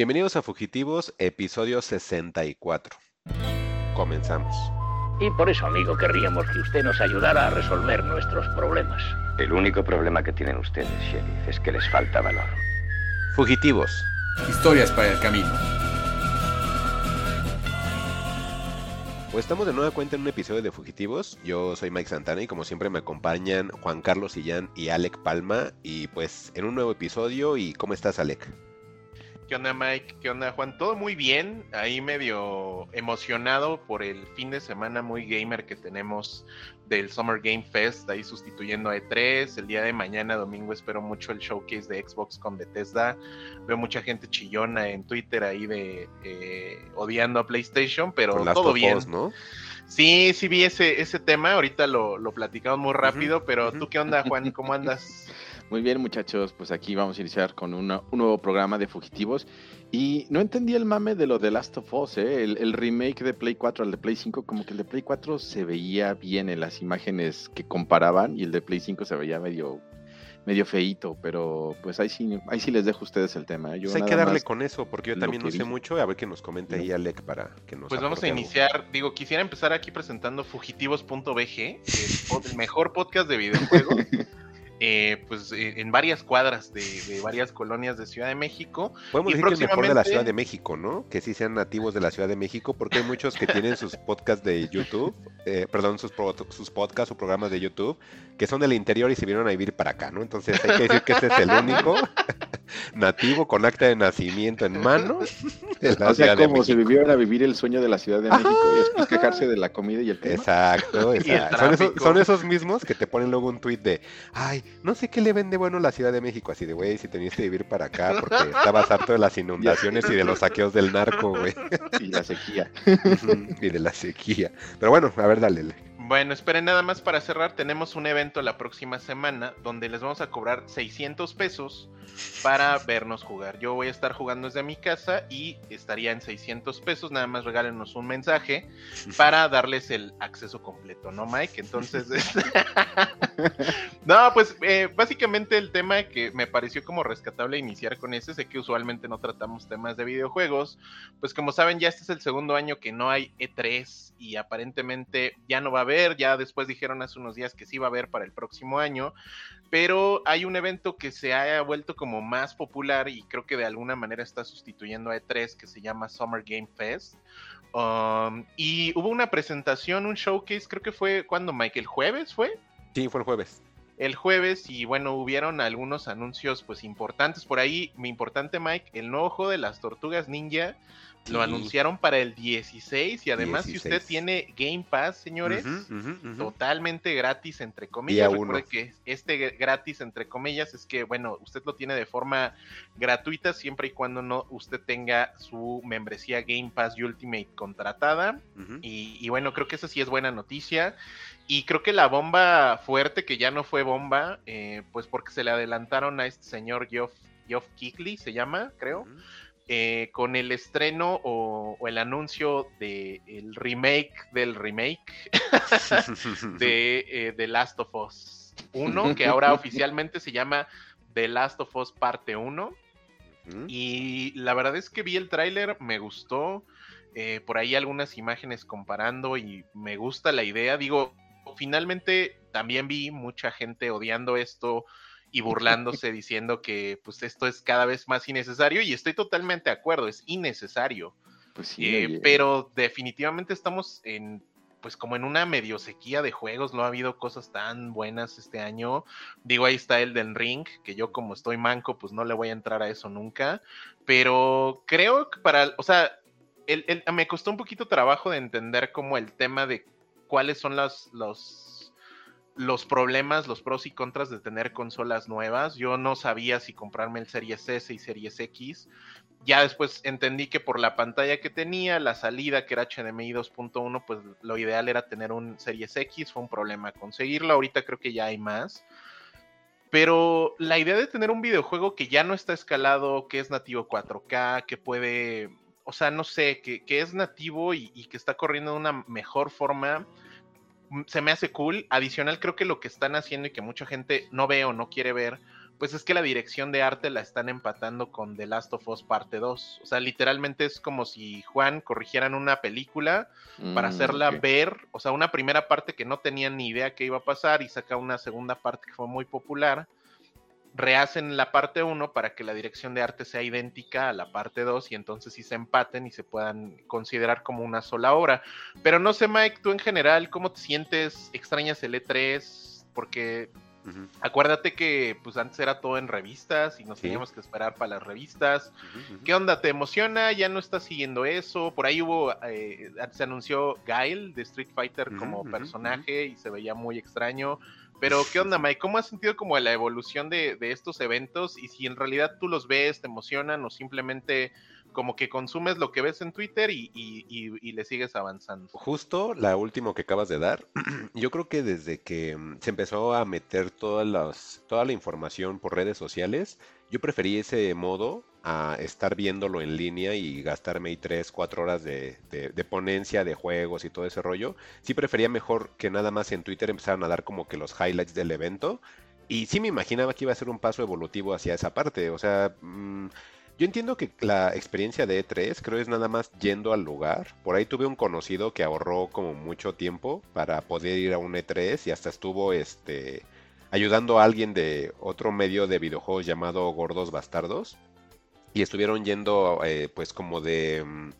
Bienvenidos a Fugitivos, episodio 64. Comenzamos. Y por eso, amigo, querríamos que usted nos ayudara a resolver nuestros problemas. El único problema que tienen ustedes, sheriff, es que les falta valor. Fugitivos. Historias para el camino. Pues estamos de nueva cuenta en un episodio de Fugitivos. Yo soy Mike Santana y como siempre me acompañan Juan Carlos Sillán y Alec Palma. Y pues en un nuevo episodio. ¿Y cómo estás, Alec? ¿Qué onda Mike? ¿Qué onda Juan? Todo muy bien, ahí medio emocionado por el fin de semana muy gamer que tenemos del Summer Game Fest, ahí sustituyendo a E3. El día de mañana, domingo, espero mucho el showcase de Xbox con Bethesda. Veo mucha gente chillona en Twitter ahí de eh, odiando a PlayStation, pero todo bien. ¿no? Sí, sí vi ese, ese tema, ahorita lo, lo platicamos muy rápido, pero tú qué onda Juan, ¿cómo andas? Muy bien, muchachos, pues aquí vamos a iniciar con un nuevo programa de Fugitivos. Y no entendí el mame de lo de Last of Us, ¿eh? el, remake de Play 4 al de Play 5, como que el de Play 4 se veía bien en las imágenes que comparaban y el de Play 5 se veía medio medio feito, pero pues ahí sí, ahí sí les dejo a ustedes el tema. ¿eh? Yo pues hay que darle con eso, porque yo también no sé mucho, a ver que nos comente ahí Alec para que nos... Pues vamos a iniciar, digo, quisiera empezar aquí presentando fugitivos.bg, el, el mejor podcast de videojuegos. Eh, pues eh, en varias cuadras de, varias colonias de Ciudad de México. Podemos decir que es mejor de la Ciudad de México, ¿no? Que sí sean nativos de la Ciudad de México, porque hay muchos que tienen sus podcasts de YouTube, eh, perdón, sus, sus podcasts o programas de YouTube, que son del interior y se vinieron a vivir para acá, ¿no? Entonces hay que decir que este es el único nativo con acta de nacimiento en mano. De la o sea, como si vivieran a vivir el sueño de la Ciudad de México y después quejarse de la comida y el tema. Exacto, exacto. Son esos, son esos mismos que te ponen luego un tuit de, ay, no sé qué le vende bueno la Ciudad de México, así de, güey, si tenías que vivir para acá porque estabas harto de las inundaciones y de los saqueos del narco, güey. Y la sequía. y de la sequía. Pero bueno, a ver, dale. Bueno, esperen nada más para cerrar. Tenemos un evento la próxima semana donde les vamos a cobrar 600 pesos para vernos jugar. Yo voy a estar jugando desde mi casa y estaría en 600 pesos. Nada más regálenos un mensaje para darles el acceso completo, ¿no, Mike? Entonces, no, pues eh, básicamente el tema que me pareció como rescatable iniciar con ese, sé que usualmente no tratamos temas de videojuegos. Pues como saben, ya este es el segundo año que no hay E3 y aparentemente ya no va a haber ya después dijeron hace unos días que sí va a haber para el próximo año, pero hay un evento que se ha vuelto como más popular y creo que de alguna manera está sustituyendo a E3 que se llama Summer Game Fest. Um, y hubo una presentación, un showcase, creo que fue cuando Mike, el jueves fue. Sí, fue el jueves el jueves y bueno, hubieron algunos anuncios pues importantes por ahí. Mi importante Mike, el nuevo juego de las tortugas ninja lo anunciaron para el 16 y además si usted tiene Game Pass, señores, totalmente gratis entre comillas. Recuerde que este gratis entre comillas es que bueno, usted lo tiene de forma gratuita siempre y cuando no usted tenga su membresía Game Pass Ultimate contratada. y, y bueno, creo que eso sí es buena noticia. Y creo que la bomba fuerte, que ya no fue bomba, eh, pues porque se le adelantaron a este señor Geoff, Geoff se llama, creo, eh, con el estreno o, el anuncio del el remake del remake de eh, The Last of Us 1, que ahora oficialmente se llama The Last of Us Parte 1. Y la verdad es que vi el tráiler, me gustó. por ahí algunas imágenes comparando y me gusta la idea. Digo, finalmente también vi mucha gente odiando esto y burlándose diciendo que pues esto es cada vez más innecesario y estoy totalmente de acuerdo, es innecesario. Pues eh, pero definitivamente estamos en pues como en una medio sequía de juegos, no ha habido cosas tan buenas este año. Digo, ahí está el del Ring, que yo como estoy manco, pues no le voy a entrar a eso nunca. Pero creo que para, o sea, me costó un poquito trabajo de entender como el tema de cuáles son los, los problemas, los pros y contras de tener consolas nuevas. Yo no sabía si comprarme el Series S y Series X. Ya después entendí que por la pantalla que tenía, la salida que era HDMI 2.1, pues lo ideal era tener un Series X. Fue un problema conseguirlo. Ahorita creo que ya hay más. Pero la idea de tener un videojuego que ya no está escalado, que es nativo 4K, que puede o sea, no sé, que, es nativo y, que está corriendo de una mejor forma, se me hace cool. Adicional, creo que lo que están haciendo y que mucha gente no ve o no quiere ver, pues es que la dirección de arte la están empatando con The Last of Us parte 2. O sea, literalmente es como si Juan corrigieran una película para Mm, hacerla ver, o sea, una primera parte que no tenían ni idea que iba a pasar y saca una segunda parte que fue muy popular. Rehacen la parte 1 para que la dirección de arte sea idéntica a la parte 2 y entonces sí se empaten y se puedan considerar como una sola obra. Pero no sé, Mike, tú en general, ¿cómo te sientes? ¿Extrañas el E3? Porque Acuérdate que pues antes era todo en revistas y nos Sí. teníamos que esperar para las revistas. ¿Qué onda? ¿Te emociona? ¿Ya no estás siguiendo eso? Por ahí hubo, eh, se anunció Guile de Street Fighter como personaje y se veía muy extraño. Pero ¿qué onda, Mike? ¿Cómo has sentido como la evolución de, de estos eventos? Y si en realidad tú los ves, te emocionan o simplemente como que consumes lo que ves en Twitter y, y- y- le sigues avanzando. Justo la última que acabas de dar, yo creo que desde que mm, se empezó a meter todas las, toda la información por redes sociales, yo preferí ese modo a estar viéndolo en línea y gastarme ahí 3, 4 horas de, de- de ponencia de juegos y todo ese rollo. Sí prefería mejor que nada más en Twitter empezaran a dar como que los highlights del evento. Y sí me imaginaba que iba a ser un paso evolutivo hacia esa parte. O sea, mm, yo entiendo que la experiencia de E3 creo es nada más yendo al lugar. Por ahí tuve un conocido que ahorró como mucho tiempo para poder ir a un E3 y hasta estuvo este ayudando a alguien de otro medio de videojuegos llamado Gordos Bastardos y estuvieron yendo eh, pues como de mm,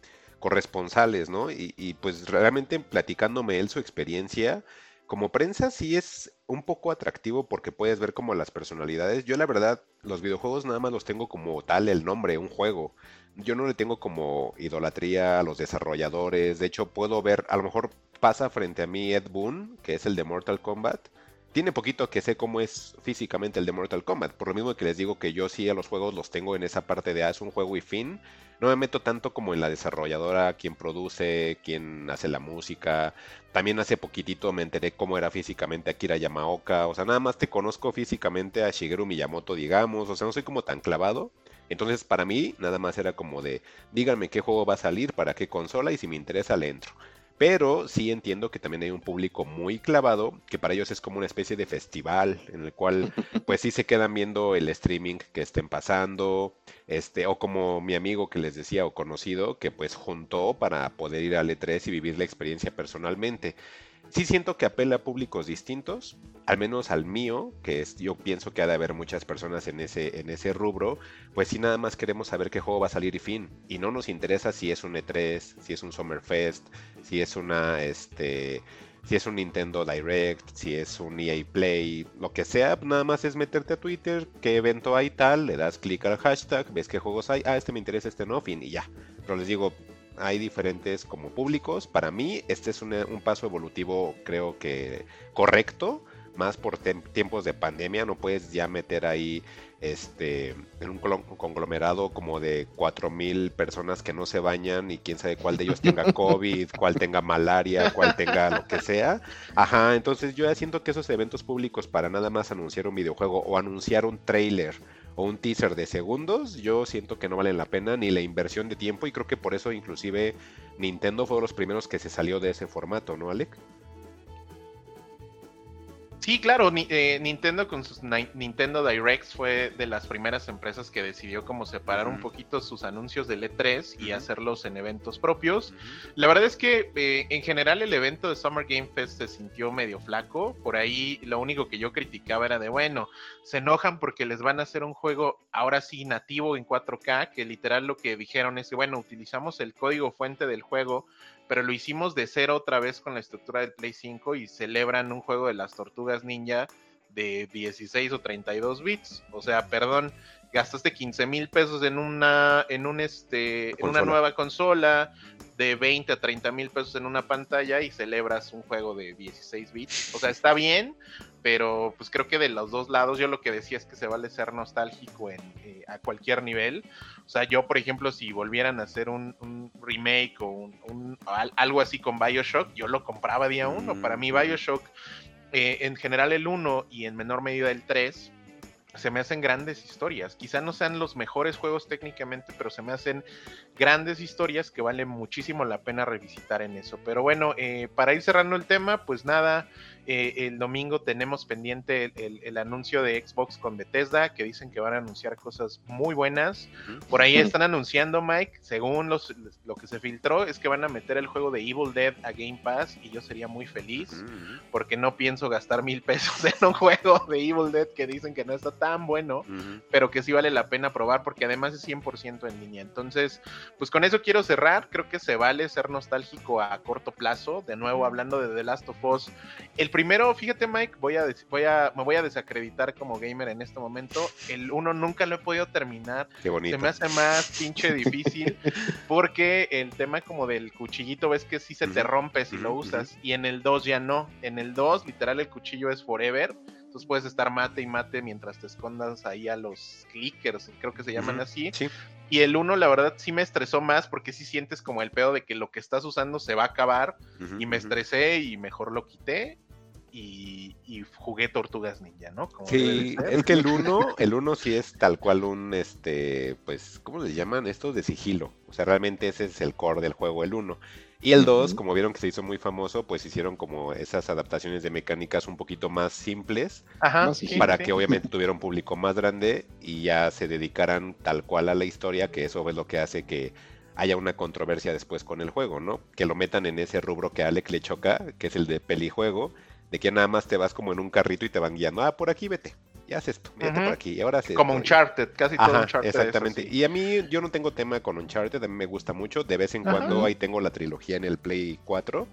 corresponsales, ¿no? Y, y, pues realmente platicándome él su experiencia. Como prensa sí es un poco atractivo porque puedes ver como las personalidades. Yo la verdad, los videojuegos nada más los tengo como tal el nombre, un juego. Yo no le tengo como idolatría a los desarrolladores. De hecho, puedo ver, a lo mejor pasa frente a mí Ed Boon, que es el de Mortal Kombat. Tiene poquito que sé cómo es físicamente el de Mortal Kombat. Por lo mismo que les digo que yo sí a los juegos los tengo en esa parte de, ah, es un juego y fin. No me meto tanto como en la desarrolladora, quien produce, quien hace la música. También hace poquitito me enteré cómo era físicamente Akira Yamaoka. O sea, nada más te conozco físicamente a Shigeru Miyamoto, digamos. O sea, no soy como tan clavado. Entonces, para mí, nada más era como de, díganme qué juego va a salir, para qué consola y si me interesa le entro. Pero sí entiendo que también hay un público muy clavado, que para ellos es como una especie de festival, en el cual pues sí se quedan viendo el streaming que estén pasando, este, o como mi amigo que les decía o conocido, que pues juntó para poder ir al E3 y vivir la experiencia personalmente. Sí siento que apela a públicos distintos, al menos al mío, que es, yo pienso que ha de haber muchas personas en ese, en ese rubro, pues sí nada más queremos saber qué juego va a salir y fin. Y no nos interesa si es un E3, si es un Summerfest, si es una, este, si es un Nintendo Direct, si es un EA Play, lo que sea, nada más es meterte a Twitter, qué evento hay tal, le das clic al hashtag, ves qué juegos hay, ah, este me interesa, este no, fin, y ya. Pero les digo, hay diferentes como públicos. Para mí, este es una- un paso evolutivo, creo que correcto, más por tiempos de pandemia. No puedes ya meter ahí este en un conglomerado como de 4000 personas que no se bañan y quién sabe cuál de ellos tenga COVID, cuál tenga malaria, cuál tenga lo que sea. Ajá, entonces yo ya siento que esos eventos públicos para nada más anunciar un videojuego o anunciar un trailer o un teaser de segundos, yo siento que no valen la pena ni la inversión de tiempo y creo que por eso inclusive Nintendo fue de los primeros que se salió de ese formato, ¿no, Alec? Sí, claro, ni- eh, Nintendo con sus Ni- Nintendo Directs fue de las primeras empresas que decidió como separar un poquito sus anuncios del E3 y hacerlos en eventos propios. La verdad es que eh, en general el evento de Summer Game Fest se sintió medio flaco. Por ahí lo único que yo criticaba era de, bueno, se enojan porque les van a hacer un juego ahora sí nativo en 4K, que literal lo que dijeron es que, bueno, utilizamos el código fuente del juego, pero lo hicimos de cero otra vez con la estructura del Play 5 y celebran un juego de las tortugas ninja de 16 o 32 bits. O sea, perdón, gastaste 15 mil pesos en una, en un este, en una nueva consola de 20 a 30 mil pesos en una pantalla y celebras un juego de 16 bits. O sea, está bien, pero pues creo que de los dos lados yo lo que decía es que se vale ser nostálgico en, eh, a cualquier nivel. O sea, yo por ejemplo, si volvieran a hacer un, un remake o un, un- al- algo así con Bioshock, yo lo compraba día uno. Para mí Mm. Bioshock, eh, en general el 1 y en menor medida el 3, se me hacen grandes historias. Quizá no sean los mejores juegos técnicamente, pero se me hacen grandes historias que vale muchísimo la pena revisitar en eso. Pero bueno, eh, para ir cerrando el tema, pues nada, Eh, el domingo tenemos pendiente el, anuncio de Xbox con Bethesda, que dicen que van a anunciar cosas muy buenas. Por ahí están anunciando, Mike, según los, lo que se filtró, es que van a meter el juego de Evil Dead a Game Pass y yo sería muy feliz porque no pienso gastar mil pesos en un juego de Evil Dead que dicen que no está tan bueno, pero que sí vale la pena probar porque además es 100% en línea. Entonces, pues con eso quiero cerrar. Creo que se vale ser nostálgico a corto plazo. De nuevo, hablando de The Last of Us, el primero, fíjate Mike, voy a, voy a, me voy a desacreditar como gamer en este momento. El uno nunca lo he podido terminar. Qué bonito. Se me hace más pinche difícil porque el tema como del cuchillito, ves que si se te rompe si lo usas y en el 2 ya no. En el 2 literal el cuchillo es forever. Entonces puedes estar mate y mate mientras te escondas ahí a los clickers, creo que se llaman así. Y el 1, la verdad, sí me estresó más porque sí sientes como el pedo de que lo que estás usando se va a acabar. y me estresé y mejor lo quité y, jugué Tortugas Ninja, ¿no? sí, es que el 1, el 1 sí es tal cual un, este, pues, ¿cómo le llaman esto? De sigilo. O sea, realmente ese es el core del juego, el 1. Y el 2, como vieron que se hizo muy famoso, pues hicieron como esas adaptaciones de mecánicas un poquito más simples para que obviamente tuviera un público más grande y ya se dedicaran tal cual a la historia, que eso es lo que hace que haya una controversia después con el juego, ¿no? Que lo metan en ese rubro que a Alec le choca, que es el de pelijuego, de que nada más te vas como en un carrito y te van guiando, ah, por aquí vete, ya haces esto, vete por aquí, y ahora sí. Como Uncharted, casi todo Uncharted. Exactamente, y a mí yo no tengo tema con Uncharted, a mí me gusta mucho, de vez en cuando ahí tengo la trilogía en el Play 4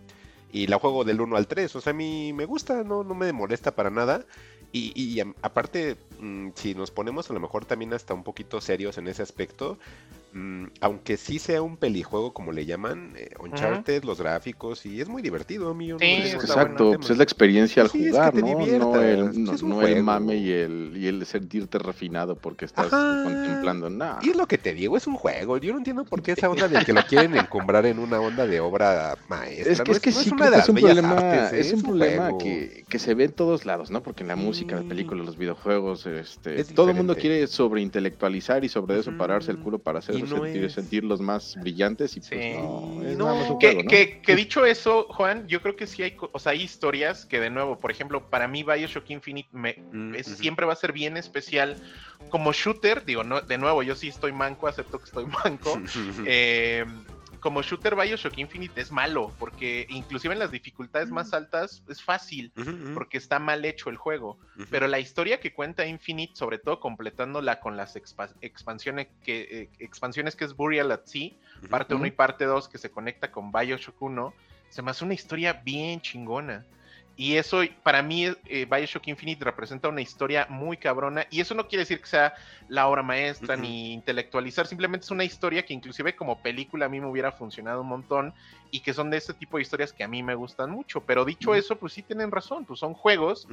y la juego del 1 al 3, o sea, a mí me gusta, no, no me molesta para nada. Y, y aparte, mm, si nos ponemos a lo mejor también hasta un poquito serios en ese aspecto, aunque sí sea un pelijuego como le llaman, eh, Uncharted, los gráficos, y es muy divertido, mío. Sí, exacto, pues es la experiencia al jugar, ¿no? No el, no, el, mame y el, y el sentirte refinado porque estás contemplando nada. Y es lo que te digo, es un juego. Yo no entiendo por qué esa onda de que lo quieren encumbrar en una onda de obra maestra. Es que, es, que sí, es un problema, es, un, problema que, que, se ve en todos lados, ¿no? Porque en la música, las películas, los videojuegos, este, todo el mundo quiere sobreintelectualizar y sobre eso pararse el culo para hacer sentir, los más brillantes y pues no, que, que, dicho eso, Juan, yo creo que sí hay, o sea, hay historias que de nuevo, por ejemplo, para mí Bioshock Infinite me, mm, siempre va a ser bien especial como shooter, digo, no, de nuevo, yo sí estoy manco, acepto que estoy manco. eh, como shooter Bioshock Infinite es malo, porque inclusive en las dificultades más altas es fácil, porque está mal hecho el juego. Pero la historia que cuenta Infinite, sobre todo completándola con las expansiones, que, eh, expansiones que es Burial at Sea, parte 1 y parte 2, que se conecta con Bioshock 1, se me hace una historia bien chingona. Y eso, para mí, eh, Bioshock Infinite representa una historia muy cabrona. Y eso no quiere decir que sea la obra maestra ni intelectualizar. Simplemente es una historia que, inclusive como película, a mí me hubiera funcionado un montón. Y que son de este tipo de historias que a mí me gustan mucho. Pero dicho eso, pues sí tienen razón. Pues son juegos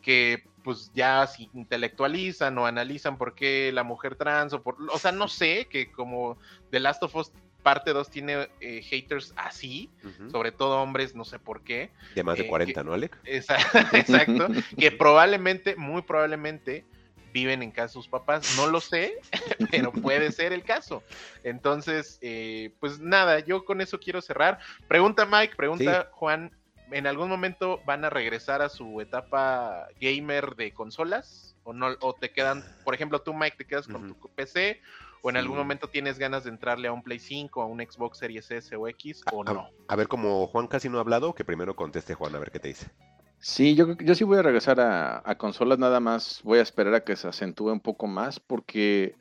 que, pues ya si intelectualizan o analizan por qué la mujer trans o por. O sea, no sé, que como The Last of Us parte 2 tiene eh, haters así, sobre todo hombres, no sé por qué. De más de 40, eh, ¿no, Alec? Exacto, que probablemente, muy probablemente, viven en casa de sus papás, no lo sé, pero puede ser el caso. Entonces, eh, pues nada, yo con eso quiero cerrar. Pregunta Mike, pregunta Juan, ¿en algún momento van a regresar a su etapa gamer de consolas? ¿O no? ¿O te quedan, por ejemplo, tú Mike, te quedas con tu PC? O en algún momento tienes ganas de entrarle a un Play 5, a un Xbox Series S o X, o no. A, ver, como Juan casi no ha hablado, que primero conteste Juan, a ver qué te dice. Sí, yo, yo sí voy a regresar a, consolas, nada más voy a esperar a que se acentúe un poco más, porque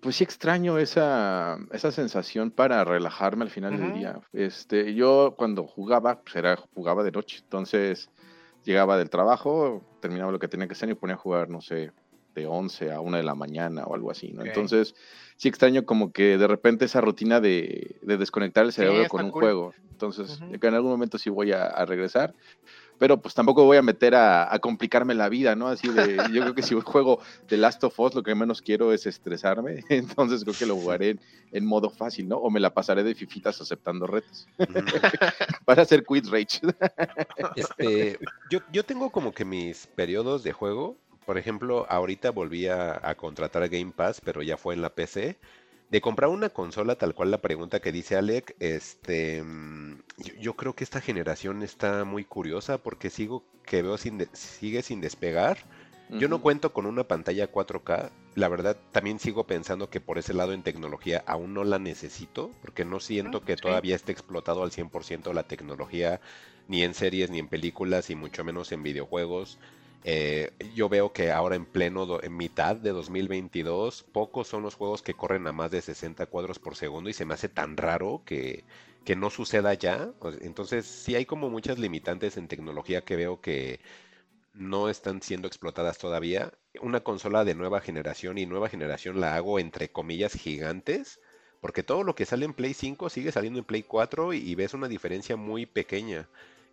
pues sí extraño esa, esa sensación para relajarme al final del día. Este, yo cuando jugaba, pues era, jugaba de noche, entonces llegaba del trabajo, terminaba lo que tenía que hacer y ponía a jugar, no sé, de 11 a 1 de la mañana o algo así, ¿no? Entonces, sí extraño como que de repente esa rutina de, desconectar el cerebro con un juego. Entonces, que en algún momento sí voy a, regresar, pero pues tampoco voy a meter a, complicarme la vida, ¿no? Así de, yo creo que si juego The Last of Us, lo que menos quiero es estresarme, entonces creo que lo jugaré en, modo fácil, ¿no? O me la pasaré de fifitas aceptando retos. Para hacer quit rage. Este, yo, yo tengo como que mis periodos de juego por ejemplo, ahorita volví a, contratar Game Pass, pero ya fue en la PC. De comprar una consola, tal cual la pregunta que dice Alec, este, mm, yo, creo que esta generación está muy curiosa porque sigo que veo sin sigue sin despegar. Yo no cuento con una pantalla 4K. La verdad, también sigo pensando que por ese lado en tecnología aún no la necesito, porque no siento que todavía esté explotado al 100% la tecnología, ni en series, ni en películas, y mucho menos en videojuegos. Eh, yo veo que ahora en pleno, en mitad de 2022, pocos son los juegos que corren a más de 60 cuadros por segundo y se me hace tan raro que, que no suceda ya. Entonces, sí hay como muchas limitantes en tecnología que veo que no están siendo explotadas todavía. Una consola de nueva generación y nueva generación la hago entre comillas gigantes, porque todo lo que sale en Play 5 sigue saliendo en Play 4 y, ves una diferencia muy pequeña.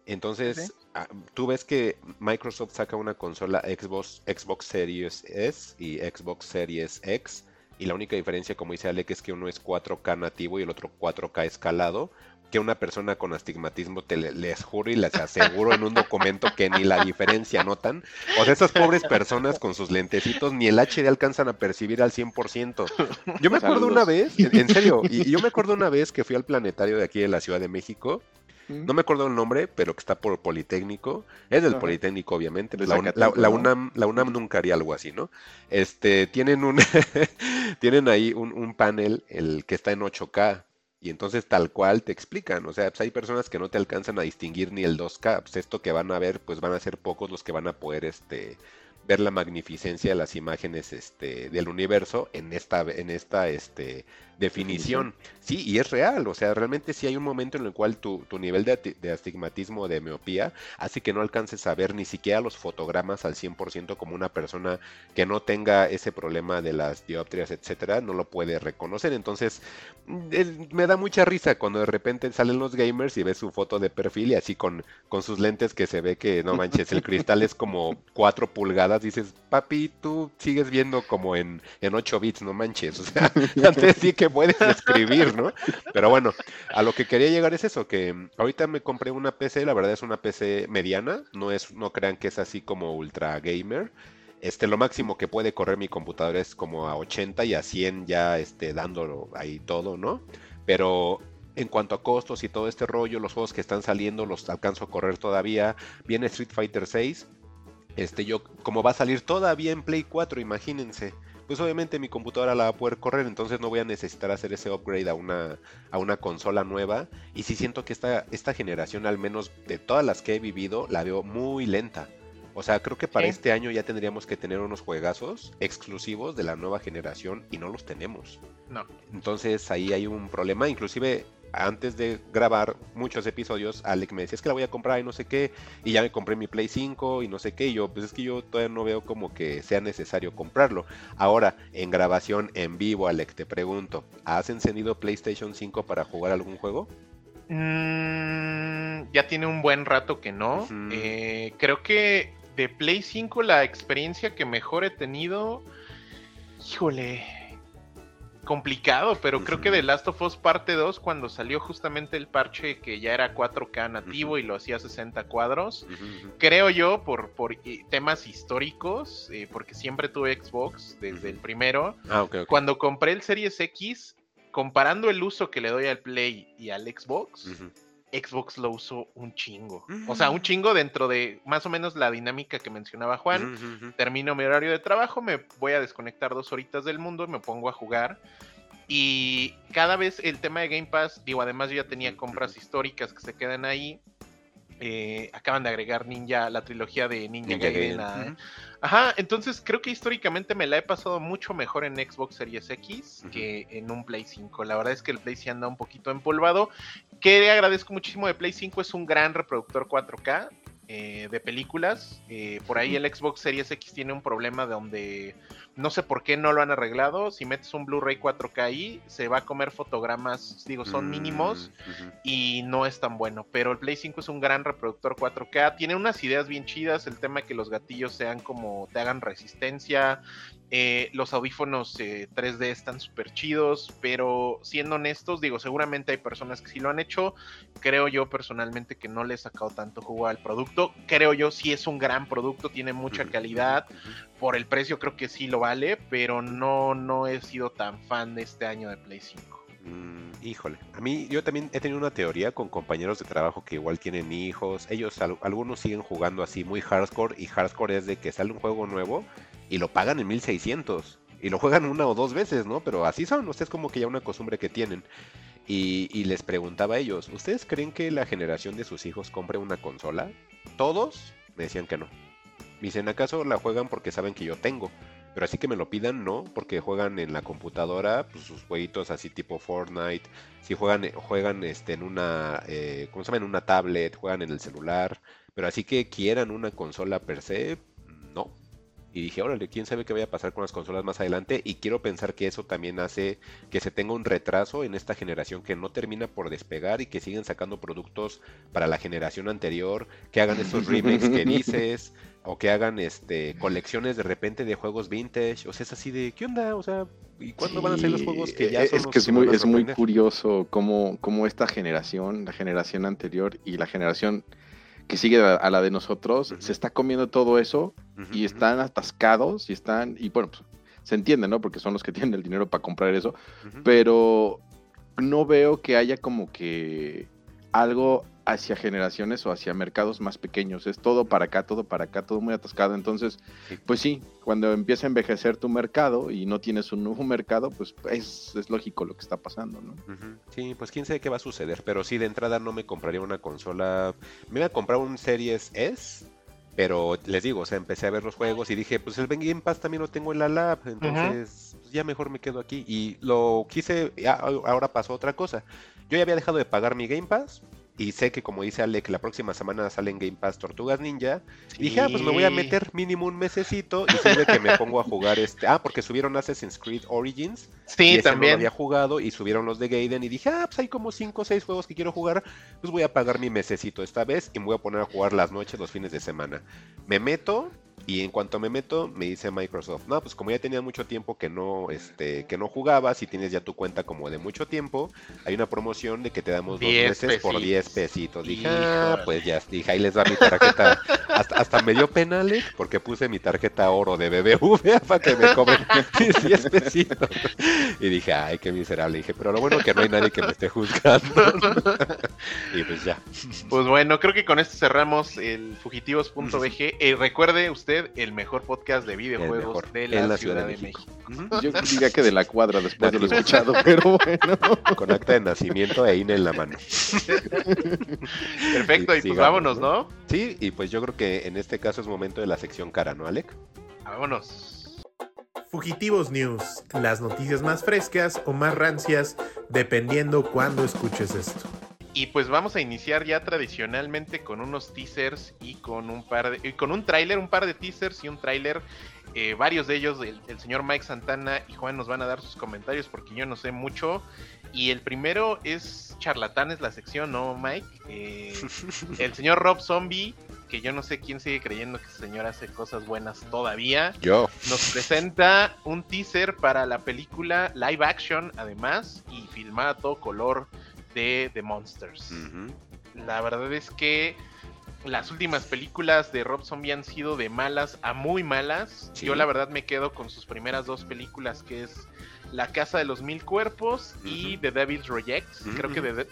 Entonces, ah, tú ves que Microsoft saca una consola Xbox, Xbox Series S y Xbox Series X y la única diferencia, como dice Alec, es que uno es 4K nativo y el otro 4K escalado. Que una persona con astigmatismo te les juro y les aseguro en un documento que ni la diferencia notan. O sea, esas pobres personas con sus lentecitos ni el HD alcanzan a percibir al 100%. Yo me acuerdo una vez, en, serio, y yo me acuerdo una vez que fui al planetario de aquí de la Ciudad de México no me acuerdo el nombre, pero que está por Politécnico. Es del Politécnico, obviamente. La, UNAM, la UNAM nunca haría algo así, ¿no? Este, tienen un tienen ahí un, panel el que está en 8K. Y entonces tal cual te explican, o sea, pues hay personas que no te alcanzan a distinguir ni el 2K, pues esto que van a ver, pues van a ser pocos los que van a poder este ver la magnificencia de las imágenes este del universo en esta en esta este definición. Sí, y es real, o sea, realmente sí hay un momento en el cual tu, nivel de, de, astigmatismo, de miopía, hace que no alcances a ver ni siquiera los fotogramas al 100% como una persona que no tenga ese problema de las dioptrias, etcétera, no lo puede reconocer. Entonces, me da mucha risa cuando de repente salen los gamers y ves su foto de perfil y así con, con sus lentes que se ve que, no manches, el cristal es como 4 pulgadas, dices, papi, tú sigues viendo como en, en 8 bits, no manches, o sea, antes sí que puedes escribir, ¿no? Pero bueno, a lo que quería llegar es eso, que ahorita me compré una PC, la verdad es una PC mediana, no es, no crean que es así como ultra gamer. Este, lo máximo que puede correr mi computadora es como a 80 y a 100 ya este, dándolo ahí todo, ¿no? Pero en cuanto a costos y todo este rollo, los juegos que están saliendo los alcanzo a correr todavía. Viene Street Fighter 6. Este, yo, como va a salir todavía en Play 4, imagínense pues obviamente mi computadora la va a poder correr, entonces no voy a necesitar hacer ese upgrade a una, a una consola nueva. Y sí siento que esta, esta generación, al menos de todas las que he vivido, la veo muy lenta. O sea, creo que para este año ya tendríamos que tener unos juegazos exclusivos de la nueva generación y no los tenemos. No. Entonces ahí hay un problema. Inclusive antes de grabar muchos episodios, Alec me decía, es que la voy a comprar y no sé qué, y ya me compré mi Play 5 y no sé qué, y yo, pues es que yo todavía no veo como que sea necesario comprarlo. Ahora, en grabación en vivo, Alec, te pregunto, ¿has encendido PlayStation 5 para jugar algún juego? Mm, ya tiene un buen rato que no. Eh, creo que de Play 5 la experiencia que mejor he tenido, híjole, complicado, pero creo que The Last of Us parte 2, cuando salió justamente el parche que ya era 4K nativo y lo hacía 60 cuadros, creo yo, por, por temas históricos, eh, porque siempre tuve Xbox desde el primero, ah, cuando compré el Series X, comparando el uso que le doy al Play y al Xbox, Xbox lo usó un chingo. O sea, un chingo dentro de más o menos la dinámica que mencionaba Juan. Termino mi horario de trabajo, me voy a desconectar dos horitas del mundo, me pongo a jugar. Y cada vez el tema de Game Pass, digo, además yo ya tenía compras históricas que se quedan ahí. Eh, acaban de agregar Ninja, la trilogía de Ninja, Gaiden. Ajá, entonces creo que históricamente me la he pasado mucho mejor en Xbox Series X que en un Play 5. La verdad es que el Play sí anda un poquito empolvado. Que agradezco muchísimo de Play 5, es un gran reproductor 4K. Eh, de películas. Eh, por ahí el Xbox Series X tiene un problema donde no sé por qué no lo han arreglado. Si metes un Blu-ray 4K ahí, se va a comer fotogramas, digo, son mínimos mm, y no es tan bueno. Pero el Play 5 es un gran reproductor 4K. Tiene unas ideas bien chidas. El tema que los gatillos sean como te hagan resistencia. Eh, los audífonos 3D están súper chidos, pero siendo honestos, digo, seguramente hay personas que sí lo han hecho. Creo yo personalmente que no le he sacado tanto jugo al producto. Creo yo sí es un gran producto, tiene mucha calidad. Por el precio creo que sí lo vale, pero no, no he sido tan fan de este año de Play 5. Mm, híjole, a mí yo también he tenido una teoría con compañeros de trabajo que igual tienen hijos. Ellos, algunos siguen jugando así muy hardcore y hardcore es de que sale un juego nuevo y lo pagan en 1600 y lo juegan una o dos veces, ¿no? Pero así son, ustedes como que ya una costumbre que tienen. Y, y, les preguntaba a ellos, ¿ustedes creen que la generación de sus hijos compre una consola? Todos me decían que no. Me dicen, ¿acaso la juegan porque saben que yo tengo? Pero así que me lo pidan, no, porque juegan en la computadora, pues sus jueguitos así tipo Fortnite. Si juegan, juegan este, en una, eh, ¿cómo se llama? En una tablet, juegan en el celular. Pero así que quieran una consola per se, no. Y dije, órale, quién sabe qué vaya a pasar con las consolas más adelante. Y quiero pensar que eso también hace que se tenga un retraso en esta generación que no termina por despegar y que siguen sacando productos para la generación anterior, que hagan esos remakes que dices, o que hagan este colecciones de repente de juegos vintage, o sea, es así de, ¿qué onda? O sea, ¿y cuándo van a ser los juegos que ya e, son Es que es muy, es muy curioso cómo, cómo esta generación, la generación anterior y la generación que sigue a, la de nosotros, se está comiendo todo eso y están atascados y están, y bueno, pues, se entiende, ¿no? Porque son los que tienen el dinero para comprar eso, pero no veo que haya como que algo hacia generaciones o hacia mercados más pequeños. Es todo para acá, todo para acá, todo muy atascado. Entonces, pues sí, cuando empieza a envejecer tu mercado y no tienes un nuevo mercado, pues es, es lógico lo que está pasando, ¿no? Sí, pues quién sabe qué va a suceder. Pero sí, de entrada no me compraría una consola. Me iba a comprar un Series S. Pero les digo, o sea, empecé a ver los juegos y dije, pues el Ben Game Pass también lo tengo en la lab, entonces pues, ya mejor me quedo aquí. Y lo quise, ahora pasó otra cosa. Yo ya había dejado de pagar mi Game Pass, y sé que como dice Ale que la próxima semana salen Game Pass Tortugas Ninja. Y dije, ah, pues me voy a meter mínimo un mesecito y sirve que me pongo a jugar este. Ah, porque subieron Assassin's Creed Origins. Sí, también. No había jugado y subieron los de Gaiden y dije, ah, pues hay como 5 o 6 juegos que quiero jugar. Pues voy a pagar mi mesecito esta vez y me voy a poner a jugar las noches, los fines de semana. Me meto, y en cuanto me meto, me dice Microsoft, no, pues como ya tenía mucho tiempo que no, este, que no jugabas y tienes ya tu cuenta como de mucho tiempo, hay una promoción de que te damos dos meses por 10 pesitos. Dije, ah, pues ya, dije, ahí les va mi tarjeta. hasta, me dio pena, porque puse mi tarjeta oro de BBV para que me cobren 10 pesitos. Y dije, ay, qué miserable. dije, pero lo bueno que no hay nadie que me esté juzgando. y pues ya. Pues bueno, creo que con esto cerramos el fugitivos.bg. Eh, recuerde usted el mejor podcast de videojuegos de la, Ciudad, de, México. Yo diría que de la cuadra después de lo escuchado, pero bueno. Con acta de nacimiento e INE en la mano. Perfecto, y, pues vámonos, ¿no? Sí, y pues yo creo que en este caso es momento de la sección cara, ¿no, Alec? Vámonos. Fugitivos News, las noticias más frescas o más rancias, dependiendo cuándo escuches esto. Y pues vamos a iniciar ya tradicionalmente con unos teasers y con un par de, con un tráiler, un par de teasers y un tráiler. Eh, varios de ellos, el, señor Mike Santana y Juan nos van a dar sus comentarios porque yo no sé mucho. Y el primero es charlatanes, la sección, ¿no, Mike? Eh, el señor Rob Zombie, que yo no sé quién sigue creyendo que ese señor hace cosas buenas todavía. Yo. Nos presenta un teaser para la película live action, además, y filmada a todo color de The Monsters. La verdad es que las últimas películas de Rob Zombie han sido de malas a muy malas. Yo la verdad me quedo con sus primeras dos películas que es La Casa de los Mil Cuerpos y The Devil's Reject. Creo que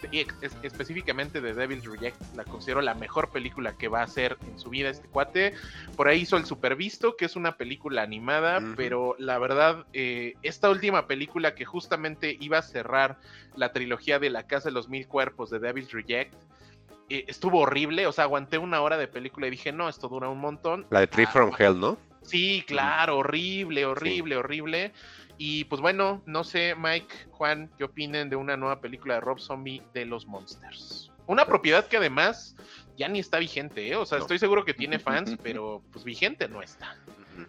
específicamente The Devil's Reject la considero la mejor película que va a hacer en su vida este cuate. Por ahí hizo El Supervisto, que es una película animada, pero la verdad, eh, esta última película que justamente iba a cerrar la trilogía de La Casa de los Mil Cuerpos de Devil's Reject eh, estuvo horrible, o sea, aguanté una hora de película y dije, no, esto dura un montón. La de Tree ah, from Hell, ¿no? Sí, claro, horrible, horrible, horrible. Y pues bueno, no sé, Mike, Juan, ¿qué opinen de una nueva película de Rob Zombie de los Monsters? Una propiedad que además ya ni está vigente, ¿eh? O sea, estoy seguro que tiene fans, pero pues vigente no está.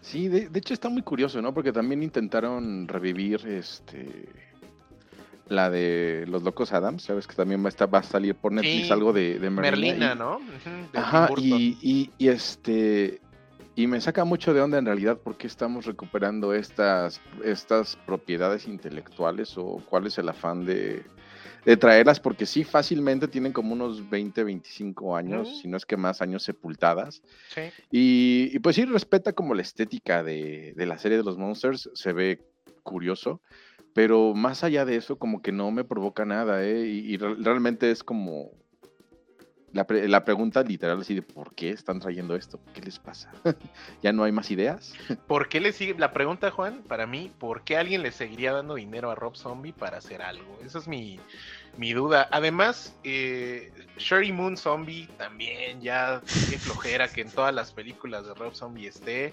Sí, de, de, hecho está muy curioso, ¿no? Porque también intentaron revivir este la de Los Locos Adams, sabes que también va a, estar, va a salir por Netflix algo de, de Merlina. ¿no? Ajá, y, y, este y me saca mucho de onda en realidad porque estamos recuperando estas, estas propiedades intelectuales o cuál es el afán de, de traerlas, porque sí, fácilmente tienen como unos 20, 25 años, si no es que más años sepultadas. Sí. Y, y, pues sí, respeta como la estética de, de la serie de los Monsters, se ve curioso Pero más allá de eso, como que no me provoca nada, ¿eh? Y, y re- realmente es como la, pre- la pregunta literal así de ¿por qué están trayendo esto? ¿Qué les pasa? ¿Ya no hay más ideas? ¿Por qué le sigue? La pregunta, Juan, para mí, ¿por qué alguien le seguiría dando dinero a Rob Zombie para hacer algo? Esa es mi, mi duda. Además, eh, Sherry Moon Zombie también, ya qué flojera que en todas las películas de Rob Zombie esté.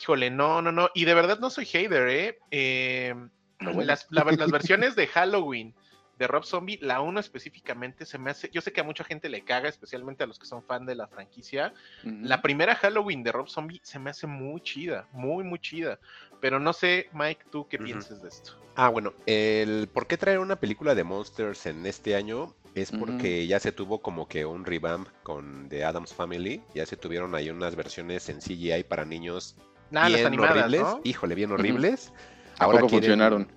Híjole, no, no, no. Y de verdad no soy hater, ¿eh? Eh, las, la- las versiones de Halloween de Rob Zombie, la 1 específicamente se me hace, yo sé que a mucha gente le caga, especialmente a los que son fan de la franquicia, la primera Halloween de Rob Zombie se me hace muy chida, muy, muy chida. Pero no sé, Mike, tú qué piensas de esto. Ah, bueno, el por qué traer una película de Monsters en este año es porque ya se tuvo como que un revamp con The Addams Family, ya se tuvieron ahí unas versiones en CGI para niños Nada, las bien animadas, horribles, ¿no? híjole, bien horribles. ¿A poco quieren- funcionaron?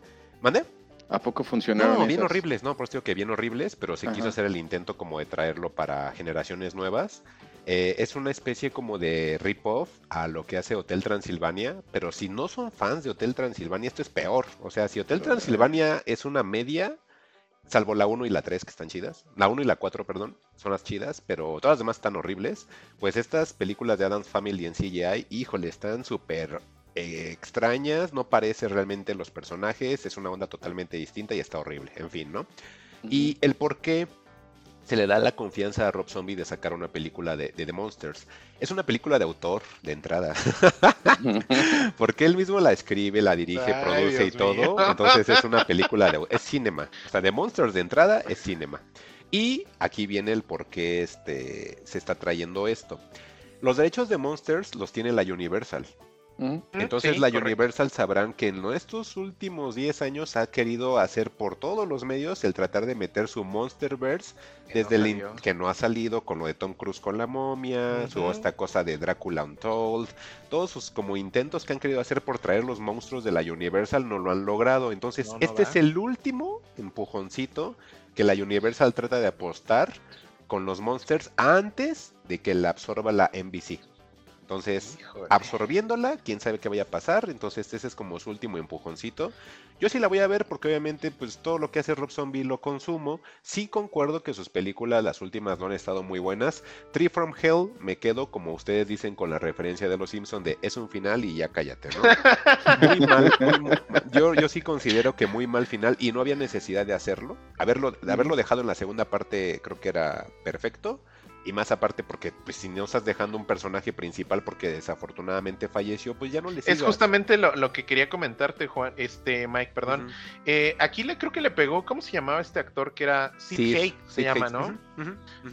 ¿Mande? ¿A poco funcionaron? No, bien esas? horribles, no, por eso digo que bien horribles, pero se quiso hacer el intento como de traerlo para generaciones nuevas. Eh, es una especie como de rip-off a lo que hace Hotel Transilvania, pero si no son fans de Hotel Transilvania, esto es peor. O sea, si Hotel Transilvania es una media, salvo la 1 y la 3 que están chidas, la 1 y la 4, perdón, son las chidas, pero todas las demás están horribles, pues estas películas de Adam's Family en CGI, híjole, están súper eh, extrañas, no parece realmente los personajes, es una onda totalmente distinta y está horrible, en fin, ¿no? Y el por qué se le da la confianza a Rob Zombie de sacar una película de, de The Monsters. Es una película de autor, de entrada, porque él mismo la escribe, la dirige, Ay, produce y todo, mío. entonces es una película de... es cinema, o sea, The Monsters de entrada es cinema. Y aquí viene el por qué este, se está trayendo esto. Los derechos de Monsters los tiene la Universal. Entonces Sí, la correcto. Universal sabrán que en estos últimos 10 años ha querido hacer por todos los medios el tratar de meter su Monsterverse Que desde no el que no ha salido con lo de Tom Cruise con la momia, su Ujú. esta cosa de Drácula Untold, todos sus como intentos que han querido hacer por traer los monstruos de la Universal no lo han logrado. Entonces No, no este va. es el último empujoncito que la Universal trata de apostar con los Monsters antes de que la absorba la NBC. Entonces, Híjole. absorbiéndola, quién sabe qué vaya a pasar. Entonces, ese es como su último empujoncito. Yo sí la voy a ver porque obviamente, pues todo lo que hace Rob Zombie lo consumo. Sí concuerdo que sus películas, las últimas, no han estado muy buenas. Tree from Hell, me quedo, como ustedes dicen, con la referencia de los Simpsons de es un final y ya cállate, ¿no? Muy mal, muy. Yo, yo sí considero que muy mal final y no había necesidad de hacerlo. Haberlo, de haberlo dejado en la segunda parte creo que era perfecto. Y más aparte porque pues si no estás dejando un personaje principal porque desafortunadamente falleció, pues ya no le Es sigas. justamente lo, lo que quería comentarte, Juan, este Mike, perdón. Eh, aquí le creo que le pegó, ¿cómo se llamaba este actor que era Sid, se Sid llama, ¿no?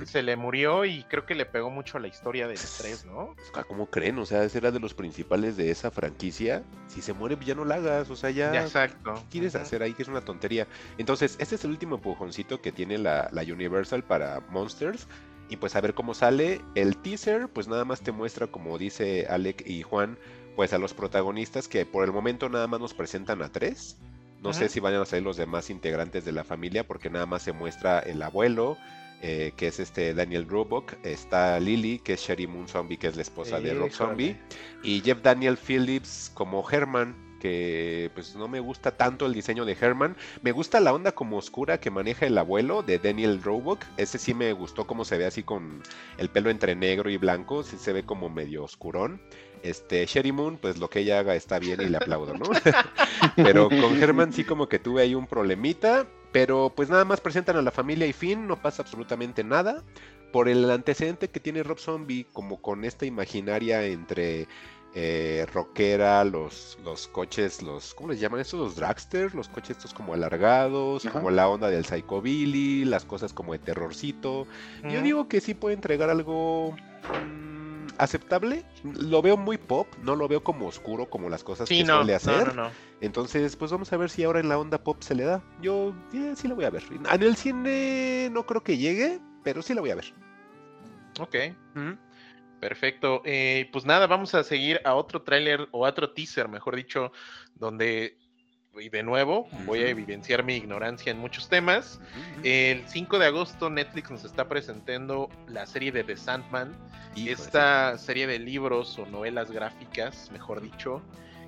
Se le murió y creo que le pegó mucho a la historia del estrés, ¿no? ¿Cómo creen? O sea, ese era de los principales de esa franquicia. Si se muere, pues ya no la hagas. O sea, ya. Ya, exacto. ¿Qué quieres hacer ahí? Que es una tontería. Entonces, este es el último empujoncito que tiene la, la Universal para Monsters. Y pues a ver cómo sale. El teaser, pues nada más te muestra, como dice Alec y Juan, pues a los protagonistas que por el momento nada más nos presentan a tres. No sé si vayan a salir los demás integrantes de la familia, porque nada más se muestra el abuelo, eh, que es este Daniel Roebuck. Está Lily, que es Sherry Moon Zombie, que es la esposa de Rob. Zombie y Jeff Daniel Phillips como Herman que pues no me gusta tanto el diseño de Herman. Me gusta la onda como oscura que maneja el abuelo de Daniel Roebuck. Ese sí me gustó cómo se ve así con el pelo entre negro y blanco. Sí se ve como medio oscurón. Este Sherry Moon pues lo que ella haga está bien y le aplaudo no pero con Herman sí como que tuve ahí un problemita. Pero pues nada más presentan a la familia y fin no pasa absolutamente nada. Por el antecedente que tiene Rob Zombie, como con esta imaginaria entre eh, rockera, los, los coches, los, ¿cómo les llaman estos? Los dragsters, los coches estos como alargados, Ajá. como la onda del psychobilly, las cosas como de terrorcito. Yo digo que sí puede entregar algo mm, aceptable. Lo veo muy pop, no lo veo como oscuro como las cosas Sí, que no, suele hacer. no, no. Entonces, pues vamos a ver si ahora en la onda pop se le da. Yo eh, sí la voy a ver. En el cine no creo que llegue, pero sí la voy a ver. Ok. Perfecto. Eh, pues nada, vamos a seguir a otro tráiler o a otro teaser, mejor dicho, donde, y de nuevo, voy a evidenciar mi ignorancia en muchos temas. El 5 de agosto Netflix nos está presentando la serie de The Sandman, Híjole, esta serie de libros o novelas gráficas, mejor dicho,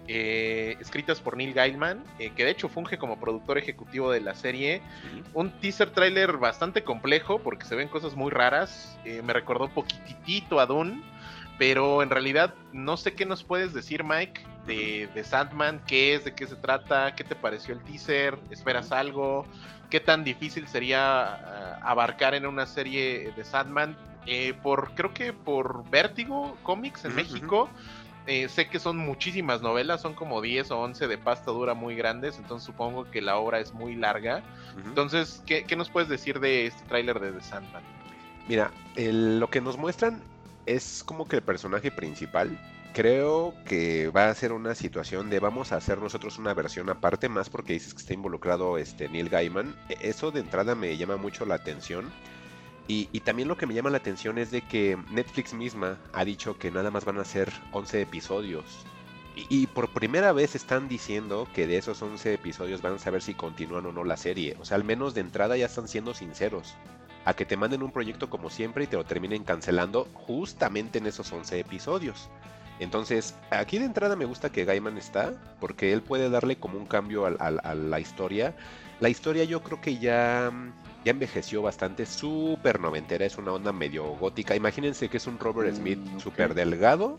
eh, escritas por Neil Gaiman, eh, que de hecho funge como productor ejecutivo de la serie. Un teaser trailer bastante complejo porque se ven cosas muy raras. Eh, me recordó poquitito a Dune, pero en realidad no sé qué nos puedes decir, Mike, de, de Sandman, qué es, de qué se trata, qué te pareció el teaser, esperas algo, qué tan difícil sería abarcar en una serie de Sandman. por creo que por Vértigo Comics en México eh, sé que son muchísimas novelas, son como 10 o 11 de pasta dura muy grandes, entonces supongo que la obra es muy larga. Entonces, ¿qué, nos puedes decir de este tráiler de The Sandman? Mira, lo que nos muestran es como que el personaje principal. Creo que va a ser una situación de vamos a hacer nosotros una versión aparte, más porque dices que está involucrado este Neil Gaiman. E, eso de entrada me llama mucho la atención y, también lo que me llama la atención es de que Netflix misma ha dicho que nada más van a ser 11 episodios. Y, por primera vez están diciendo que de esos 11 episodios van a saber si continúan o no la serie. O sea, al menos de entrada ya están siendo sinceros. A que te manden un proyecto como siempre y te lo terminen cancelando justamente en esos 11 episodios. Entonces, aquí de entrada me gusta que Gaiman está, porque él puede darle como un cambio a la historia. La historia yo creo que ya ya envejeció bastante, súper noventera, es una onda medio gótica. Imagínense que es un Robert mm, Smith súper delgado,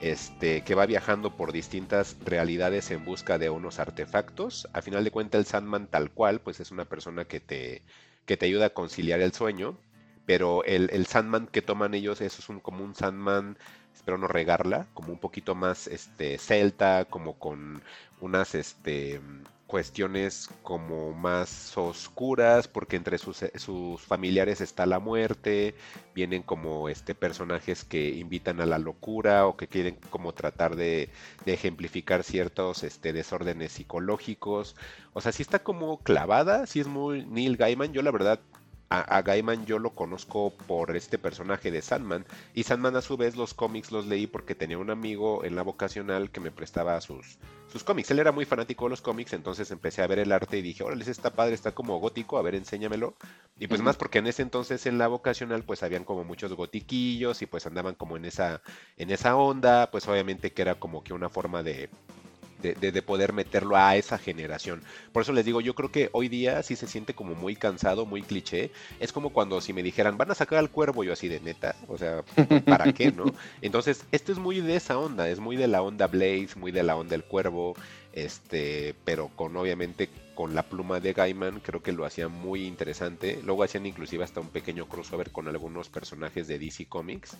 este, que va viajando por distintas realidades en busca de unos artefactos. A final de cuentas, el Sandman tal cual, pues es una persona que te, que te ayuda a conciliar el sueño. Pero el, el Sandman que toman ellos, eso es un, como un Sandman, espero no regarla, como un poquito más este, celta, como con unas este, cuestiones como más oscuras, porque entre sus, eh, sus, familiares está la muerte, vienen como este personajes que invitan a la locura o que quieren como tratar de, ejemplificar ciertos este, desórdenes psicológicos. O sea, si está como clavada, si es muy Neil Gaiman. Yo la verdad a, Gaiman yo lo conozco por este personaje de Sandman. Y Sandman a su vez los cómics los leí porque tenía un amigo en la vocacional que me prestaba sus, sus cómics. Él era muy fanático de los cómics, entonces empecé a ver el arte y dije, órale, está padre, está como gótico, a ver, enséñamelo. Y pues más porque en ese entonces en la vocacional pues habían como muchos gotiquillos y pues andaban como en esa, en esa onda, pues obviamente que era como que una forma de de, poder meterlo a esa generación. Por eso les digo, yo creo que hoy día sí se siente como muy cansado, muy cliché. Es como cuando si me dijeran, van a sacar al cuervo, yo así de neta, o sea, ¿para qué, no? Entonces, esto es muy de esa onda, es muy de la onda Blaze, muy de la onda del cuervo, este, pero con obviamente con la pluma de Gaiman, creo que lo hacía muy interesante. Luego hacían inclusive hasta un pequeño crossover con algunos personajes de DC Comics.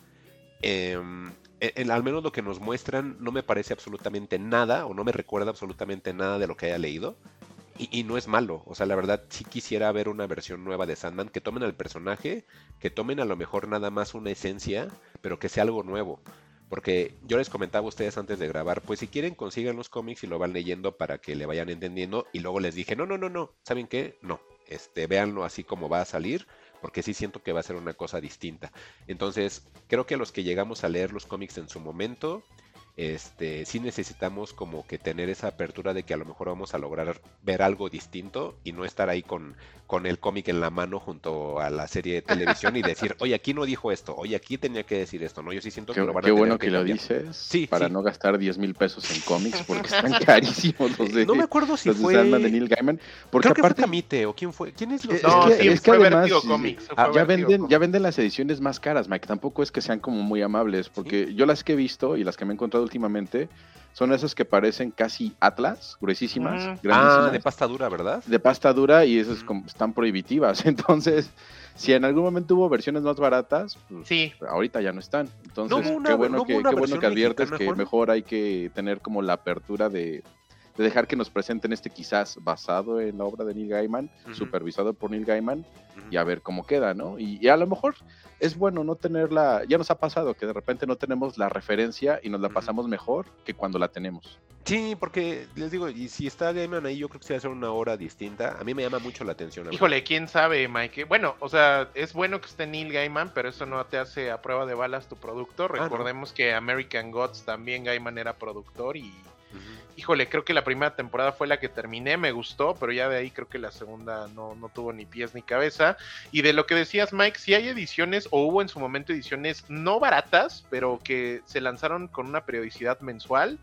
Em, al menos lo que nos muestran no me parece absolutamente nada o no me recuerda absolutamente nada de lo que haya leído. Y, no es malo, o sea, la verdad sí quisiera ver una versión nueva de Sandman, que tomen al personaje, que tomen a lo mejor nada más una esencia, pero que sea algo nuevo. Porque yo les comentaba a ustedes antes de grabar, pues si quieren consigan los cómics y lo van leyendo para que le vayan entendiendo. Y luego les dije, no, no, no, no, ¿saben qué? No, este, véanlo así como va a salir porque sí siento que va a ser una cosa distinta. Entonces, creo que los que llegamos a leer los cómics en su momento, este, sí necesitamos como que tener esa apertura de que a lo mejor vamos a lograr ver algo distinto y no estar ahí con, con el cómic en la mano junto a la serie de televisión y decir, oye, aquí no dijo esto, oye, aquí tenía que decir esto, ¿no? Yo sí siento que lo van a Qué bueno que, lo dices, sí, para no gastar 10 mil pesos en cómics porque están carísimos los de No me acuerdo si fue... de Neil Gaiman, porque Creo aparte... que fue o quién fue, ¿quién es los... No, es que, es que además, Comics, ah, ya, venden, ya venden las ediciones más caras, Mike, tampoco es que sean como muy amables, porque yo las que he visto y las que me he encontrado últimamente son esas que parecen casi Atlas, gruesísimas. Ah, de pasta dura, ¿verdad? De pasta dura y esas están prohibitivas. Entonces, si en algún momento hubo versiones más baratas, pues, sí. ahorita ya no están. Entonces, qué bueno, que, qué bueno que adviertes que mejor hay que tener como la apertura de, dejar que nos presenten este quizás basado en la obra de Neil Gaiman, supervisado por Neil Gaiman, y a ver cómo queda, ¿no? y, a lo mejor es bueno no tenerla, ya nos ha pasado que de repente no tenemos la referencia y nos la pasamos mejor que cuando la tenemos. Sí, porque les digo, y si está Gaiman ahí, yo creo que se va a hacer una hora distinta. A mí me llama mucho la atención. Híjole, quién sabe, Mike. Bueno, o sea, es bueno que esté Neil Gaiman, pero eso no te hace a prueba de balas tu productor. Ah, Recordemos que American Gods también Gaiman era productor y híjole, creo que la primera temporada fue la que terminé, me gustó, pero ya de ahí creo que la segunda no, no tuvo ni pies ni cabeza. Y de lo que decías, Mike, si hay ediciones, o hubo en su momento ediciones no baratas, pero que se lanzaron con una periodicidad mensual.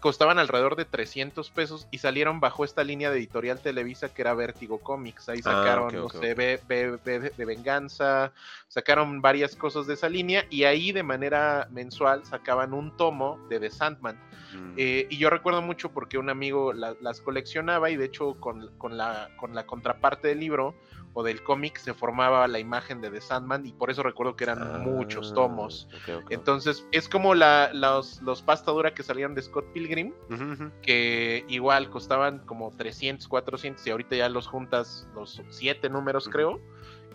Costaban alrededor de 300 pesos y salieron bajo esta línea de editorial Televisa que era Vértigo Comics. Ahí ah, sacaron, no sé, de Venganza, sacaron varias cosas de esa línea y ahí de manera mensual sacaban un tomo de The Sandman. Mm. Eh, y yo recuerdo mucho porque un amigo las coleccionaba y de hecho con, la, con la contraparte del libro o del cómic se formaba la imagen de The Sandman y por eso recuerdo que eran muchos ah, tomos. Entonces es como la, los, los pasta dura que salían de Scott Pilgrim, que igual costaban como 300, 400 y ahorita ya los juntas los siete números creo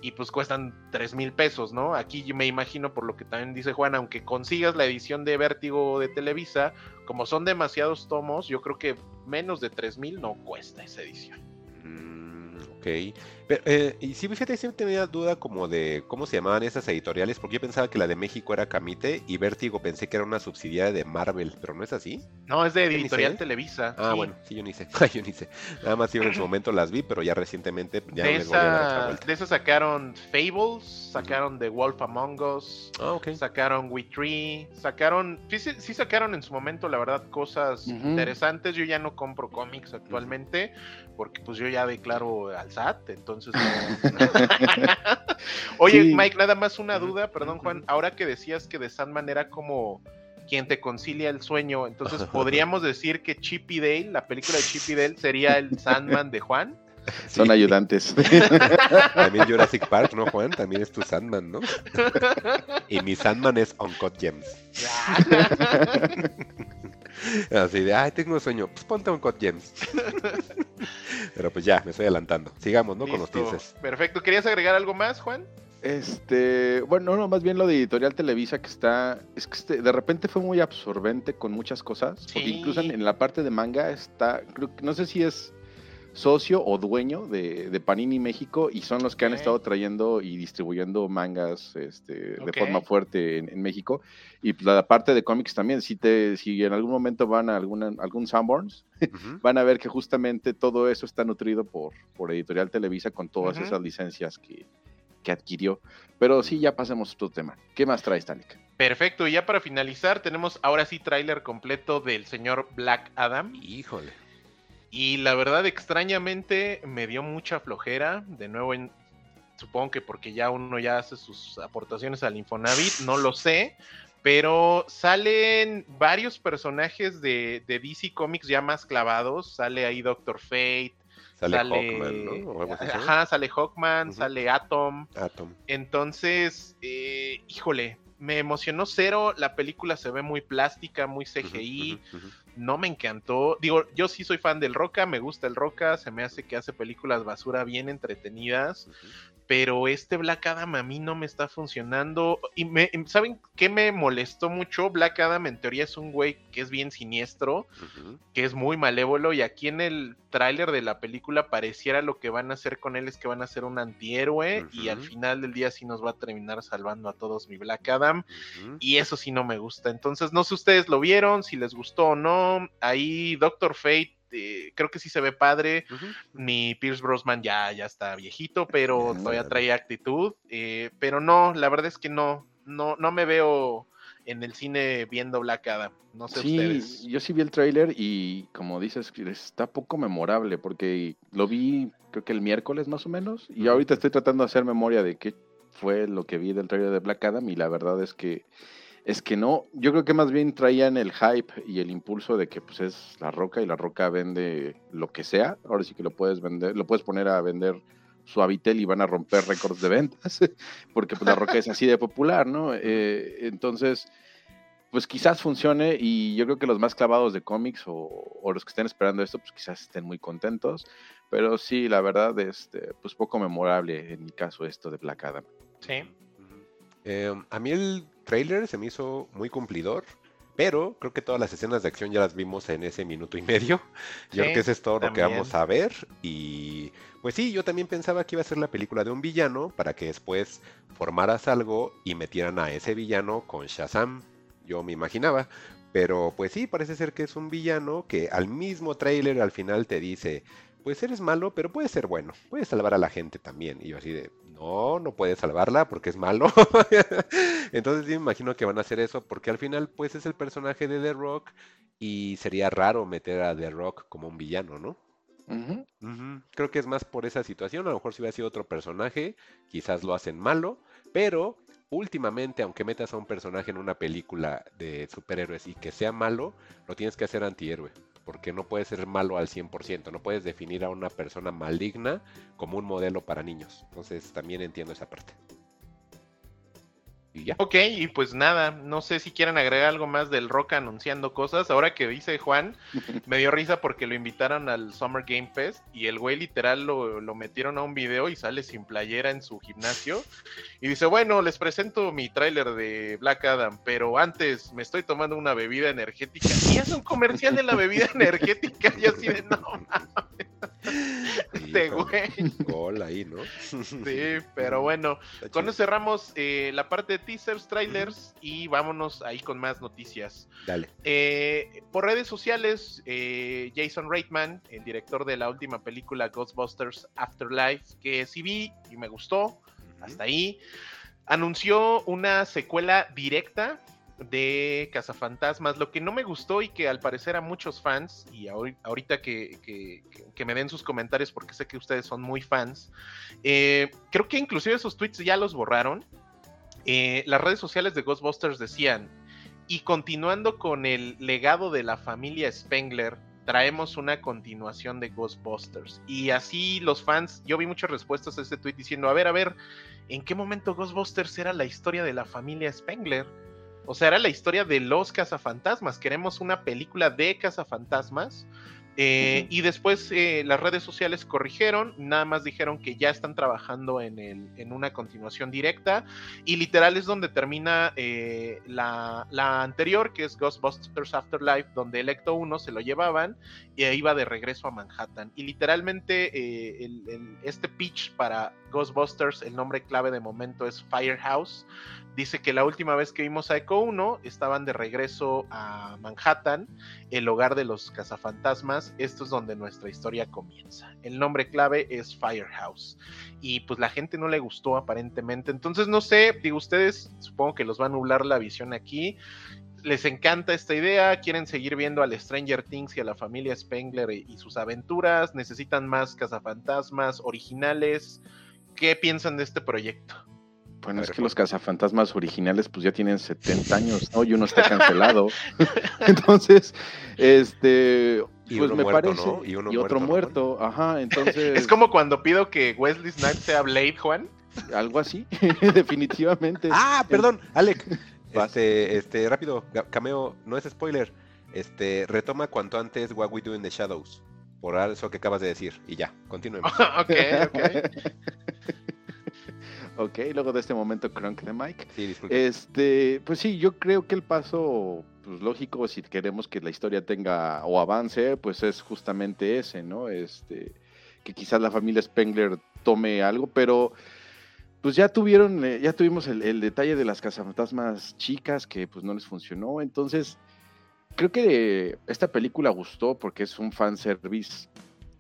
y pues cuestan 3 mil pesos, ¿no? Aquí me imagino, por lo que también dice Juan, aunque consigas la edición de Vértigo de Televisa, como son demasiados tomos, yo creo que menos de 3 mil no cuesta esa edición. Mm, ok. Pero, eh, y sí, fíjate, siempre tenía duda como de cómo se llamaban esas editoriales, porque yo pensaba que la de México era Camite y Vértigo pensé que era una subsidiaria de Marvel, pero no es así. No, es de Editorial Televisa. Ah, bueno, sí, yo ni sé. yo ni sé. Nada más yo en su momento las vi, pero ya recientemente ya de, esa, de esas sacaron Fables, sacaron The Wolf Among Us, ah, sacaron We Tree, sacaron, sí, sí, sacaron en su momento, la verdad, cosas interesantes. Yo ya no compro cómics actualmente, porque pues yo ya declaro al SAT, entonces entonces Oye, Mike, nada más una duda, perdón, Juan. Ahora que decías que de Sandman era como quien te concilia el sueño, entonces podríamos decir que Chippy Dale, la película de Chippy Dale, sería el Sandman de Juan. Son ayudantes. También Jurassic Park, ¿no, Juan? También es tu Sandman, ¿no? Y mi Sandman es Uncut Gems. Así de, ay, tengo sueño. Pues ponte Uncut Gems. Pero pues ya, me estoy adelantando. Sigamos, ¿no? Con los tinces. Perfecto. ¿Querías agregar algo más, Juan? Este, bueno, no, más bien lo de Editorial Televisa que está, es que este, de repente fue muy absorbente con muchas cosas, porque incluso en, la parte de manga está, creo, no sé si es socio o dueño de, Panini México y son los que han estado trayendo y distribuyendo mangas este, de forma fuerte en, México. Y pues, la parte de cómics también, si, te, si en algún momento van a alguna, algún Sanborns, van a ver que justamente todo eso está nutrido por, por Editorial Televisa con todas esas licencias que, que adquirió. Pero sí, ya pasemos a otro tema. ¿Qué más traes, Tanik? Perfecto, y ya para finalizar, tenemos ahora sí tráiler completo del señor Black Adam. Híjole. Y la verdad, extrañamente, me dio mucha flojera. De nuevo, supongo que porque ya uno ya hace sus aportaciones al Infonavit, no lo sé. Pero salen varios personajes de, DC Comics ya más clavados. Sale ahí Doctor Fate. Sale, Hawkman, ¿no? Ajá, sale Hawkman, sale Atom. Atom. Entonces, eh, híjole, me emocionó cero. La película se ve muy plástica, muy CGI no me encantó. Digo, yo sí soy fan del Roca, me gusta el Roca, se me hace que hace películas basura bien entretenidas, pero este Black Adam a mí no me está funcionando. Y me, ¿saben qué me molestó mucho? Black Adam en teoría es un güey que es bien siniestro, que es muy malévolo, y aquí en el tráiler de la película pareciera lo que van a hacer con él es que van a ser un antihéroe, y al final del día sí nos va a terminar salvando a todos mi Black Adam, y eso sí no me gusta. Entonces, no sé ustedes lo vieron, si les gustó o no. Ahí Doctor Fate este, creo que sí se ve padre. Mi Pierce Brosnan ya, ya está viejito, pero todavía trae actitud. Eh, pero no, la verdad es que no, no, no me veo en el cine viendo Black Adam. No sé sí, Yo sí vi el tráiler y como dices, está poco memorable porque lo vi creo que el miércoles más o menos y ahorita estoy tratando de hacer memoria de qué fue lo que vi del tráiler de Black Adam y la verdad es que es que no, yo creo que más bien traían el hype y el impulso de que pues es la roca y la roca vende lo que sea. Ahora sí que lo puedes vender, lo puedes poner a vender Suavitel y van a romper récords de ventas, porque pues la roca es así de popular, ¿no? Eh, entonces, pues quizás funcione y yo creo que los más clavados de cómics o, los que estén esperando esto, pues quizás estén muy contentos, pero sí, la verdad, este, pues poco memorable en mi caso esto de Black Adam. Sí. Em, a mí el trailer se me hizo muy cumplidor, pero creo que todas las escenas de acción ya las vimos en ese minuto y medio. yo creo que eso es todo lo que vamos a ver. Y pues sí, yo también pensaba que iba a ser la película de un villano para que después formaras algo y metieran a ese villano con Shazam. Yo me imaginaba. Pero pues sí, parece ser que es un villano que al mismo trailer al final te dice, pues eres malo, pero puedes ser bueno, puedes salvar a la gente también. Y yo así de, no, no puedes salvarla porque es malo. Entonces sí me imagino que van a hacer eso porque al final pues es el personaje de The Rock y sería raro meter a The Rock como un villano, ¿no? Creo que es más por esa situación. A lo mejor si hubiera sido otro personaje, quizás lo hacen malo, pero últimamente, aunque metas a un personaje en una película de superhéroes y que sea malo, lo tienes que hacer antihéroe. Porque no puede ser malo al 100%, no puedes definir a una persona maligna como un modelo para niños. Entonces también entiendo esa parte. Ok, y pues nada, no sé si quieren agregar algo más del rock anunciando cosas. Ahora que dice Juan, me dio risa porque lo invitaron al Summer Game Fest y el güey literal lo, lo, metieron a un video y sale sin playera en su gimnasio. Y dice, bueno, les presento mi tráiler de Black Adam, pero antes me estoy tomando una bebida energética. Y es un comercial de la bebida energética y así de no este güey. Gol ahí, ¿no? sí, pero bueno, con eso cerramos eh, la parte de teasers, trailers y vámonos ahí con más noticias. Dale. Eh, por redes sociales, eh, Jason Reitman, el director de la última película Ghostbusters Afterlife, que sí vi y me gustó, hasta ahí, anunció una secuela directa de Cazafantasmas. Lo que no me gustó y que al parecer a muchos fans, y ahorita que, me den sus comentarios porque sé que ustedes son muy fans, eh, creo que inclusive esos tweets ya los borraron. Eh, las redes sociales de Ghostbusters decían, y continuando con el legado de la familia Spengler, traemos una continuación de Ghostbusters. Y así los fans, yo vi muchas respuestas a este tweet diciendo, a ver, a ver, ¿en qué momento Ghostbusters era la historia de la familia Spengler? O sea, era la historia de los cazafantasmas. Queremos una película de cazafantasmas. Eh, y después eh, las redes sociales corrigieron, nada más dijeron que ya están trabajando en, el, en una continuación directa. Y literal es donde termina eh, la, la, anterior, que es Ghostbusters Afterlife, donde Electo 1 se lo llevaban y iba de regreso a Manhattan. Y literalmente este pitch para Ghostbusters, el nombre clave de momento es Firehouse Dice que la última vez que vimos a Echo 1 estaban de regreso a Manhattan, el hogar de los cazafantasmas. Esto es donde nuestra historia comienza. El nombre clave es Firehouse. Y pues la gente no le gustó aparentemente. Entonces no sé, digo ustedes, supongo que los va a nublar la visión aquí. Les encanta esta idea, quieren seguir viendo al Stranger Things y a la familia Spengler y sus aventuras, necesitan más cazafantasmas originales. ¿Qué piensan de este proyecto? Bueno, es que los cazafantasmas originales pues ya tienen 70 años, ¿no? Y uno está cancelado. entonces, este, pues me parece. Y, otro muerto, ajá, entonces... Es como cuando pido que Wesley Snipes sea Blade, Juan. Algo así, definitivamente. Ah, perdón, Alec. Este, este, rápido, cameo, no es spoiler. Este, retoma cuanto antes What We Do in the Shadows. Por eso que acabas de decir. Y ya, continuemos. ok, ok. Ok, luego de este momento crunk de Mike. Sí, disculpe. Este, pues sí, yo creo que el paso pues, lógico si queremos que la historia tenga o avance, pues es justamente ese, ¿no? Este, que quizás la familia Spengler tome algo, pero pues ya tuvieron, eh, ya tuvimos el, el detalle de las cazafantasmas chicas que pues no les funcionó, entonces creo que esta película gustó porque es un fanservice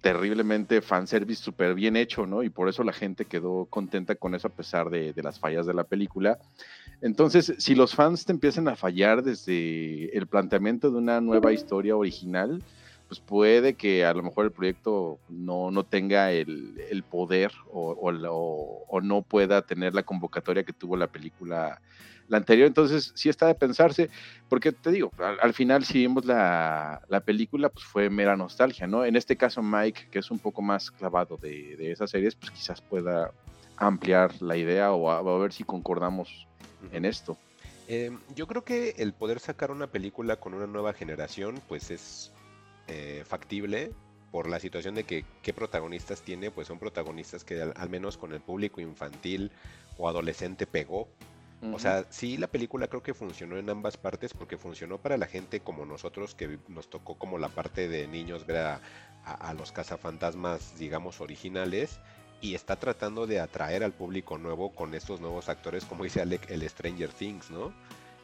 terriblemente fanservice súper bien hecho, ¿no? Y por eso la gente quedó contenta con eso a pesar de, las fallas de la película. Entonces, si los fans te empiezan a fallar desde el planteamiento de una nueva historia original, pues puede que a lo mejor el proyecto no, no tenga el, poder o, o, no pueda tener la convocatoria que tuvo la película la anterior, entonces sí está de pensarse, porque te digo, al, final si vimos la, película, pues fue mera nostalgia, ¿no? En este caso Mike, que es un poco más clavado de, esas series, pues quizás pueda ampliar la idea o a, ver si concordamos en esto. Em, yo creo que el poder sacar una película con una nueva generación, pues es eh, factible por la situación de que qué protagonistas tiene, pues son protagonistas que al menos con el público infantil o adolescente pegó. O sea, sí, la película creo que funcionó en ambas partes porque funcionó para la gente como nosotros, que nos tocó como la parte de niños ver a, los cazafantasmas, digamos, originales, y está tratando de atraer al público nuevo con estos nuevos actores, como dice Alec, el Stranger Things, ¿no?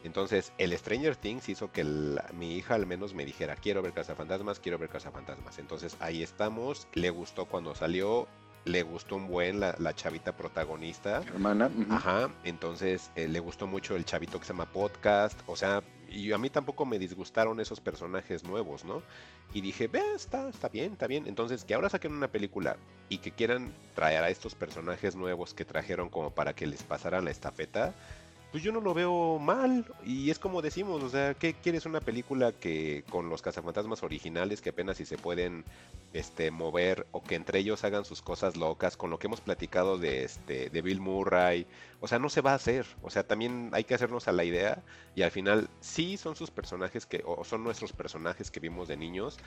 Entonces, el Stranger Things hizo que mi hija al menos me dijera, quiero ver Fantasmas, quiero ver Fantasmas. Entonces, ahí estamos. Le gustó cuando salió. Le gustó un buen la, chavita protagonista. Hermana. Ajá. Entonces, eh, le gustó mucho el chavito que se llama Podcast. O sea, y a mí tampoco me disgustaron esos personajes nuevos, ¿no? Y dije, ve, está, está bien, está bien. Entonces, que ahora saquen una película y que quieran traer a estos personajes nuevos que trajeron como para que les pasaran la estafeta, pues yo no lo veo mal. Y es como decimos, o sea, ¿qué quieres una película que con los cazafantasmas originales que apenas si se pueden este, mover o que entre ellos hagan sus cosas locas, con lo que hemos platicado de, este, de Bill Murray? O sea, no se va a hacer. O sea, también hay que hacernos a la idea y al final sí son sus personajes que, o son nuestros personajes que vimos de niños,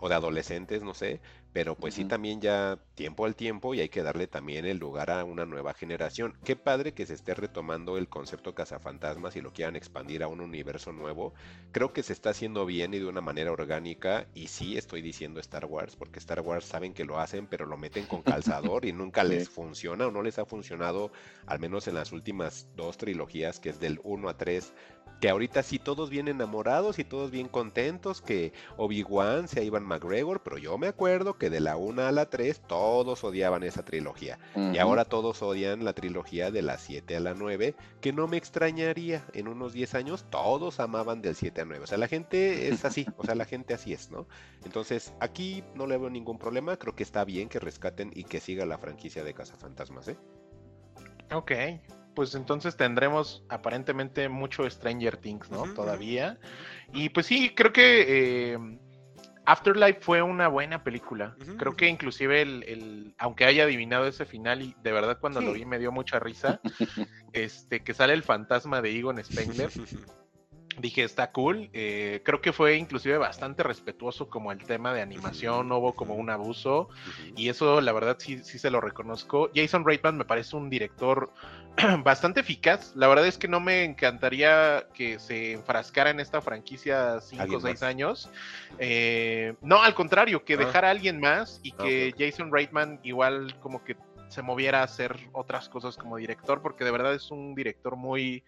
o de adolescentes, no sé, pero pues sí también ya tiempo al tiempo y hay que darle también el lugar a una nueva generación. Qué padre que se esté retomando el concepto cazafantasmas y lo quieran expandir a un universo nuevo. Creo que se está haciendo bien y de una manera orgánica y sí estoy diciendo Star Wars porque Star Wars saben que lo hacen pero lo meten con calzador y nunca les funciona o no les ha funcionado al menos en las últimas dos trilogías que es del 1 a 3 que ahorita sí todos bien enamorados y todos bien contentos, que Obi-Wan sea Ivan McGregor, pero yo me acuerdo que de la 1 a la 3 todos odiaban esa trilogía. Y ahora todos odian la trilogía de la 7 a la 9, que no me extrañaría, en unos 10 años todos amaban del 7 a 9. O sea, la gente es así, o sea, la gente así es, ¿no? Entonces, aquí no le veo ningún problema, creo que está bien que rescaten y que siga la franquicia de Cazafantasmas, ¿eh? Ok, pues entonces tendremos aparentemente mucho Stranger Things, ¿no? Todavía. Y pues sí, creo que eh, Afterlife fue una buena película. creo que inclusive el, aunque haya adivinado ese final y de verdad cuando lo vi me dio mucha risa, este que sale el fantasma de Egon Spengler. dije, está cool. Eh, creo que fue inclusive bastante respetuoso como el tema de animación, no hubo como un abuso. Y eso, la verdad, sí, sí se lo reconozco. Jason Reitman me parece un director bastante eficaz. La verdad es que no me encantaría que se enfrascara en esta franquicia 5 o 6 años. Eh, no, al contrario, que ah. dejara a alguien más y ah, que Jason Reitman igual como que se moviera a hacer otras cosas como director, porque de verdad es un director muy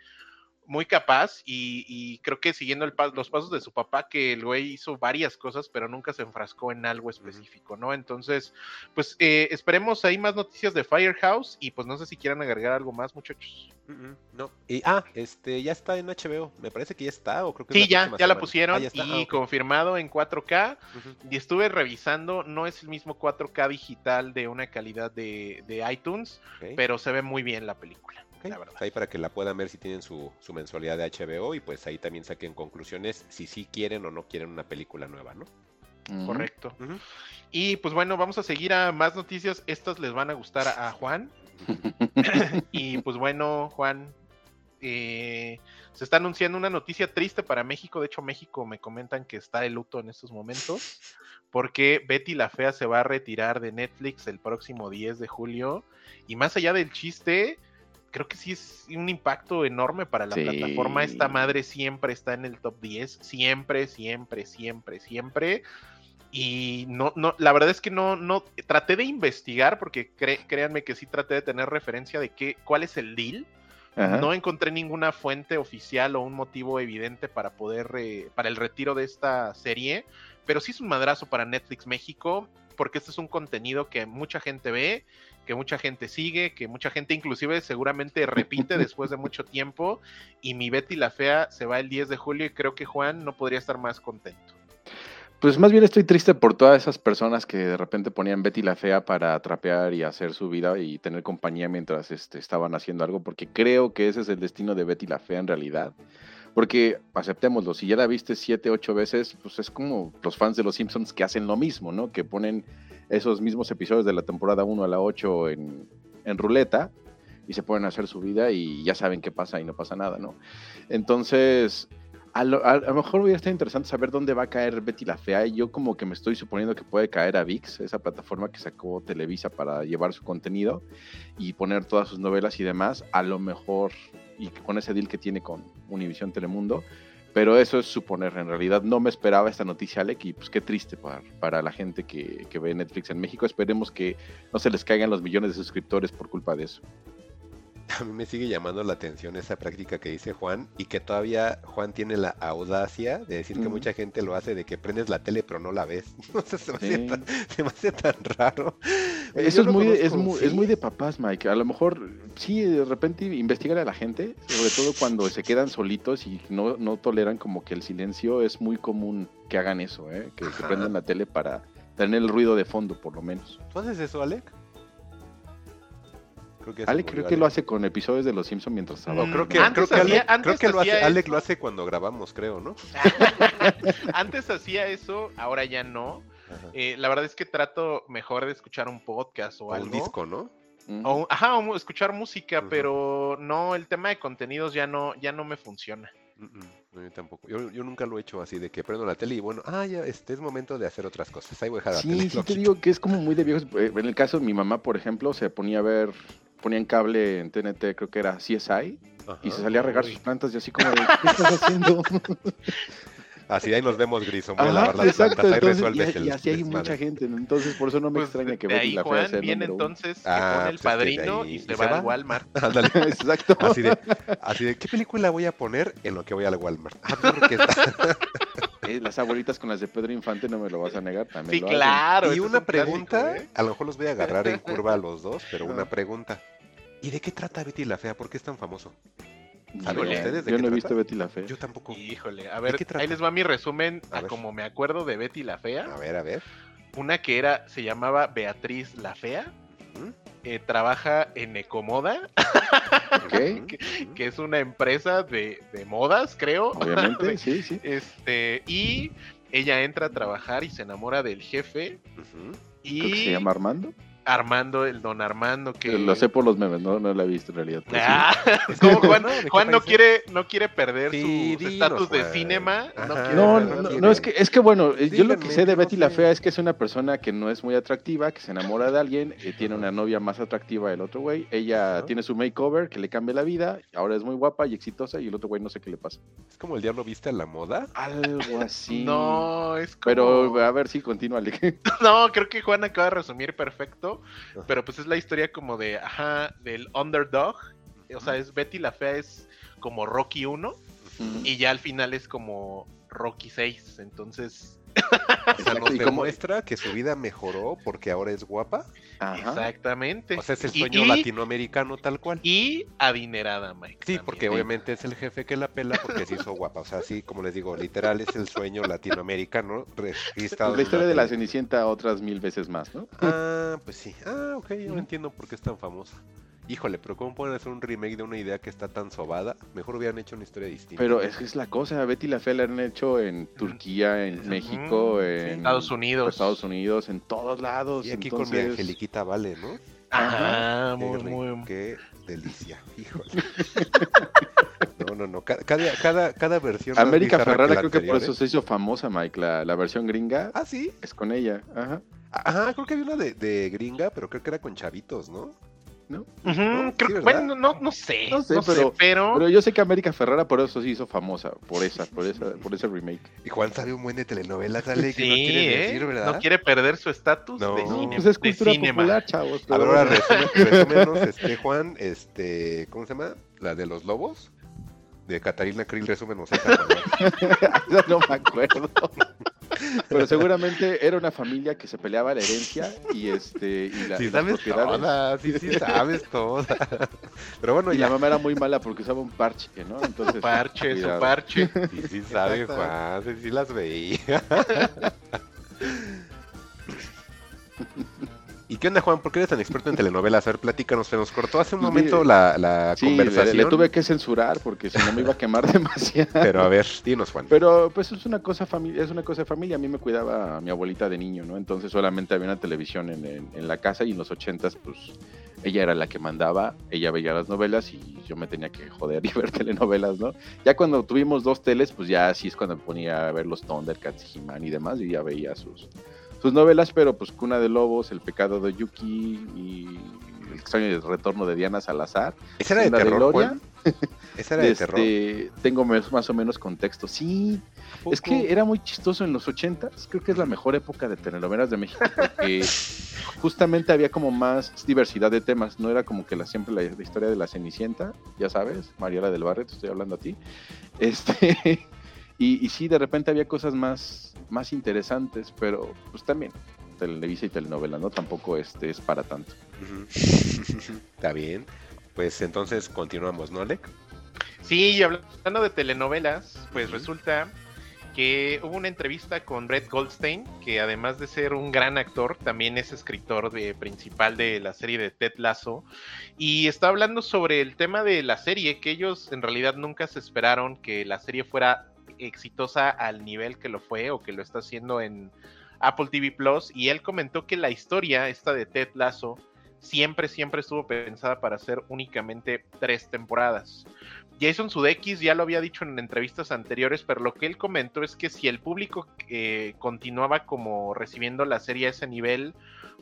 muy capaz y, creo que siguiendo los pasos de su papá, que el güey hizo varias cosas, pero nunca se enfrascó en algo específico, ¿no? Entonces, pues eh, esperemos ahí más noticias de Firehouse y pues no sé si quieran agregar algo más, muchachos. No. Y, ah, este, ya está en HBO, me parece que ya está, o creo que Sí, ya, ya la pusieron ah, y ah, confirmado en 4K. Y estuve revisando, no es el mismo 4K digital de una calidad de, iTunes, pero se ve muy bien la película. Ahí para que la puedan ver si tienen su, mensualidad de HBO y pues ahí también saquen conclusiones si sí quieren o no quieren una película nueva, ¿no? Correcto. Y pues bueno, vamos a seguir a más noticias. Estas les van a gustar a, Juan. y pues bueno, Juan, eh, se está anunciando una noticia triste para México. De hecho, México me comentan que está de luto en estos momentos. Porque Betty la Fea se va a retirar de Netflix el próximo 10 de julio. Y más allá del chiste, creo que sí es un impacto enorme para la plataforma. Esta madre siempre está en el top 10, siempre, siempre, siempre, siempre. Y no, no, la verdad es que no, no, traté de investigar, porque créanme que sí traté de tener referencia de qué, cuál es el deal. No encontré ninguna fuente oficial o un motivo evidente para poder, eh, para el retiro de esta serie, pero sí es un madrazo para Netflix México, porque este es un contenido que mucha gente ve que mucha gente sigue, que mucha gente inclusive seguramente repite después de mucho tiempo. Y mi Betty la Fea se va el 10 de julio y creo que Juan no podría estar más contento. Pues más bien estoy triste por todas esas personas que de repente ponían Betty la Fea para trapear y hacer su vida y tener compañía mientras este, estaban haciendo algo, porque creo que ese es el destino de Betty la Fea en realidad. Porque, aceptémoslo, si ya la viste siete, ocho veces, pues es como los fans de Los Simpsons que hacen lo mismo, ¿no? Que ponen esos mismos episodios de la temporada 1 a la 8 en, en ruleta y se pueden hacer su vida y ya saben qué pasa y no pasa nada, ¿no? Entonces, a lo, a lo, mejor hubiera estado interesante saber dónde va a caer Betty la Fea. Y yo como que me estoy suponiendo que puede caer a VIX, esa plataforma que sacó Televisa para llevar su contenido y poner todas sus novelas y demás. A lo mejor, y con ese deal que tiene con Univision Telemundo, pero eso es suponer, en realidad no me esperaba esta noticia, Alec, y pues qué triste para, para la gente que, que, ve Netflix en México. Esperemos que no se les caigan los millones de suscriptores por culpa de eso. a mí me sigue llamando la atención esa práctica que dice Juan y que todavía Juan tiene la audacia de decir que mucha gente lo hace de que prendes la tele pero no la ves. No sé, se me, hace Sí. tan, se me hace tan raro. Eh, Eso es muy, de- es, muy, sí. es muy de papás, Mike. A lo mejor, sí, de repente investigar a la gente, sobre todo cuando se quedan solitos y no, no toleran como que el silencio, es muy común que hagan eso, ¿eh? que, que prendan la tele para tener el ruido de fondo, por lo menos. ¿Tú haces eso, Alec? Creo que Alec creo que lo hace con episodios de Los Simpsons mientras O trabaja. creo que, Antes creo que hacía- Alec, creo antes que lo hace, hacía Alec lo hace cuando grabamos, creo, ¿no? Antes hacía eso, ahora ya no. Eh, la verdad es que trato mejor de escuchar un podcast o, O algo. un disco, ¿no? O, ajá, o escuchar música, pero no, el tema de contenidos ya no, ya no me funciona. Mm, mm, a mí tampoco. Yo, yo nunca lo he hecho así de que prendo la tele y bueno, ah, ya este es momento de hacer otras cosas. Ahí voy a dejar la tele. Sí, sí te digo que es como muy de viejos. Eh, En el caso de mi mamá, por ejemplo, se ponía a ver, ponía en cable en TNT, creo que era CSI, y Ajá. se salía a regar sus plantas y así como de, ¿qué estás haciendo? Así ahí nos vemos, Grison. Voy a lavar las exacto, plantas. Ahí entonces, resuelves y, el y así hay desmadre. mucha gente, entonces por eso no me Pues extraña que de Betty ahí la Fea Juan sea viene entonces Ah, que pone el pues es que de padrino ahí- y ¿y se se va va? al Walmart. Ándale. Exacto. Así de, así de, ¿qué película voy a poner en lo que voy al Walmart? Ah, porque está- Eh, las abuelitas con las de Pedro Infante no me lo vas a negar también. Sí, lo hacen. claro. y una un clásico, pregunta, ¿eh? a lo mejor los voy a agarrar en curva a los dos, pero una Ajá. pregunta. ¿Y de qué trata Betty la Fea? ¿Por qué es tan famoso? ¿Saben Híjole. ustedes de Yo no he trata? visto Betty la Fea. Yo tampoco. Híjole, a ver, ahí les va mi resumen A como me acuerdo de Betty la Fea. A ver, a ver. Una que era, se llamaba Beatriz la Fea. Eh, trabaja en Ecomoda, Ok, Ujú. que es una empresa de, de modas, creo. obviamente, sí, sí. Este, y ella entra a trabajar y se enamora del jefe. Y Creo que se llama Armando. Armando, el don Armando, que. Lo sé por los memes, no, no la he visto en realidad. sí. Ah, Es como que, Juan, ¿no? Quiere, no quiere perder Sí, su estatus de cinema. No, Ajá. No, no, no, es que, es que bueno, eh, yo lo que sé de que no Betty la sé. Fea es que es una persona que no es muy atractiva, que se enamora de alguien, eh, tiene una novia más atractiva del otro güey, ella tiene su makeover que le cambia la vida, ahora es muy guapa y exitosa y el otro güey no sé qué le pasa. Es como el diablo viste a la moda. Algo así. No, es como... Pero a ver, sí, continúale. No, creo que Juan acaba de resumir perfecto. Ajá. Pero pues es la historia como de, ajá, del underdog. O sea, es Betty la Fea es como Rocky 1 y ya al final es como Rocky 6. Entonces, O sea, nos ¿Y cómo- demuestra que su vida mejoró porque ahora es guapa. Ajá. exactamente. O sea, es el sueño y- latinoamericano tal cual. Y adinerada, Mike. Sí, también. porque obviamente es el jefe que la pela porque se hizo guapa. O sea, sí, como les digo, literal es el sueño latinoamericano registrado. La historia de la. Cenicienta otras mil veces más, ¿no? Ah, pues sí. Ah, ok, yo entiendo por qué es tan famosa. Híjole, pero ¿cómo pueden hacer un remake de una idea que está tan sobada? Mejor hubieran hecho una historia distinta. Pero es que es la cosa, Betty la Fea la han hecho en Turquía, en México, sí, en Estados Unidos. Estados Unidos, en todos lados. Y aquí con mi entonces- Angeliquita Vale, ¿no? Ajá, Qué, muy, rico, muy. qué delicia. Híjole. No, no, no. ca- Cada, cada, cada versión. América Ferrara creo que por eso ¿eh? se hizo famosa, Mike. La, la versión gringa Ah, sí. es con ella. Ajá. Ajá, creo que había una de, de gringa, pero creo que era con chavitos, ¿no? ¿No? Sí, bueno, no, no sé, No no sé, sé, pero- pero, yo sé que América Ferrara por eso se hizo famosa, por esa, por esa, por ese remake. Y Juan sabe un buen de telenovelas, dale, que no sí, quiere ¿eh? decir, ¿verdad? no quiere perder su estatus No. de, cine- Pues es de cultura popular, chavos. A pero ver, ahora resúmenos, este, Juan, este, ¿cómo se llama? La de los lobos. De Catarina Krill, resúmenos. Esa no me acuerdo. Pero seguramente era una familia que se peleaba la herencia y este y, la, Sí y sabes todas, sí, sí sabes todas. Pero bueno, Y la mamá era muy mala porque usaba un parche, ¿no? Entonces, Parche, su cuidado. parche. Sí, sí sabe. Juan, sí, sí las veía. qué onda, Juan? ¿Por qué eres tan experto en telenovelas? A ver, platícanos. Se nos cortó hace un momento la, la Sí, le, conversación. le tuve que censurar porque si no me iba a quemar demasiado. Pero a ver, dinos, Juan. Pero pues es una cosa familia, es una cosa de familia. A mí me cuidaba a mi abuelita de niño, ¿no? Entonces solamente había una televisión en, en- en la casa y en los ochentas, pues ella era la que mandaba, ella veía las novelas y yo me tenía que joder y ver telenovelas, ¿no? Ya cuando tuvimos dos teles, pues ya así es cuando me ponía a ver los Thundercats, He-Man y demás, y ya veía sus, sus novelas, pero pues Cuna de Lobos, El pecado de Yuki y El extraño retorno de Diana Salazar. ¿Esa era de la de terror. Juan? Esa era de Este, terror. Tengo más más o menos contexto. Sí, ¿A es que era muy chistoso en los 80 Creo que es la mejor época de telenovelas de México. Porque justamente había como más diversidad de temas. No era como que la, siempre la, la historia de la Cenicienta, ya sabes, Mariola del Barrio, te estoy hablando a ti. Este, y, y sí, de repente había cosas más, más interesantes, pero pues también Televisa y telenovela, ¿no? Tampoco este es para tanto. Está bien. Pues entonces continuamos, ¿no, Alec? Sí, y hablando de telenovelas, pues resulta que hubo una entrevista con Brett Goldstein, que además de ser un gran actor, también es escritor de, principal de la serie de Ted Lasso, y está hablando sobre el tema de la serie, que ellos en realidad nunca se esperaron que la serie fuera exitosa al nivel que lo fue o que lo está haciendo en Apple TV Plus, y él comentó que la historia, esta de Ted Lasso, siempre, siempre estuvo pensada para ser únicamente tres temporadas. Jason Sudeikis ya lo había dicho en entrevistas anteriores, pero lo que él comentó es que si el público eh, continuaba como recibiendo la serie a ese nivel,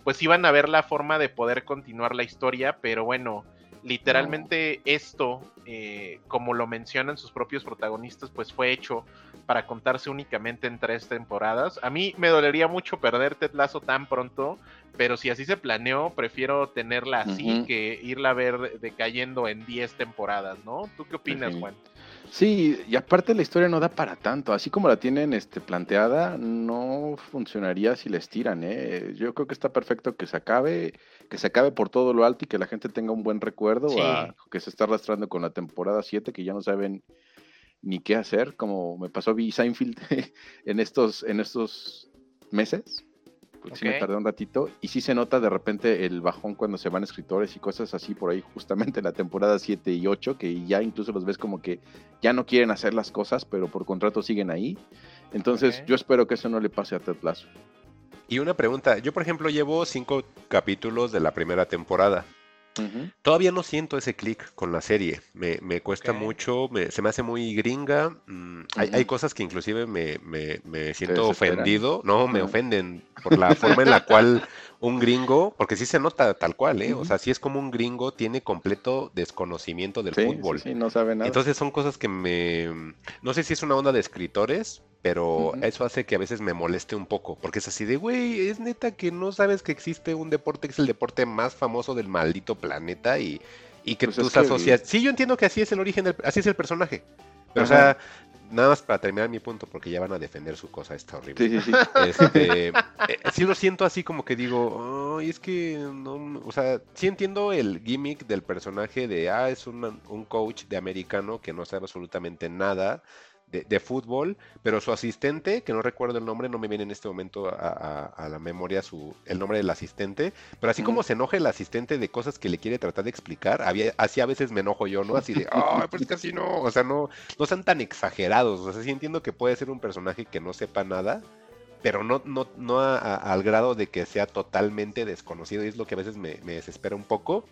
pues iban a ver la forma de poder continuar la historia, pero bueno, literalmente esto, eh, como lo mencionan sus propios protagonistas, pues fue hecho para contarse únicamente en tres temporadas. A mí me dolería mucho perder Ted Lasso tan pronto, pero si así se planeó, prefiero tenerla así que irla a ver decayendo en 10 temporadas, ¿no? ¿Tú qué opinas. Juan? Sí, y aparte la historia no da para tanto. Así como la tienen este, planteada, no funcionaría si la estiran. ¿eh? Yo creo que está perfecto que se acabe, que se acabe por todo lo alto y que la gente tenga un buen recuerdo. Sí. a que se está arrastrando con la temporada 7, que ya no saben ni qué hacer, como me pasó a Seinfeld en estos, en estos meses. Porque sí me tardé un ratito. Y sí se nota de repente el bajón cuando se van escritores y cosas así por ahí, justamente en la temporada 7 y 8, que ya incluso los ves como que ya no quieren hacer las cosas, pero por contrato siguen ahí. Entonces, yo espero que eso no le pase a Ted Lasso. Y una pregunta, yo por ejemplo llevo cinco capítulos de la primera temporada. Todavía no siento ese clic con la serie. Me, me cuesta mucho, me- se me hace muy gringa. mm, hay, hay cosas que inclusive me, me- me siento ofendido. No, me ofenden por la forma en la cual un gringo, porque sí se nota tal cual, ¿eh? O sea, sí es como un gringo tiene completo desconocimiento del Sí, sí, fútbol. sí, no sabe nada. Entonces son cosas que me... No sé si es una onda de escritores, pero eso hace que a veces me moleste un poco, porque es así de, güey, es neta que no sabes que existe un deporte que es el deporte más famoso del maldito planeta y, y que Pues tú que- asocias... Sí, yo entiendo que así es el origen, del, así es el personaje, pero o sea, nada más para terminar mi punto, porque ya van a defender su cosa, está horrible. Sí, sí, sí. Este, eh, sí lo siento así como que digo, "Ay, es que no, o sea, sí entiendo el gimmick del personaje de, ah, es un, un coach de americano que no sabe absolutamente nada de, de fútbol, pero su asistente, que no recuerdo el nombre, no me viene en este momento a, a- a la memoria su, el nombre del asistente, pero así como se enoja el asistente de cosas que le quiere tratar de explicar, había, así a veces me enojo yo, ¿no? Así de, ay, pues así no, o sea, no, no sean tan exagerados, o sea, sí entiendo que puede ser un personaje que no sepa nada, pero no, no, no a- al grado de que sea totalmente desconocido, y es lo que a veces me, me desespera un poco.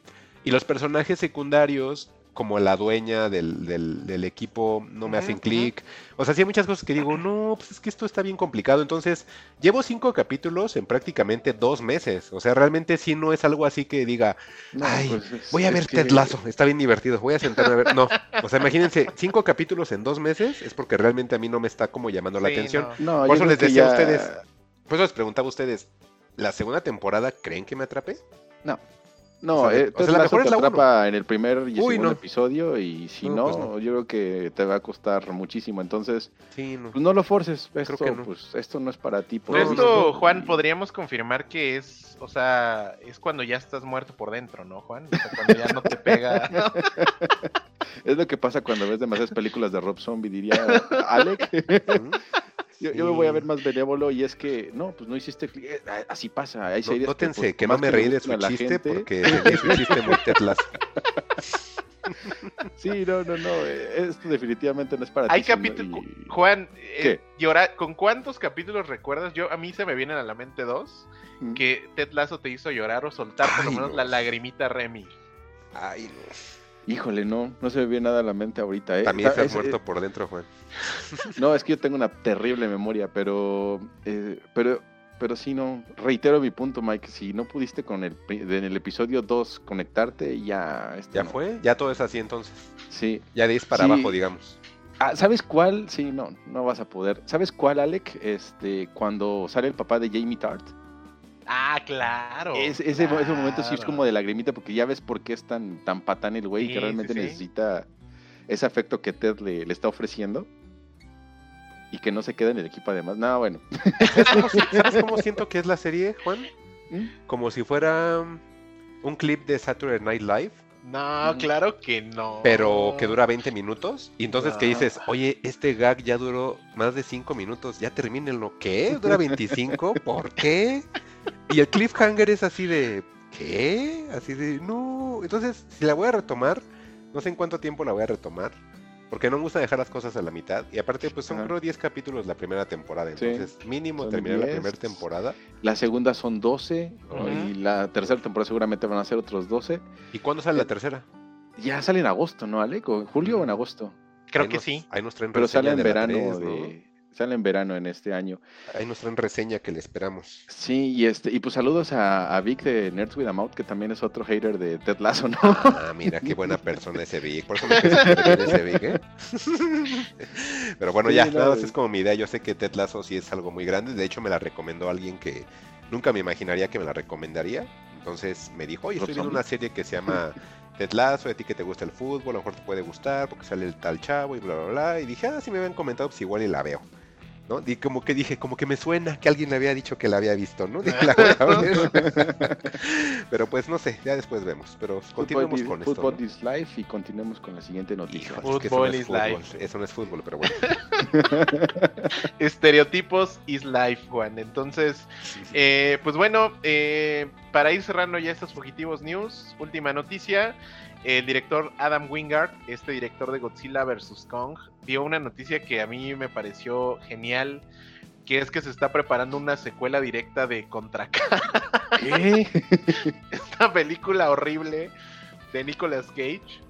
Y los personajes secundarios, como la dueña del, del- del equipo, no me hacen clic. O sea, sí hay muchas cosas que digo, no, pues es que esto está bien complicado. Entonces, llevo cinco capítulos en prácticamente dos meses. O sea, realmente sí no es algo así que diga, No, Ay, pues es- voy a es ver que- Ted Lasso, está bien divertido, voy a sentarme a ver. No, o sea, imagínense, cinco capítulos en dos meses es porque realmente a mí no me está como llamando la atención. no. No, Por eso les decía a ustedes, Por eso les preguntaba a ustedes, ¿la segunda temporada creen que me atrape? No. No, O sea, eh, o sea, Ted la mejor te es la uno. atrapa en el primer y el Uy, segundo no. episodio y si No, no, pues no. yo creo que te va a costar muchísimo. Entonces, Sí, no. pues no lo forces. Esto, que no. pues, esto no es para ti. por esto. Juan, podríamos confirmar que es, o sea, es cuando ya estás muerto por dentro, ¿no, Juan? O sea, cuando ya no te pega. Es lo que pasa cuando ves demasiadas películas de Rob Zombie, diría Alec. Yo, yo me voy a ver más benévolo y es que, no, pues no hiciste clic. Eh, Así pasa. Hay No, series nótense pues, que no más me reí de su chiste gente- porque es un chiste muy Ted Lasso. Sí, no, no, no. eh, Esto definitivamente no es para Hay ti. capítulos. y- Juan, eh, ¿con cuántos capítulos recuerdas? Yo A mí se me vienen a la mente dos. Mm. Que Ted Lasso te hizo llorar o soltar por lo menos no. la lagrimita Remy. Ay, no. Híjole, no, no se me viene nada a la mente ahorita. ¿eh? También Está- estás es- muerto por dentro, Juan. No, es que yo tengo una terrible memoria, pero, eh, pero pero sí, no. Reitero mi punto, Mike. Si no pudiste con el, en el episodio 2 conectarte, ya. Este ya fue, ya todo es así entonces. Sí. Ya de para abajo, digamos. Ah, ¿Sabes cuál? Sí, no, no vas a poder. ¿Sabes cuál, Alec? Este, cuando sale el papá de Jamie Tart. Ah, claro. ese, momento sí es como de lagrimita, porque ya ves por qué es tan, tan patán el güey que realmente necesita ese afecto que Ted le, le, está ofreciendo. Y que no se queda en el equipo además. Nada, bueno. ¿Sabes cómo, siento que es la serie, Juan? ¿Mm? Como si fuera un clip de Saturday Night Live no, claro que no. Pero que dura 20 minutos. Y entonces que dices, oye, este gag ya duró más de 5 minutos, ya termínenlo. ¿Qué? ¿Dura 25? ¿Por qué? Y el cliffhanger es así de, ¿qué? Así de, no. Entonces, si la voy a retomar, no sé en cuánto tiempo la voy a retomar. Porque no me gusta dejar las cosas a la mitad. Y aparte, pues son creo 10 capítulos la primera temporada. Entonces, mínimo terminar la primera temporada. La segunda son 12. Y la tercera temporada seguramente van a ser otros 12. ¿Y cuándo sale la eh, tercera? Ya sale en agosto, ¿no, Alec? ¿O julio o en agosto? Creo que sí. Ahí nos traen Pero sale en verano de, Sale en verano en este año. Ahí nos traen reseña que le esperamos. Sí, y este, y pues saludos a, Vic de Nerds with a Mouth, que también es otro hater de Ted Lasso, ¿no? Ah, mira, qué buena persona ese Vic. Por eso me ese Vic, ¿eh? Pero bueno, ya, nada más es como mi idea. Yo sé que Ted Lasso sí es algo muy grande. De hecho, me la recomendó alguien que nunca me imaginaría que me la recomendaría. Entonces me dijo, oye, estoy viendo una serie que se llama Ted Lasso, a ti que te gusta el fútbol, a lo mejor te puede gustar porque sale el tal chavo y bla, bla, bla. Y dije, ah, si me habían comentado, pues igual y la veo. ¿No? Y como que dije, como que me suena que alguien me había dicho que la había visto, ¿no? Pero pues no sé, ya después vemos. Pero continuemos con esto. Fútbol is life y continuemos con la siguiente noticia. Fútbol is life. Eso no es fútbol, pero bueno. Estereotipos is life, Juan. Entonces, eh, pues bueno, eh, para ir cerrando ya estos fugitivos news, última noticia. El director Adam Wingard, este director de Godzilla vs. Kong, dio una noticia que a mí me pareció genial, que es que se está preparando una secuela directa de Contra ¿Qué? Esta película horrible de Nicolas Cage.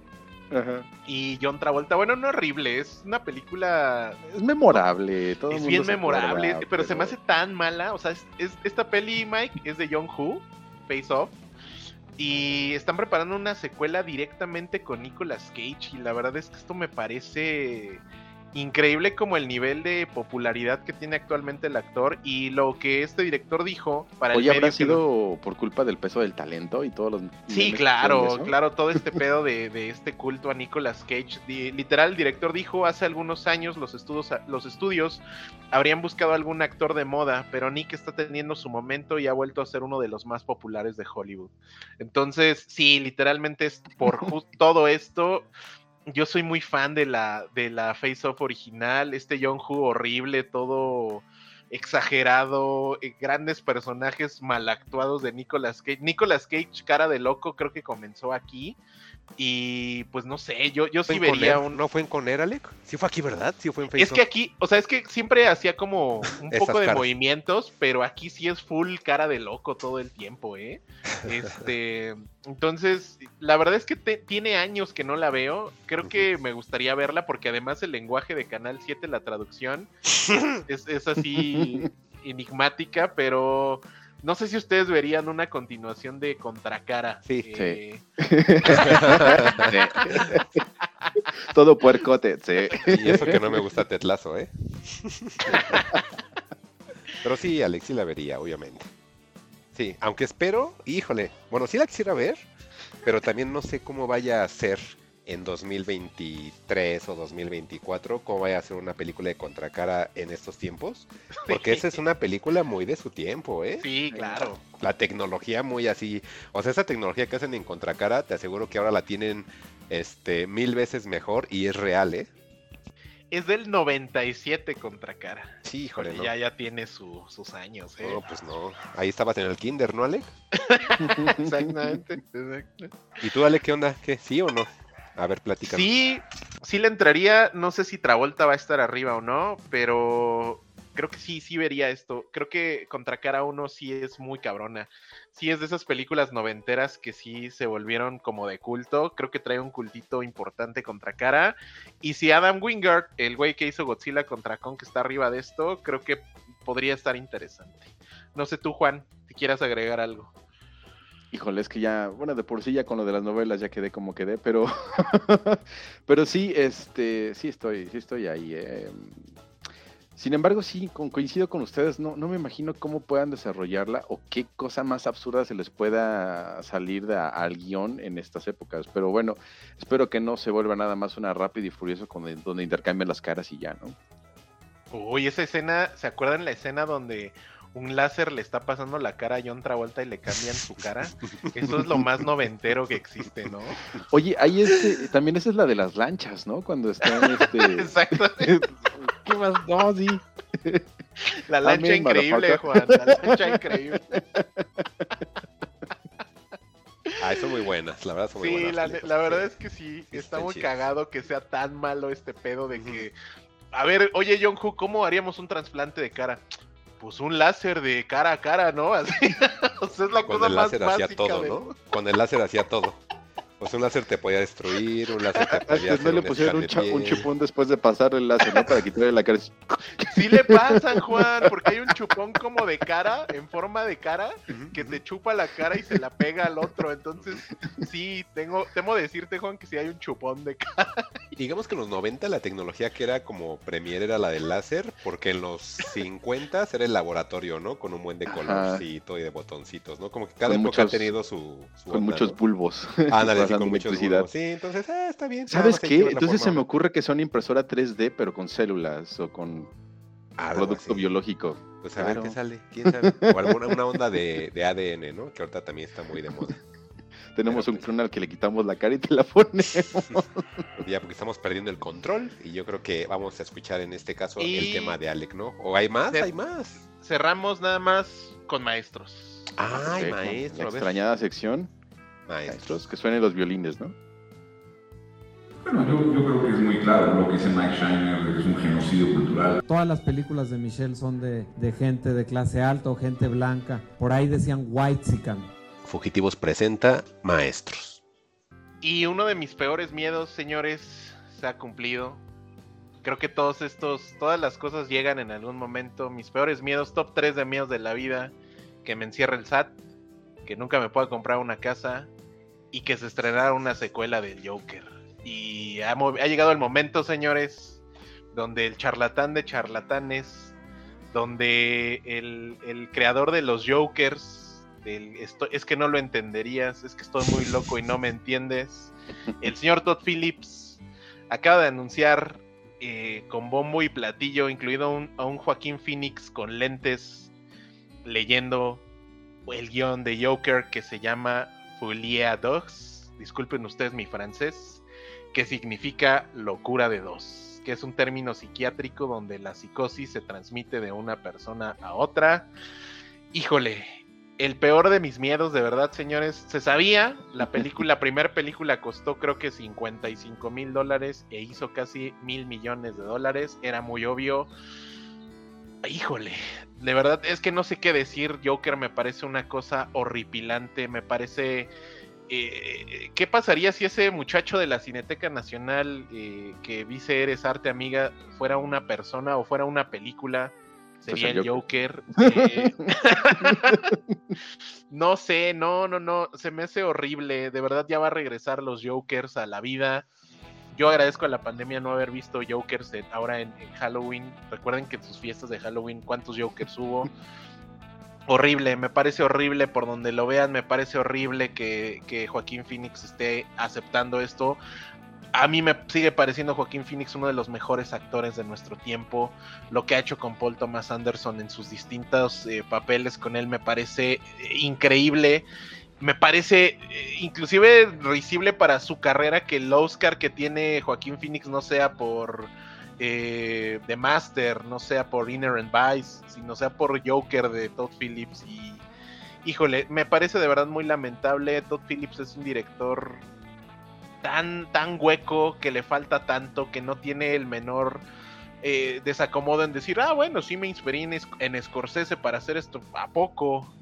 Y John Travolta, bueno, no horrible, es una película. Es memorable, todo Es bien memorable, pero, se me hace tan mala. O sea, es, esta peli, Mike, es de John Who, Face Off. Y están preparando una secuela directamente con Nicolas Cage. Y la verdad es que esto me parece increíble como el nivel de popularidad que tiene actualmente el actor y lo que este director dijo para Oye, el habrá sido por culpa del peso del talento y todos los Sí, claro, claro, todo este pedo de, este culto a Nicolas Cage. literal, el director dijo hace algunos años los estudios, los estudios habrían buscado algún actor de moda, pero Nick está teniendo su momento y ha vuelto a ser uno de los más populares de Hollywood. Entonces, sí, literalmente es por todo esto yo soy muy fan de la, de la Face Off original, este Young Hu horrible, todo exagerado, eh, grandes personajes mal actuados de Nicolas Cage. Nicolas Cage, cara de loco, creo que comenzó aquí. Y pues no sé, yo, yo sí vería un. ¿No fue en Conner, Alec? Sí fue aquí, ¿verdad? Sí fue en Facebook. Es que aquí, o sea, es que siempre hacía como un poco de movimientos, pero aquí sí es full cara de loco todo el tiempo, ¿eh? Este. entonces, la verdad es que tiene años que no la veo. Creo que me gustaría verla porque además el lenguaje de Canal 7, la traducción, es, es así enigmática, pero no sé si ustedes verían una continuación de Contracara. Sí, eh, sí. Todo puercote, sí. Y eso que no me gusta Tetlazo, ¿eh? Pero sí, Alex, sí la vería, obviamente. Sí, aunque espero, híjole, bueno, sí la quisiera ver, pero también no sé cómo vaya a ser en 2023 o 2024 cómo vaya a ser una película de Contracara en estos tiempos. Porque esa es una película muy de su tiempo, ¿eh? Sí, claro. La tecnología muy así. O sea, esa tecnología que hacen en Contracara, te aseguro que ahora la tienen este mil veces mejor y es real, ¿eh? Es del 97 Contracara. Sí, híjole, ¿no? Ya, ya tiene sus años, ¿eh? No, pues no. Ahí estabas en el kinder, ¿no, Alec? Exactamente, exacto. ¿Y tú, Alec, qué onda? ¿Qué? ¿Sí o no? A ver, platícame. Sí, sí le entraría. No sé si Travolta va a estar arriba o no, pero creo que sí, sí vería esto. Creo que contra cara uno sí es muy cabrona. Sí es de esas películas noventeras que sí se volvieron como de culto. Creo que trae un cultito importante contra cara. Y si Adam Wingard, el güey que hizo Godzilla contra Kong, que está arriba de esto, creo que podría estar interesante. No sé tú, Juan, si quieras agregar algo. Híjole, es que ya, bueno, de por sí ya con lo de las novelas ya quedé como quedé, pero, pero sí, este, sí estoy, sí estoy ahí. Eh. Sin embargo, sí, coincido con ustedes, no, no me imagino cómo puedan desarrollarla o qué cosa más absurda se les pueda salir al guion en estas épocas. Pero bueno, espero que no se vuelva nada más una rápida y furiosa donde intercambian las caras y ya, ¿no? Uy, esa escena, ¿se acuerdan la escena donde un láser le está pasando la cara a John Travolta y le cambian su cara. Eso es lo más noventero que existe, ¿no? Oye, ahí este, también esa es la de las lanchas, ¿no? Cuando están este. Exacto. ¿Qué más? No, sí. La lancha increíble, Juan. La lancha increíble. Ah, son muy buenas, la verdad son muy sí, buenas. La, la, verdad es que sí, está muy cagado que sea tan malo este pedo de que. A ver, oye, John Hu, ¿cómo haríamos un trasplante de cara? Pues un láser de cara a cara, ¿no? Así, o sea, es la Con cosa el más láser hacía básica todo, de- ¿no? Con el láser hacía todo. Pues un láser te podía destruir, un láser te podía Antes no hacer le pusieron un, cha- chupón después de pasar el láser, ¿no? Para quitarle la cara. Sí le pasan, Juan, porque hay un chupón como de cara, en forma de cara, que te chupa la cara y se la pega al otro. Entonces, sí, tengo, temo decirte, Juan, que sí hay un chupón de cara. Digamos que en los 90 la tecnología que era como premier era la del láser, porque en los 50 era el laboratorio, ¿no? Con un buen de Ajá. colorcito y de botoncitos, ¿no? Como que cada Con época muchos- ha tenido su, su Con onda, muchos ¿no? bulbos. Ándale, con electricidad. Sí, entonces, eh, está bien. ¿Sabes qué? Entonces se me ocurre que son impresora 3D, pero con células o con Algo producto así. biológico. Pues a ver qué sale, quién sabe. O alguna una onda de, de ADN, ¿no? Que ahorita también está muy de moda. Tenemos Pero un pues- clon al que le quitamos la cara y te la ponemos. Ya porque estamos perdiendo el control y yo creo que vamos a escuchar en este caso el tema de Alec, ¿no? ¿O hay más? Hay más. Cerramos nada más con maestros. Ay, Ok, con maestro, La a ver. extrañada sección. Maestro. Maestros, que suenen los violines, ¿no? Bueno, yo, yo creo que es muy claro lo que dice Mike Shiner, de que es un genocidio cultural. Todas las películas de Michelle son de, de gente de clase alta o gente blanca. Por ahí decían white Fugitivos presenta Maestros. Y uno de mis peores miedos, señores, se ha cumplido. Creo que todos estos, todas las cosas llegan en algún momento. Mis peores miedos, top 3 de miedos de la vida, que me encierre el SAT, que nunca me pueda comprar una casa y que se estrenara una secuela del Joker. Y ha, llegado el momento, señores, donde el charlatán de charlatanes, donde el, el creador de los Jokers, del esto- es que no lo entenderías, es que estoy muy loco y no me entiendes, el señor Todd Phillips acaba de anunciar eh, con bombo y platillo, incluido un- a un Joaquín Phoenix con lentes, leyendo el guion de Joker que se llama Folie Dogs. Disculpen ustedes mi francés, que significa locura de dos, que es un término psiquiátrico donde la psicosis se transmite de una persona a otra. Híjole, el peor de mis miedos, de verdad, señores. Se sabía, la película, la primera película costó creo que 55 mil dólares e hizo casi mil millones de dólares. Era muy obvio. Híjole, de verdad es que no sé qué decir. Joker me parece una cosa horripilante. Me parece. eh, ¿Qué pasaría si ese muchacho de la Cineteca Nacional eh, que dice Eres Arte Amiga fuera una persona o fuera una película? Sería Pues el el Joker. eh, no sé, no, no, no, se me hace horrible. De verdad ya va a regresar los Jokers a la vida. Yo agradezco a la pandemia no haber visto Jokers en- ahora en, en Halloween. Recuerden que en sus fiestas de Halloween, ¿cuántos Jokers hubo? Horrible, me parece horrible por donde lo vean, me parece horrible que, que Joaquín Phoenix esté aceptando esto. A mí me sigue pareciendo Joaquín Phoenix uno de los mejores actores de nuestro tiempo. Lo que ha hecho con Paul Thomas Anderson en sus distintos eh, papeles con él me parece eh, increíble. Me parece eh, inclusive risible para su carrera que el Oscar que tiene Joaquín Phoenix no sea por eh, The Master, no sea por Inherent Vice, sino sea por Joker de Todd Phillips. Y híjole, me parece de verdad muy lamentable. Todd Phillips es un director tan, tan hueco que le falta tanto, que no tiene el menor eh, desacomodo en decir, ah, bueno, sí me inspiré en, en Scorsese para hacer esto. ¿A poco?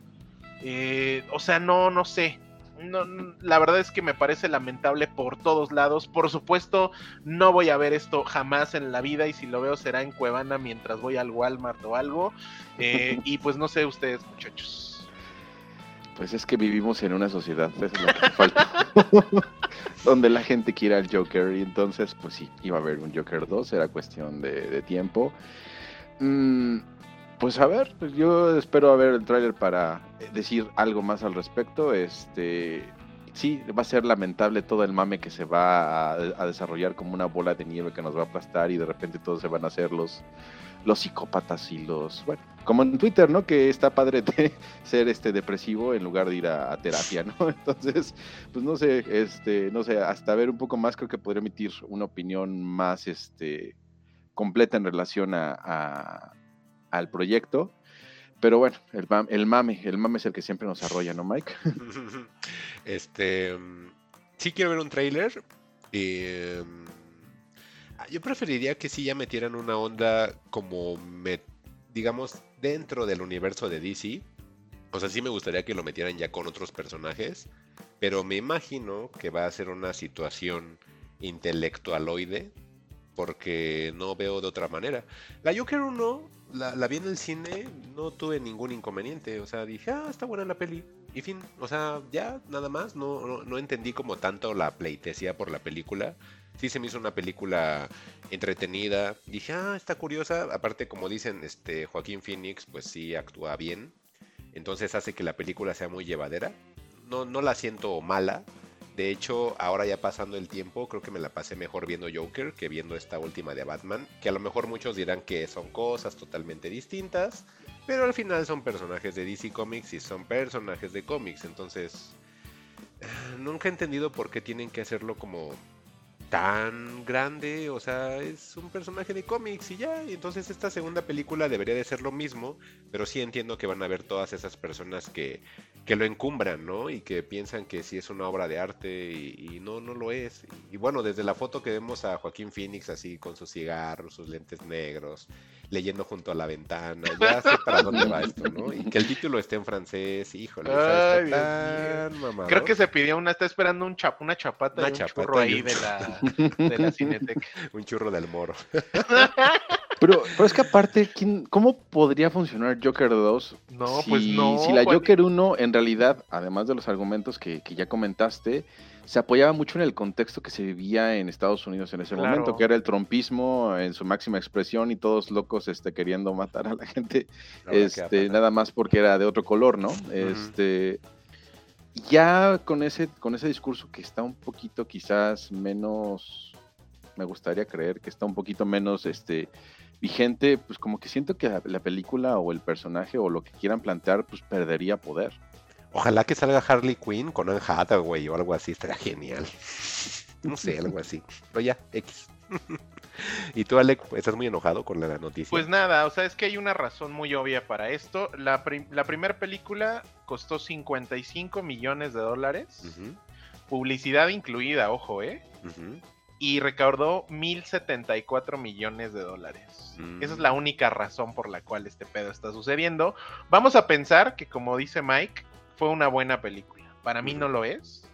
Eh, o sea, no, no sé. no, la verdad es que me parece lamentable por todos lados. Por supuesto, no voy a ver esto jamás en la vida y si lo veo será en Cuevana mientras voy al Walmart o algo. Eh, y pues no sé ustedes, muchachos. Pues es que vivimos en una sociedad, eso es lo que falta. Donde la gente quiere al Joker y entonces, pues sí, iba a haber un Joker 2, era cuestión de, tiempo. Mm, pues a ver, pues yo espero a ver el tráiler para decir algo más al respecto. Este, sí, va a ser lamentable todo el mame que se va a, desarrollar como una bola de nieve que nos va a aplastar y de repente todos se van a hacer los, los psicópatas y los, bueno, como en Twitter, ¿no? Que está padre de ser este depresivo en lugar de ir a, terapia, ¿no? Entonces, pues no sé, este, no sé, hasta ver un poco más creo que podría emitir una opinión más, este, completa en relación a al proyecto. Pero bueno, el, el mame, el mame es el que siempre nos arrolla, ¿no, Mike? este, sí quiero ver un trailer. Em, yo preferiría que sí ya metieran una onda como, digamos, dentro del universo de DC. O sea, sí me gustaría que lo metieran ya con otros personajes. Pero me imagino que va a ser una situación intelectualoide. Porque no veo de otra manera. La Joker 1 la, vi en el cine, no tuve ningún inconveniente. O sea, dije, ah, está buena la peli. Y fin, o sea, ya nada más. No, no, entendí como tanto la pleitesía por la película. Sí se me hizo una película entretenida. Dije, ah, está curiosa. Aparte, como dicen, este Joaquín Phoenix, pues sí actúa bien. Entonces hace que la película sea muy llevadera. No, no la siento mala. De hecho, ahora ya pasando el tiempo, creo que me la pasé mejor viendo Joker que viendo esta última de Batman, que a lo mejor muchos dirán que son cosas totalmente distintas, pero al final son personajes de DC Comics y son personajes de cómics, entonces eh, nunca he entendido por qué tienen que hacerlo como tan grande, o sea, es un personaje de cómics y ya, y entonces esta segunda película debería de ser lo mismo, pero sí entiendo que van a haber todas esas personas que, que lo encumbran, ¿no? Y que piensan que sí es una obra de arte y, no, no lo es. Y, bueno, desde la foto que vemos a Joaquín Phoenix así con sus cigarros, sus lentes negros, leyendo junto a la ventana, ya sé para dónde va esto, ¿no? Y que el título esté en francés, híjole, Creo que se pidió una, está esperando un chap, una chapata, una chapata ahí de la de la Cineteca. Un churro del moro. Pero, pero es que aparte, ¿cómo podría funcionar Joker 2? No, pues no. Si la Joker 1, en realidad, además de los argumentos que, ya comentaste, se apoyaba mucho en el contexto que se vivía en Estados Unidos en ese momento, que era el trompismo en su máxima expresión y todos locos este, queriendo matar a la gente, este, nada más porque era de otro color, ¿no? Este ya con ese, con ese discurso que está un poquito quizás menos, me gustaría creer que está un poquito menos este, vigente, pues como que siento que la, película o el personaje o lo que quieran plantear, pues perdería poder. Ojalá que salga Harley Quinn con Anne Hathaway o algo así, estaría genial. No sé, algo así. Pero ya, X. ¿Y tú, Alec, estás muy enojado con la noticia? Pues nada, o sea, es que hay una razón muy obvia para esto. La, primera película costó 55 millones de dólares. Publicidad incluida, ojo, ¿eh? Y recaudó 1.074 millones de dólares. Esa es la mm. única razón por la cual este pedo está sucediendo. Vamos a pensar que, como dice Mike, fue una buena película. Para mí no lo es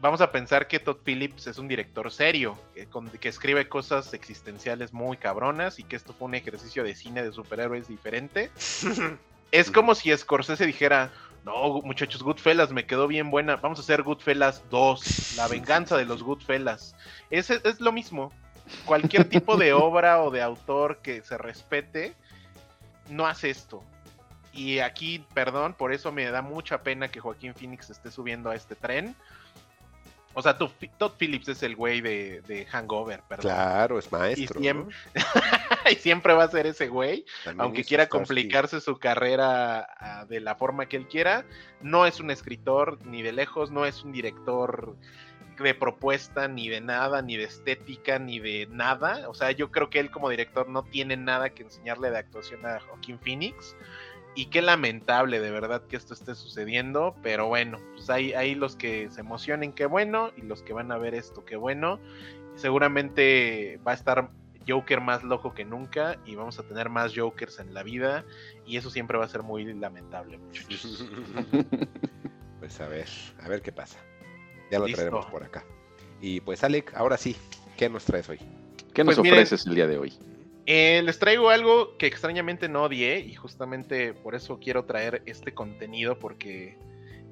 vamos a pensar que Todd Phillips es un director serio, que, escribe cosas existenciales muy cabronas y que esto fue un ejercicio de cine de superhéroes diferente. es como si Scorsese dijera, no, muchachos, Goodfellas me quedó bien buena, vamos a hacer Goodfellas 2, la venganza de los Goodfellas. Es, es lo mismo. Cualquier tipo de obra o de autor que se respete, no hace esto. Y aquí, perdón, por eso me da mucha pena que Joaquín Phoenix esté subiendo a este tren o sea, Todd Phillips es el güey de, Hangover, perdón. Claro, es maestro. Y siempre, va a ser ese güey, aunque quiera complicarse su carrera ah, de la forma que él quiera. No es un escritor ni de lejos, no es un director de propuesta, ni de nada, ni de estética, ni de nada. O sea, yo creo que él como director no tiene nada que enseñarle de actuación a Joaquín Phoenix. Y qué lamentable de verdad que esto esté sucediendo, pero bueno, pues hay, hay los que se emocionen, qué bueno, y los que van a ver esto, qué bueno. Seguramente va a estar Joker más loco que nunca y vamos a tener más Jokers en la vida y eso siempre va a ser muy lamentable, muchachos. Pues a ver, a ver qué pasa. Ya lo Listo. traeremos por acá. Y pues Alec, ahora sí, ¿qué nos traes hoy? ¿Qué nos Pues miren- ofreces el día de hoy? Eh, les traigo algo que extrañamente no odié y justamente por eso quiero traer este contenido porque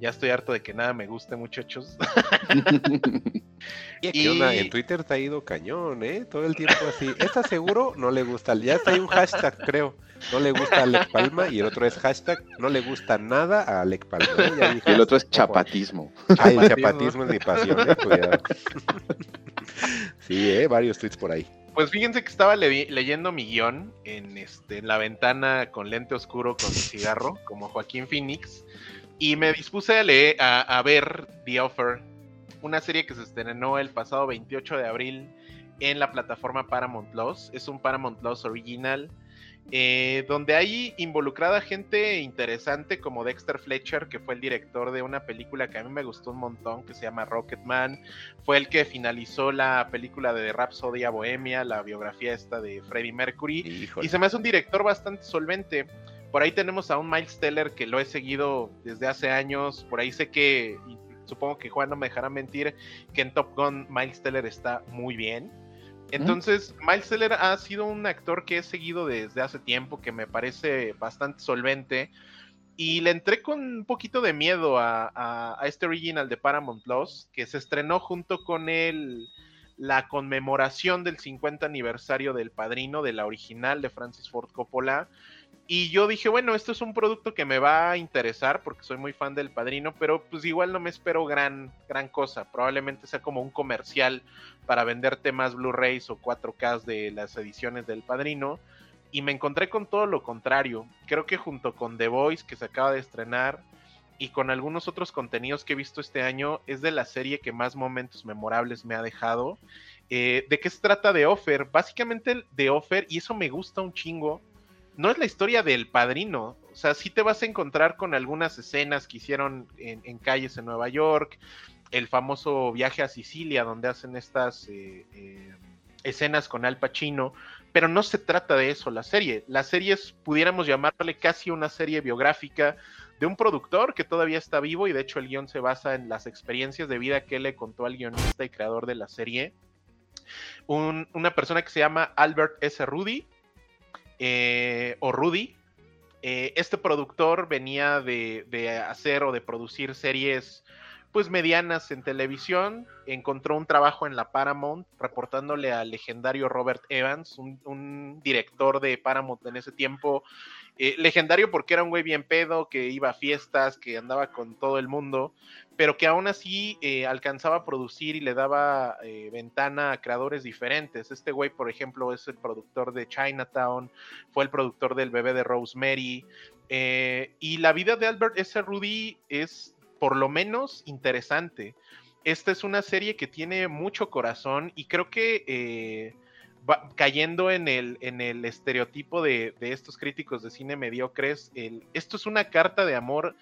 ya estoy harto de que nada me guste muchachos. ¿Qué Y- onda? En Twitter te ha ido cañón, ¿eh? Todo el tiempo así. ¿Estás seguro? No le gusta. Ya está ahí un hashtag, creo. No le gusta a Alec Palma y el otro es hashtag no le gusta nada a Alec Palma. ¿eh? Ya dije, Y el otro es chapatismo. Ay, chapatismo es mi pasión, ¿eh? Cuidado. Sí, ¿eh? Varios tweets por ahí. Pues fíjense que estaba le- leyendo mi guion en, este, en la ventana con lente oscuro con cigarro, como Joaquín Phoenix, y me dispuse a, leer, a, a ver The Offer, una serie que se estrenó el pasado 28 de abril en la plataforma Paramount Plus. Es un Paramount Plus original, eh, donde hay involucrada gente interesante como Dexter Fletcher, que fue el director de una película que a mí me gustó un montón, que se llama Rocketman. Fue el que finalizó la película de Rhapsody a Bohemia, la biografía esta de Freddie Mercury. Híjole. Y se me hace un director bastante solvente. Por ahí tenemos a un Miles Teller que lo he seguido desde hace años. Por ahí sé que, y supongo que Juan no me dejará mentir, que en Top Gun Miles Teller está muy bien. Entonces, Miles Teller ha sido un actor que he seguido desde hace tiempo, que me parece bastante solvente. Y le entré con un poquito de miedo a, este original de Paramount Plus, que se estrenó junto con el, la conmemoración del 50 aniversario del padrino, de la original de Francis Ford Coppola. Y yo dije, bueno, esto es un producto que me va a interesar porque soy muy fan del padrino, pero pues igual no me espero gran, gran cosa. Probablemente sea como un comercial para venderte más Blu-rays o 4Ks de las ediciones del padrino. Y me encontré con todo lo contrario. Creo que junto con The Voice, que se acaba de estrenar, y con algunos otros contenidos que he visto este año, es de la serie que más momentos memorables me ha dejado. Eh, ¿De qué se trata The Offer? Básicamente The Offer, y eso me gusta un chingo, no es la historia del padrino. O sea, sí te vas a encontrar con algunas escenas que hicieron en, calles en Nueva York, el famoso viaje a Sicilia, donde hacen estas eh, eh, escenas con Al Pacino, pero no se trata de eso la serie. La serie es, pudiéramos llamarle casi una serie biográfica de un productor que todavía está vivo y de hecho el guion se basa en las experiencias de vida que le contó al guionista y creador de la serie. Un- una persona que se llama Albert S. Rudy, eh, o Rudy. Eh, este productor venía de, de hacer o de producir series pues medianas en televisión, encontró un trabajo en la Paramount reportándole al legendario Robert Evans, un, director de Paramount en ese tiempo, eh, legendario porque era un güey bien pedo, que iba a fiestas, que andaba con todo el mundo, pero que aún así eh, alcanzaba a producir y le daba eh, ventana a creadores diferentes. Este güey, por ejemplo, es el productor de Chinatown, fue el productor del bebé de Rosemary, y la vida de Albert S. Rudy es por lo menos interesante. Esta es una serie que tiene mucho corazón y creo que eh, va cayendo en el, en el estereotipo de, de estos críticos de cine mediocres, el- esto es una carta de amor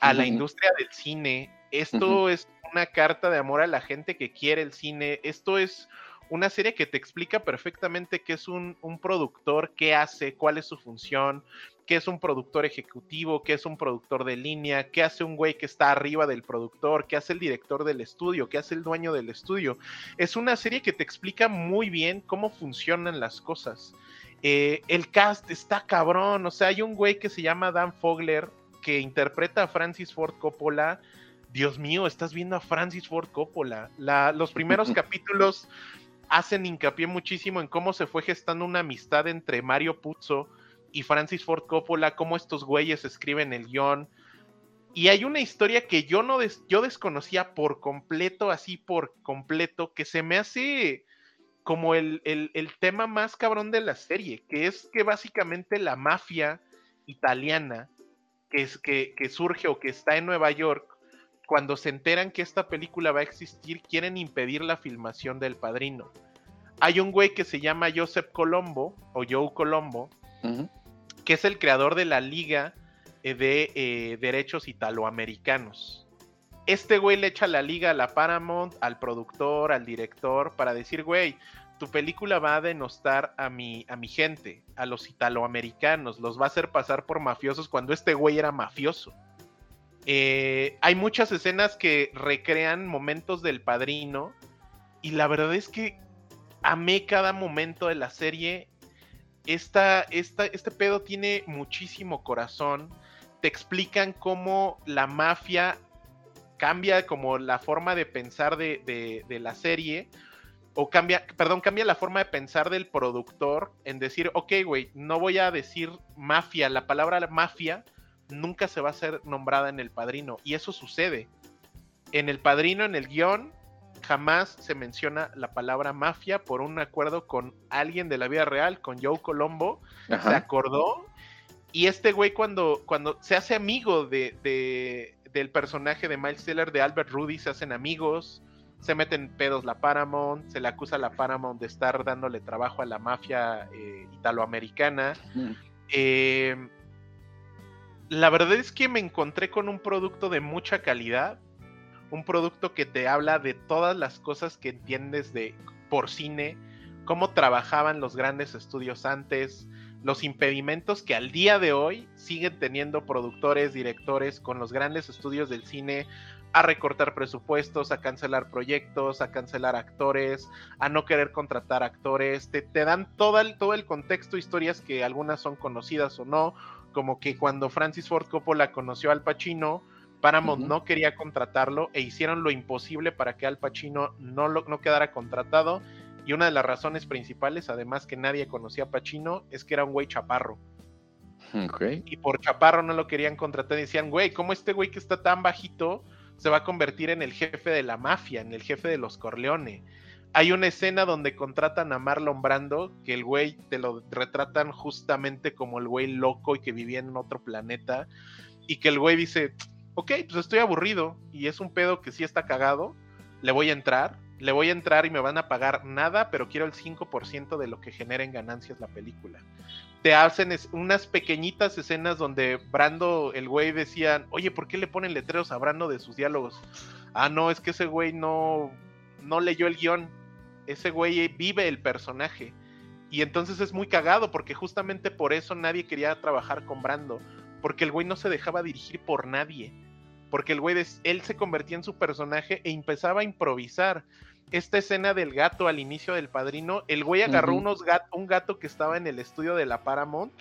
a la industria del cine, esto es una carta de amor a la gente que quiere el cine, esto es una serie que te explica perfectamente qué es un, un productor, qué hace, cuál es su función, qué es un productor ejecutivo, qué es un productor de línea, qué hace un güey que está arriba del productor, qué hace el director del estudio, qué hace el dueño del estudio. Es una serie que te explica muy bien cómo funcionan las cosas. Eh, el cast está cabrón, o sea, hay un güey que se llama Dan Fogler que interpreta a Francis Ford Coppola. Dios mío, estás viendo a Francis Ford Coppola. La- los primeros capítulos hacen hincapié muchísimo en cómo se fue gestando una amistad entre Mario Puzo y Francis Ford Coppola, cómo estos güeyes escriben el guion. Y hay una historia que yo no des- yo desconocía por completo, así por completo, que se me hace como el, el- el tema más cabrón de la serie, que es que básicamente la mafia italiana que, es, que, que surge o que está en Nueva York, cuando se enteran que esta película va a existir, quieren impedir la filmación del padrino. Hay un güey que se llama Joseph Colombo, o Joe Colombo. Que es el creador de la Liga eh, de eh, Derechos Italoamericanos. Este güey le echa la liga a la Paramount, al productor, al director, para decir, güey, tu película va a denostar a mi, a mi gente, a los italoamericanos, los va a hacer pasar por mafiosos cuando este güey era mafioso. Eh, hay muchas escenas que recrean momentos del padrino. Y la verdad es que amé cada momento de la serie. Esta, esta, este pedo tiene muchísimo corazón. Te explican cómo la mafia cambia como la forma de pensar de, de la serie o cambia, perdón, cambia la forma de pensar del productor en decir, ok, güey, no voy a decir mafia, la palabra mafia nunca se va a ser nombrada en el padrino, y eso sucede. En el padrino, en el guion, jamás se menciona la palabra mafia por un acuerdo con alguien de la vida real, con Joe Colombo, se acordó, y este güey cuando, cuando se hace amigo de, del personaje de Miles Teller, de Albert Rudy, se hacen amigos, se meten pedos la Paramount, se le acusa a la Paramount de estar dándole trabajo a la mafia eh, italoamericana. Eh, la verdad es que me encontré con un producto de mucha calidad, un producto que te habla de todas las cosas que entiendes de por cine, cómo trabajaban los grandes estudios antes, los impedimentos que al día de hoy siguen teniendo productores, directores con los grandes estudios del cine a recortar presupuestos, a cancelar proyectos, a cancelar actores, a no querer contratar actores. Te, dan todo el, todo el contexto, historias que algunas son conocidas o no, como que cuando Francis Ford Coppola conoció al Pacino, Paramount no quería contratarlo e hicieron lo imposible para que Al Pacino no, lo, no quedara contratado. Y una de las razones principales, además que nadie conocía a Pacino, es que era un güey chaparro. Y por chaparro no lo querían contratar. Decían, güey, ¿cómo este güey que está tan bajito se va a convertir en el jefe de la mafia, en el jefe de los Corleone. Hay una escena donde contratan a Marlon Brando, que el güey te lo retratan justamente como el güey loco y que vivía en otro planeta, y que el güey dice, ok, pues estoy aburrido y es un pedo que sí está cagado, le voy a entrar, le voy a entrar y me van a pagar nada, pero quiero el 5% de lo que generen ganancias la película te hacen unas pequeñitas escenas donde Brando, el güey, decían, oye, ¿por qué le ponen letreros a Brando de sus diálogos? Ah, no, es que ese güey no, no leyó el guion. Ese güey vive el personaje. Y entonces es muy cagado porque justamente por eso nadie quería trabajar con Brando. Porque el güey no se dejaba dirigir por nadie. Porque el güey, él se convertía en su personaje e empezaba a improvisar esta escena del gato al inicio del padrino, el güey agarró unos un gato que estaba en el estudio de la Paramount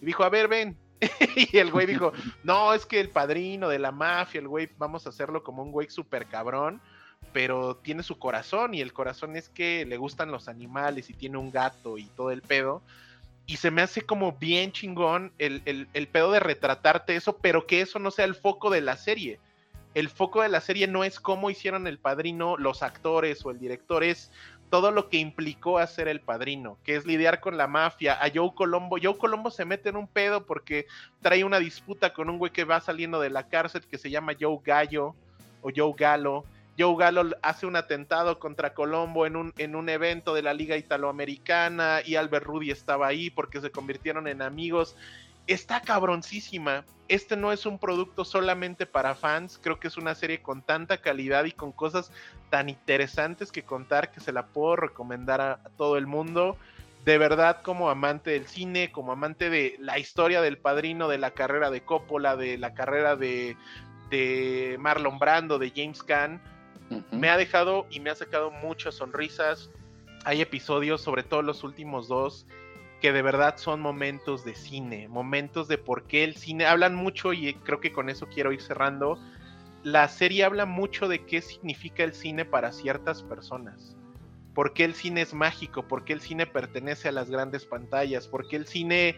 y dijo, a ver, ven. y el güey dijo, no, es que el padrino de la mafia, el güey, vamos a hacerlo como un güey súper cabrón, pero tiene su corazón y el corazón es que le gustan los animales y tiene un gato y todo el pedo. Y se me hace como bien chingón el, el pedo de retratarte eso, pero que eso no sea el foco de la serie el foco de la serie no es cómo hicieron el padrino los actores o el director, es todo lo que implicó hacer el padrino, que es lidiar con la mafia. A Joe Colombo, Joe Colombo se mete en un pedo porque trae una disputa con un güey que va saliendo de la cárcel que se llama Joe Gallo o Joe Galo. Joe Galo hace un atentado contra Colombo en un, en un evento de la Liga Italoamericana y Albert Rudy estaba ahí porque se convirtieron en amigos está cabroncísima. Este no es un producto solamente para fans, creo que es una serie con tanta calidad y con cosas tan interesantes que contar que se la puedo recomendar a, todo el mundo. De verdad, como amante del cine, como amante de la historia del padrino, de la carrera de Coppola, de la carrera de, de Marlon Brando, de James Caan, me ha dejado y me ha sacado muchas sonrisas. Hay episodios, sobre todo los últimos dos, que de verdad son momentos de cine, momentos de por qué el cine, hablan mucho y creo que con eso quiero ir cerrando, la serie habla mucho de qué significa el cine para ciertas personas, por qué el cine es mágico, por qué el cine pertenece a las grandes pantallas, por qué el cine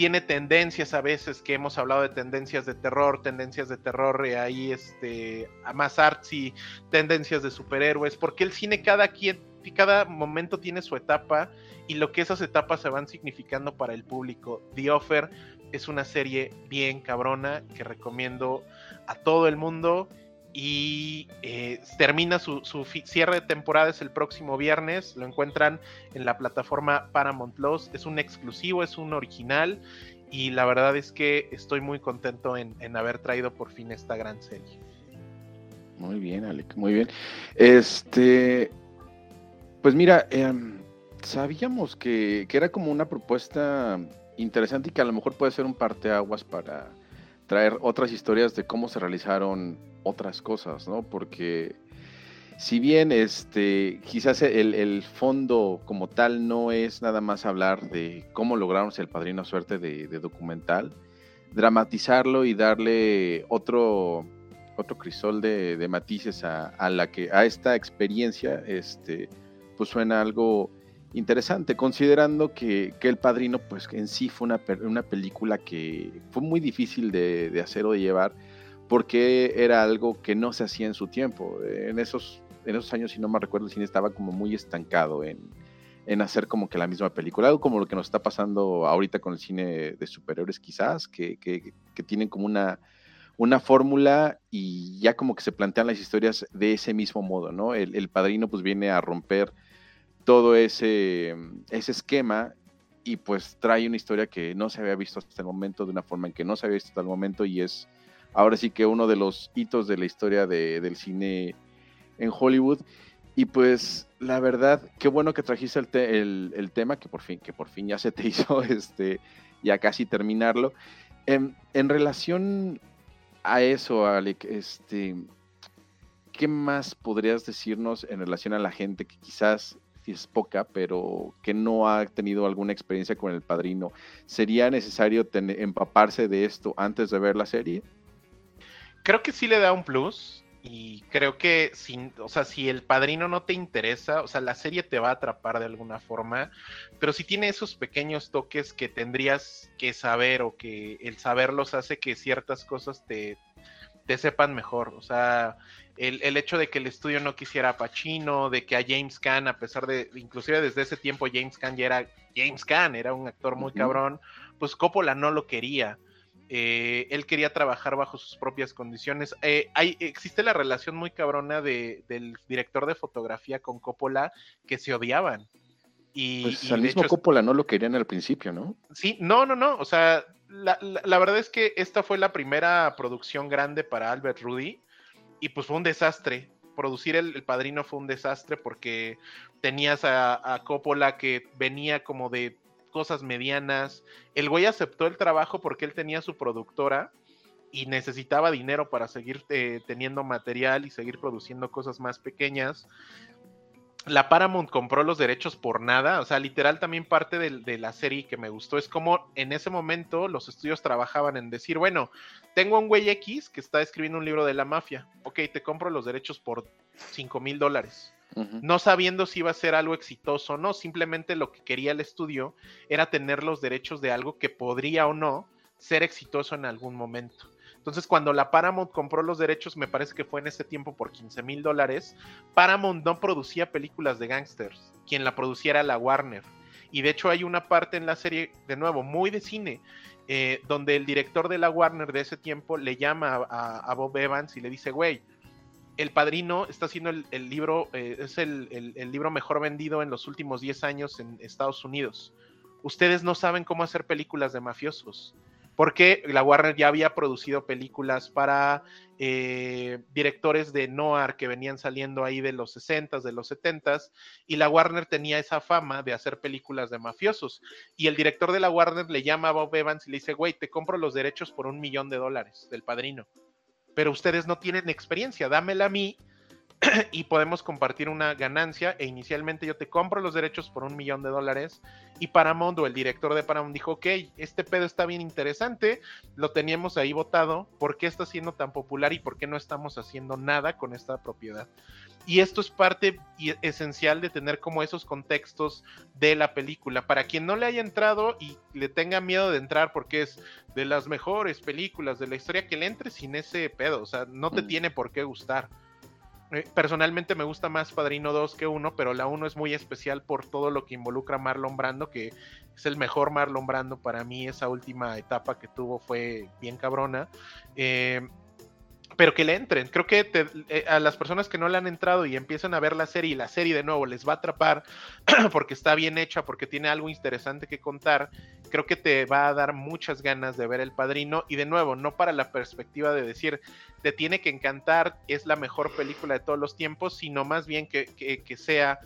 tiene tendencias a veces que hemos hablado de tendencias de terror, tendencias de terror eh, ahí este más artsy, tendencias de superhéroes, porque el cine cada quien cada momento tiene su etapa y lo que esas etapas se van significando para el público. The Offer es una serie bien cabrona que recomiendo a todo el mundo y eh, termina su, cierre de temporada es el próximo viernes. Lo encuentran en la plataforma Paramount Plus. Es un exclusivo, es un original y la verdad es que estoy muy contento en, haber traído por fin esta gran serie. Muy bien, Alec, muy bien. Este, pues mira, eh, sabíamos que, era como una propuesta interesante y que a lo mejor puede ser un parteaguas para traer otras historias de cómo se realizaron otras cosas, ¿no? Porque si bien este, quizás el, el, fondo como tal no es nada más hablar de cómo lograron el padrino suerte de, documental, dramatizarlo y darle otro, otro crisol de, matices a, la que, a esta experiencia, este, pues suena algo interesante, considerando que, El Padrino, pues en sí fue una, una película que fue muy difícil de, de, hacer o de llevar, porque era algo que no se hacía en su tiempo. En esos en esos años, si no me recuerdo, el cine estaba como muy estancado en, hacer como que la misma película, algo como lo que nos está pasando ahorita con el cine de superiores quizás, que, tienen como una, una fórmula y ya como que se plantean las historias de ese mismo modo, ¿no? El, padrino pues viene a romper todo ese, ese esquema y pues trae una historia que no se había visto hasta el momento, de una forma en que no se había visto hasta el momento y es ahora sí que uno de los hitos de la historia del cine en Hollywood. Y pues la verdad, qué bueno que trajiste el, tema, que por fin, que por fin ya se te hizo este, ya casi terminarlo. En, relación a eso, Alec, este, ¿qué más podrías decirnos en relación a la gente que quizás es poca, pero que no ha tenido alguna experiencia con el padrino? ¿Sería necesario empaparse de esto antes de ver la serie? Creo que sí le da un plus. Y creo que sin, o sea, si el padrino no te interesa, o sea, la serie te va a atrapar de alguna forma, pero si tiene esos pequeños toques que tendrías que saber o que el saberlos hace que ciertas cosas te, te sepan mejor. O sea, el, el, hecho de que el estudio no quisiera a Pacino, de que a James Caan, a pesar de, inclusive desde ese tiempo James Caan ya era James Caan, era un actor muy cabrón, pues Coppola no lo quería. Eh, él quería trabajar bajo sus propias condiciones. Eh, hay, existe la relación muy cabrona de, del director de fotografía con Coppola que se odiaban. Y, pues al mismo Coppola no lo querían al principio, ¿no? Sí, no, no, no. O sea, la, verdad es que esta fue la primera producción grande para Albert Rudy y pues fue un desastre. Producir el, Padrino fue un desastre porque tenías a Coppola que venía como de cosas medianas. El güey aceptó el trabajo porque él tenía su productora y necesitaba dinero para seguir eh, teniendo material y seguir produciendo cosas más pequeñas. La Paramount compró los derechos por nada, o sea, literal también parte de, la serie que me gustó es como en ese momento los estudios trabajaban en decir, bueno, tengo un güey X que está escribiendo un libro de la mafia, ok, te compro los derechos por 5 mil dólares no sabiendo si iba a ser algo exitoso o no, simplemente lo que quería el estudio era tener los derechos de algo que podría o no ser exitoso en algún momento. Entonces, cuando la Paramount compró los derechos, me parece que fue en ese tiempo por 15 mil dólares, Paramount no producía películas de gangsters, quien la produciera la Warner. Y de hecho hay una parte en la serie, de nuevo, muy de cine, eh, donde el director de la Warner de ese tiempo le llama a, Bob Evans y le dice, güey, el Padrino está siendo el, libro, eh, es el, libro mejor vendido en los últimos 10 años en Estados Unidos. Ustedes no saben cómo hacer películas de mafiosos, porque la Warner ya había producido películas para eh, directores de noir que venían saliendo ahí de los 60s, de los 70s, y la Warner tenía esa fama de hacer películas de mafiosos. Y el director de la Warner le llama a Bob Evans y le dice, güey, te compro los derechos por un millón de dólares del Padrino pero ustedes no tienen experiencia, dámela a mí y podemos compartir una ganancia e inicialmente yo te compro los derechos por un millón de dólares y Paramount o el director de Paramount dijo, ok, este pedo está bien interesante, lo teníamos ahí votado, ¿por qué está siendo tan popular y por qué no estamos haciendo nada con esta propiedad? Y esto es parte esencial de tener como esos contextos de la película. Para quien no le haya entrado y le tenga miedo de entrar porque es de las mejores películas de la historia, que le entre sin ese pedo, o sea, no te mm. tiene por qué gustar. Eh, personalmente me gusta más Padrino 2 que 1, pero la 1 es muy especial por todo lo que involucra Marlon Brando, que es el mejor Marlon Brando para mí. Esa última etapa que tuvo fue bien cabrona. Eh, pero que le entren. Creo que eh, a las personas que no le han entrado y empiezan a ver la serie y la serie de nuevo les va a atrapar porque está bien hecha, porque tiene algo interesante que contar, creo que te va a dar muchas ganas de ver El Padrino y de nuevo, no para la perspectiva de decir, te tiene que encantar, es la mejor película de todos los tiempos, sino más bien que, que sea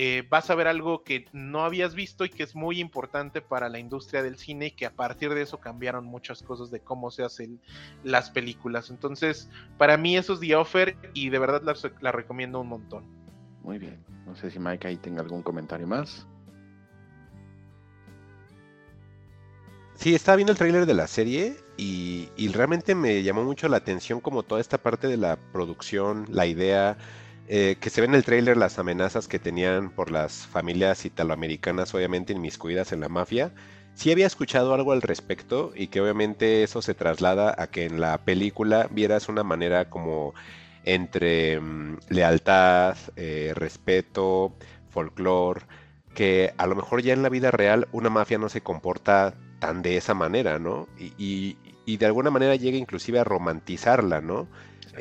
eh, vas a ver algo que no habías visto y que es muy importante para la industria del cine y que a partir de eso cambiaron muchas cosas de cómo se hacen las películas. Entonces, para mí eso es The Offer y de verdad la, la recomiendo un montón. Muy bien. No sé si Mike ahí tenga algún comentario más. Sí, estaba viendo el tráiler de la serie y, realmente me llamó mucho la atención como toda esta parte de la producción, la idea, eh, que se ve en el tráiler las amenazas que tenían por las familias italoamericanas obviamente inmiscuidas en la mafia. Sí había escuchado algo al respecto y que obviamente eso se traslada a que en la película vieras una manera como entre mm, lealtad, eh, respeto, folclore, que a lo mejor ya en la vida real una mafia no se comporta tan de esa manera, ¿no? Y, de alguna manera llega inclusive a romantizarla, ¿no?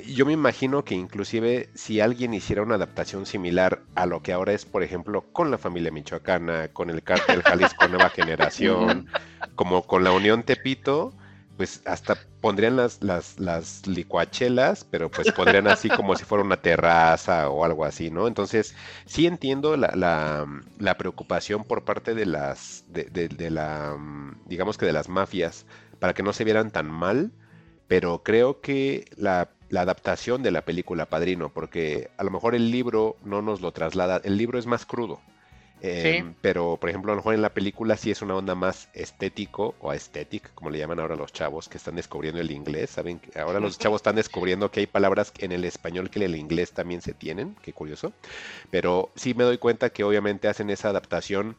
Yo me imagino que inclusive si alguien hiciera una adaptación similar a lo que ahora es, por ejemplo, con la familia michoacana, con el cártel Jalisco Nueva Generación, como con la Unión Tepito, pues hasta pondrían las, las, las, licuachelas, pero pues pondrían así como si fuera una terraza o algo así, ¿no? Entonces, sí entiendo la, la, la preocupación por parte de las, de, de, la, digamos que de las mafias, para que no se vieran tan mal, pero creo que la, la adaptación de la película Padrino, porque a lo mejor el libro no nos lo traslada, el libro es más crudo, Em, pero, por ejemplo, a lo mejor en la película sí es una onda más estético o estética, como le llaman ahora los chavos que están descubriendo el inglés. Saben ahora los chavos están descubriendo que hay palabras en el español que en el inglés también se tienen. Qué curioso. Pero sí me doy cuenta que obviamente hacen esa adaptación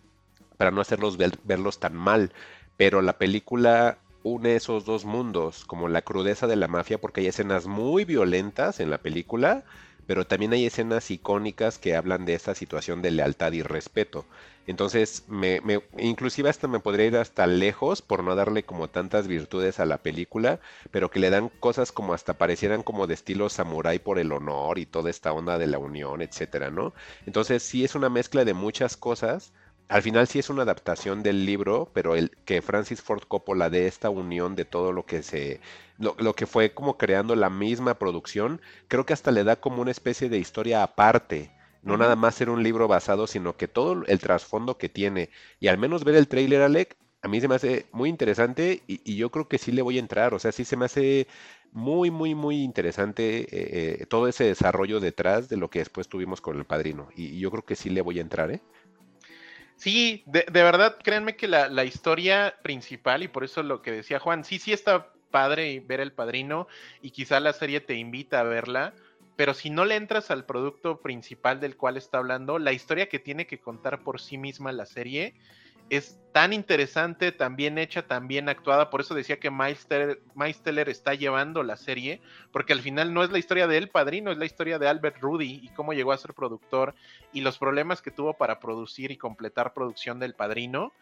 para no hacerlos verlos tan mal. Pero la película une esos dos mundos, como la crudeza de la mafia, porque hay escenas muy violentas en la película pero también hay escenas icónicas que hablan de esta situación de lealtad y respeto. Entonces, me, inclusive hasta me podría ir hasta lejos por no darle como tantas virtudes a la película, pero que le dan cosas como hasta parecieran como de estilo samurái por el honor y toda esta onda de la unión, etcétera, ¿no? Entonces, sí es una mezcla de muchas cosas al final sí es una adaptación del libro, pero el que Francis Ford Coppola de esta unión de todo lo que se lo, que fue como creando la misma producción, creo que hasta le da como una especie de historia aparte. No nada más ser un libro basado, sino que todo el trasfondo que tiene. Y al menos ver el trailer, Alec, a mí se me hace muy interesante y, yo creo que sí le voy a entrar. O sea, sí se me hace muy, muy, muy interesante eh, eh, todo ese desarrollo detrás de lo que después tuvimos con el padrino. Y, y yo creo que sí le voy a entrar, ¿eh? Sí, de, verdad, créanme que la, historia principal, y por eso lo que decía Juan, sí, sí está padre ver El Padrino, y quizá la serie te invita a verla, pero si no le entras al producto principal del cual está hablando, la historia que tiene que contar por sí misma la serie es tan interesante, tan bien hecha, tan bien actuada. Por eso decía que Miles Teller, está llevando la serie, porque al final no es la historia de él, padrino, es la historia de Albert Rudy y cómo llegó a ser productor y los problemas que tuvo para producir y completar producción del padrino.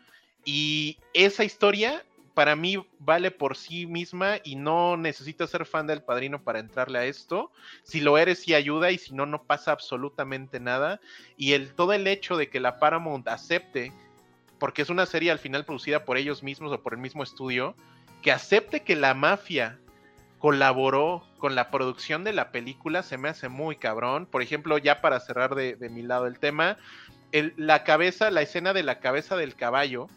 Y esa historia para mí vale por sí misma y no necesitas ser fan del padrino para entrarle a esto. Si lo eres, sí ayuda y si no, no pasa absolutamente nada. Y el, todo el hecho de que la Paramount acepte porque es una serie al final producida por ellos mismos o por el mismo estudio, que acepte que la mafia colaboró con la producción de la película se me hace muy cabrón. Por ejemplo, ya para cerrar de, mi lado el tema, la cabeza, la escena de la cabeza del caballo,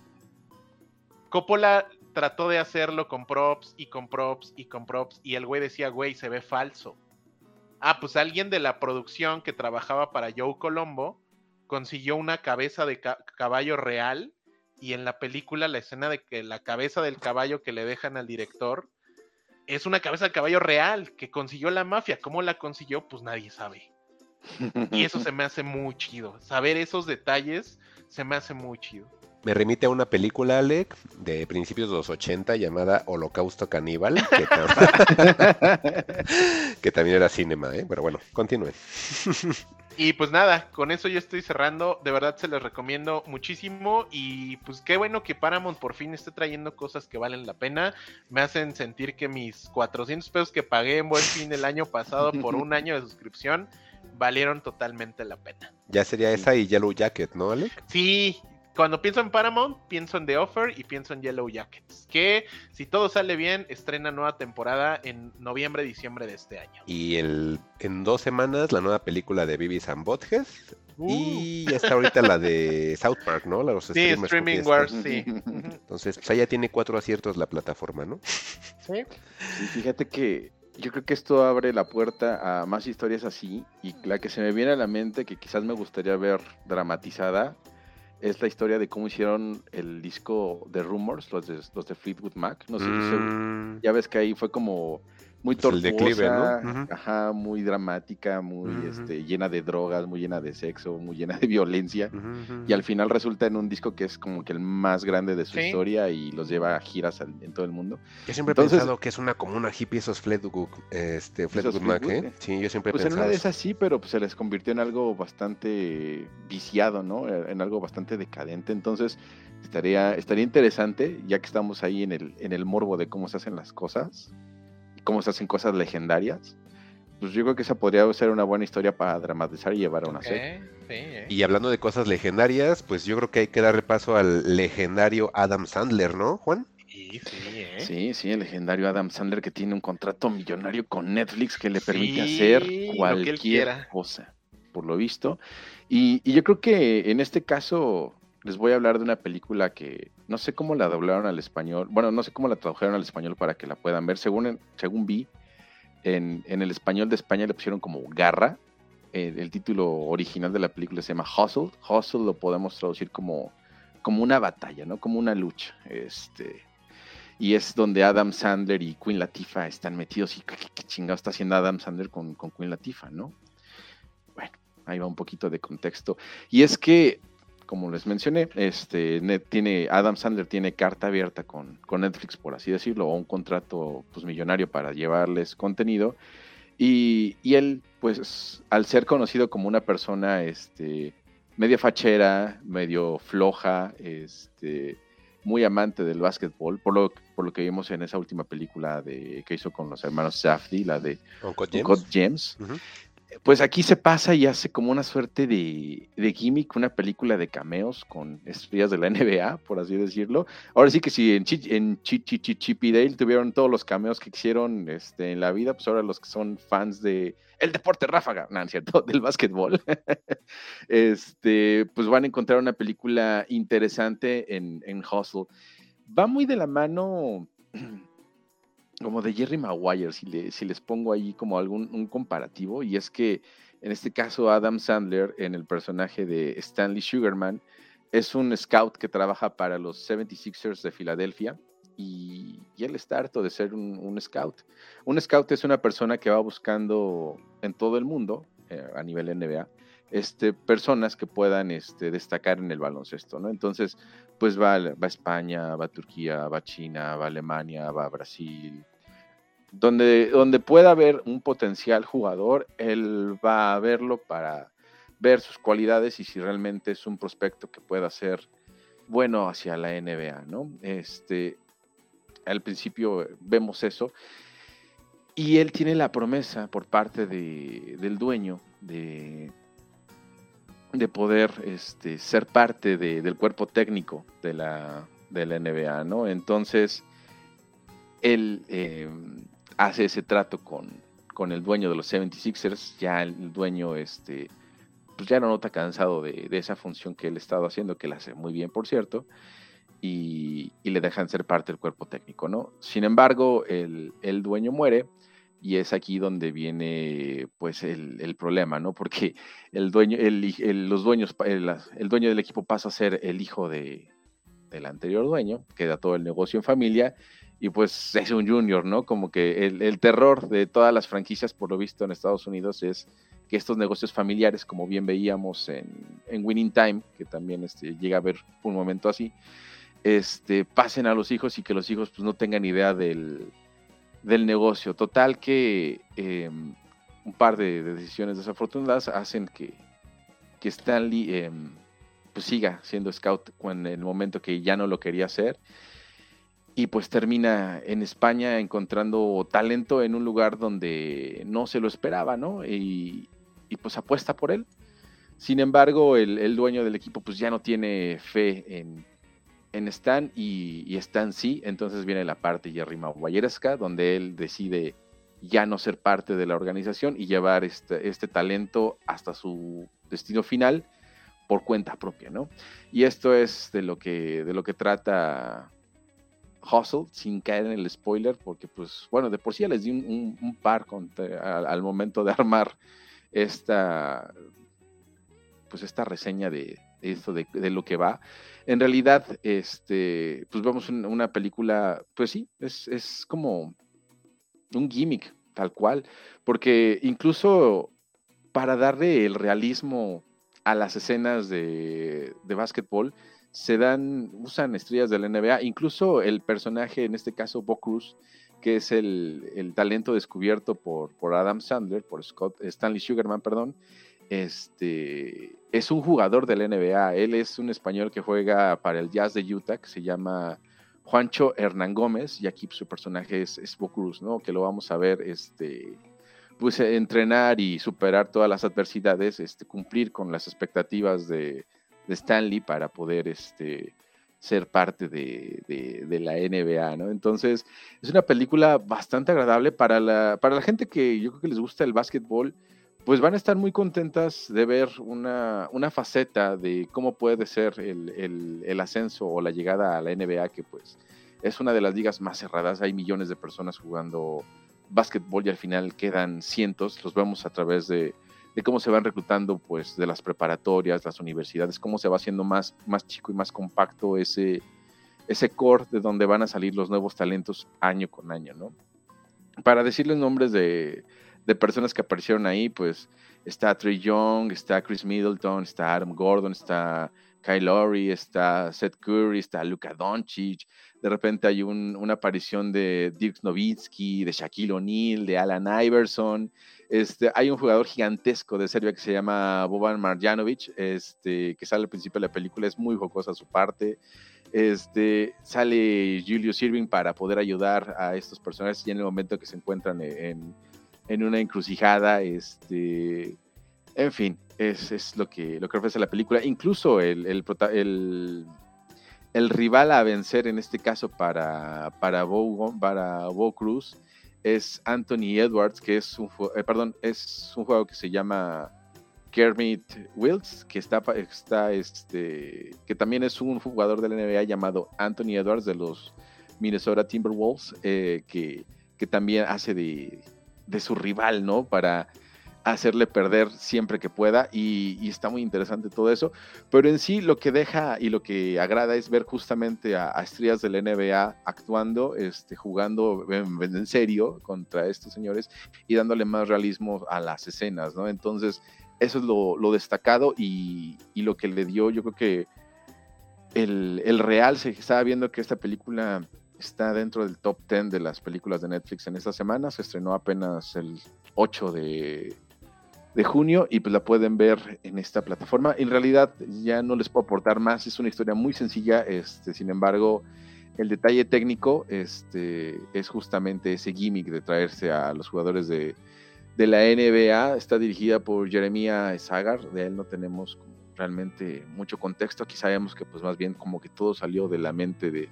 Coppola trató de hacerlo con props y con props y con props y el güey decía, güey, se ve falso. Ah, pues alguien de la producción que trabajaba para Joe Colombo consiguió una cabeza de caballo real y en la película la escena de que la cabeza del caballo que le dejan al director es una cabeza de caballo real que consiguió la mafia. ¿Cómo la consiguió? Pues nadie sabe. Y eso se me hace muy chido. Saber esos detalles se me hace muy chido. Me remite a una película, Alec, de principios de los 80 llamada Holocausto Caníbal, que, también era cinema, ¿eh? pero bueno, continúen. Y pues nada, con eso yo estoy cerrando. De verdad se les recomiendo muchísimo. Y pues qué bueno que Paramount por fin esté trayendo cosas que valen la pena. Me hacen sentir que mis 400 pesos que pagué en buen fin el año pasado por un año de suscripción valieron totalmente la pena. Ya sería esa y Yellow Jacket, ¿no, Alec? Sí, cuando pienso en Paramount, pienso en The Offer y pienso en Yellow Jackets, que si todo sale bien, estrena nueva temporada en noviembre, diciembre de este año. Y el, en dos semanas, la nueva película de Vivi and Y ya está ahorita la de South Park, ¿no? La, los Sí, Streaming Wars, sí. Entonces, pues ya tiene cuatro aciertos la plataforma, ¿no? Sí. Y fíjate que yo creo que esto abre la puerta a más historias así. Y la que se me viene a la mente, que quizás me gustaría ver dramatizada, es la historia de cómo hicieron el disco de Rumors, los de, los de Fleetwood Mac. No sé si se- Mm, ya ves que ahí fue como muy Pues el declive, ¿no? tortuosa, ajá, muy dramática, muy este, llena de drogas, muy llena de sexo, muy llena de violencia. Y al final resulta en un disco que es como que el más grande de su Sí. historia y los lleva a giras al- en todo el mundo. Yo siempre Entonces- he pensado que es una comuna hippie esos Fleetwood, este, Fleetwood Mac, ¿eh? eh. Sí, yo siempre he Pues en una de esas sí, pero pues se les convirtió en algo bastante viciado, ¿no? Eh, En algo bastante decadente. Entonces estaría, estaría interesante, ya que estamos ahí en el, en el morbo de cómo se hacen las cosas, cómo se hacen cosas legendarias. Pues yo creo que esa podría ser una buena historia para dramatizar y llevar a una serie. Eh, sí, eh. Y hablando de cosas legendarias, pues yo creo que hay que darle paso al legendario Adam Sandler, ¿no, Juan? Sí, sí, eh. Sí, sí, el legendario Adam Sandler que tiene un contrato millonario con Netflix que le permite Sí, hacer cualquier cosa, por lo visto. Y, y yo creo que en este caso les voy a hablar de una película que no sé cómo la doblaron al español, bueno, no sé cómo la tradujeron al español para que la puedan ver. Según, según vi, en, en el español de España le pusieron como Garra. Eh, el título original de la película se llama Hustle. Hustle lo podemos traducir como, como una batalla, ¿no? Como una lucha. Este, y es donde Adam Sandler y Queen Latifah están metidos. ¿Y qué, qué chingado está haciendo Adam Sandler con, con Queen Latifah, no? Bueno, ahí va un poquito de contexto. Y es que, como les mencioné, este, Net tiene, Adam Sandler tiene carta abierta con, con Netflix, por así decirlo, o un contrato pues, millonario para llevarles contenido. Y, y él, pues, al ser conocido como una persona este, media fachera, medio floja, este, muy amante del básquetbol, por lo, por lo que vimos en esa última película de, que hizo con los hermanos Safdie, la de Uncut Uncut James. Gems. Ujú. Pues aquí se pasa y hace como una suerte de, de gimmick, una película de cameos con estrellas de la NBA, por así decirlo. Ahora sí que si en, Chi- en Chi- Chi- Chi- Chip y Dale tuvieron todos los cameos que hicieron este, en la vida, pues ahora los que son fans de el deporte ráfaga, no, cierto, del básquetbol, este, pues van a encontrar una película interesante en, en Hustle. Va muy de la mano como de Jerry Maguire, si, le- les pongo ahí como algún un comparativo, y es que en este caso Adam Sandler, en el personaje de Stanley Sugarman, es un scout que trabaja para los 76ers de Filadelfia, y, y él está harto de ser un, un scout. Un scout es una persona que va buscando en todo el mundo, eh, a nivel NBA, este, personas que puedan este, destacar en el baloncesto, ¿no? Entonces, pues va, va España, va a Turquía, va a China, va a Alemania, va a Brasil. Donde, donde pueda haber un potencial jugador, él va a verlo para ver sus cualidades y si realmente es un prospecto que pueda ser bueno hacia la NBA, ¿no? Este, al principio vemos eso. Y él tiene la promesa por parte de- del dueño de, de poder este, ser parte de- del cuerpo técnico de la, de la NBA, ¿no? Entonces, él eh, hace ese trato con, con el dueño de los 76ers, ya el dueño, este, pues ya no nota cansado de, de esa función que él estaba haciendo, que la hace muy bien, por cierto, y, y le dejan ser parte del cuerpo técnico, ¿no? Sin embargo, el, el dueño muere y es aquí donde viene pues el, el problema, ¿no? Porque el dueño, el, los dueños, el, dueño del equipo pasa a ser el hijo de, del anterior dueño, queda todo el negocio en familia y pues es un junior, ¿no? Como que el, el terror de todas las franquicias, por lo visto en Estados Unidos, es que estos negocios familiares, como bien veíamos en, en Winning Time, que también este, llega a haber un momento así, este, pasen a los hijos y que los hijos pues, no tengan idea del, del negocio. Total que eh, un par de, de decisiones desafortunadas hacen que, que Stanley eh, pues siga siendo scout en el momento que ya no lo quería hacer. Y pues termina en España encontrando talento en un lugar donde no se lo esperaba, ¿no? Y, y pues apuesta por él. Sin embargo, el, el dueño del equipo pues ya no tiene fe en, en Stan y, Stan sí, entonces viene la parte Jerry Maguiresca, donde él decide ya no ser parte de la organización y llevar este, este talento hasta su destino final por cuenta propia, ¿no? Y esto es de lo que, de lo que trata Hustle, sin caer en el spoiler, porque pues, bueno, de por sí ya les di un, par al, momento de armar esta, pues esta reseña de, esto, de, lo que va. En realidad, este, pues vemos una película, pues sí, es, es como un gimmick, tal cual, porque incluso para darle el realismo a las escenas de, de básquetbol, se dan, usan estrellas de la NBA, incluso el personaje, en este caso Bo Cruz, que es el, talento descubierto por, por, Adam Sandler, por Scott, Stanley Sugarman, perdón, este, es un jugador de la NBA. Él es un español que juega para el Jazz de Utah, que se llama Juancho Hernán Gómez, y aquí su personaje es, es Bo Cruz, ¿no? Que lo vamos a ver, este, pues entrenar y superar todas las adversidades, este, cumplir con las expectativas de, de Stanley para poder este, ser parte de, la NBA, ¿no? Entonces, es una película bastante agradable para la, para la gente que yo creo que les gusta el básquetbol, pues van a estar muy contentas de ver una, una faceta de cómo puede ser el, el, ascenso o la llegada a la NBA, que pues es una de las ligas más cerradas, hay millones de personas jugando básquetbol y al final quedan cientos, los vemos a través de, de cómo se van reclutando pues de las preparatorias, las universidades, cómo se va haciendo más, más chico y más compacto ese, ese core de donde van a salir los nuevos talentos año con año, ¿no? Para decirles nombres de, de personas que aparecieron ahí, pues está Trey Young, está Chris Middleton, está Adam Gordon, está Kyle Lowry, está Seth Curry, está Luka Doncic, de repente hay una aparición de Dirk Nowitzki, de Shaquille O'Neal, de Alan Iverson, este, hay un jugador gigantesco de Serbia que se llama Boban Marjanovic, este, que sale al principio de la película, es muy jocosa su parte, este, sale Julius Irving para poder ayudar a estos personajes y en el momento que se encuentran en, en una encrucijada, este, en fin, es, es, lo, que, lo que ofrece la película. Incluso el, el, el, rival a vencer en este caso para, para, Bo, para Bo Cruz es Anthony Edwards, que es un, eh, perdón, es un juego que se llama Kermit Wills, que está, está este, que también es un jugador de la NBA llamado Anthony Edwards de los Minnesota Timberwolves, eh, que, que también hace de, de su rival, ¿no? Para hacerle perder siempre que pueda y, está muy interesante todo eso. Pero en sí lo que deja y lo que agrada es ver justamente a, estrellas del NBA actuando, este, jugando en, serio contra estos señores y dándole más realismo a las escenas, ¿no? Entonces eso es lo, destacado y, lo que le dio, yo creo que el, el real, se estaba viendo que esta película está dentro del top 10 de las películas de Netflix en esta semana. Se estrenó apenas el 8 de, de junio y pues la pueden ver en esta plataforma. En realidad ya no les puedo aportar más, es una historia muy sencilla, este, sin embargo el detalle técnico este, es justamente ese gimmick de traerse a los jugadores de, de la NBA, está dirigida por Jeremiah Zagar, de él no tenemos realmente mucho contexto, aquí sabemos que pues más bien como que todo salió de la mente de,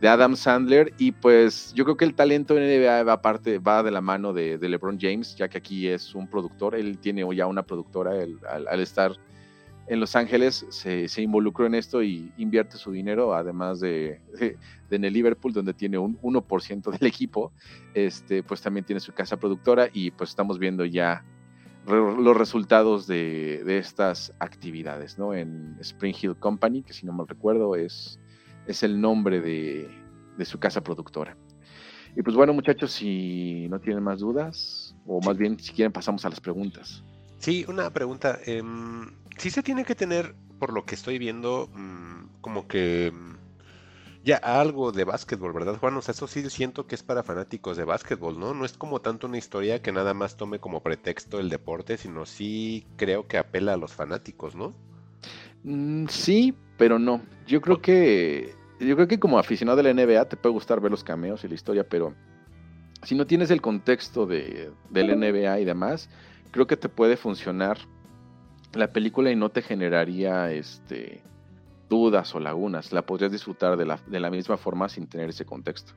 de Adam Sandler y pues yo creo que el talento en NBA va, aparte, va de la mano de, LeBron James, ya que aquí es un productor, él tiene ya una productora, al, estar en Los Ángeles se, involucró en esto y invierte su dinero, además de, en el Liverpool, donde tiene un 1% del equipo, este, pues también tiene su casa productora y pues estamos viendo ya los resultados de, de estas actividades, ¿no? En Spring Hill Company, que si no mal recuerdo es es el nombre de, su casa productora. Y pues bueno, muchachos, si no tienen más dudas, o más bien si quieren pasamos a las preguntas. Sí, una pregunta. Eh, sí se tiene que tener, por lo que estoy viendo, mm, como que mm, ya algo de básquetbol, ¿verdad, Juan? O sea, eso sí siento que es para fanáticos de básquetbol, ¿no? No es como tanto una historia que nada más tome como pretexto el deporte, sino sí creo que apela a los fanáticos, ¿no? Mm, sí, pero no. Yo creo que yo creo que como aficionado de la NBA te puede gustar ver los cameos y la historia, pero si no tienes el contexto de, la NBA y demás, creo que te puede funcionar la película y no te generaría este dudas o lagunas. La podrías disfrutar de la, de la misma forma sin tener ese contexto.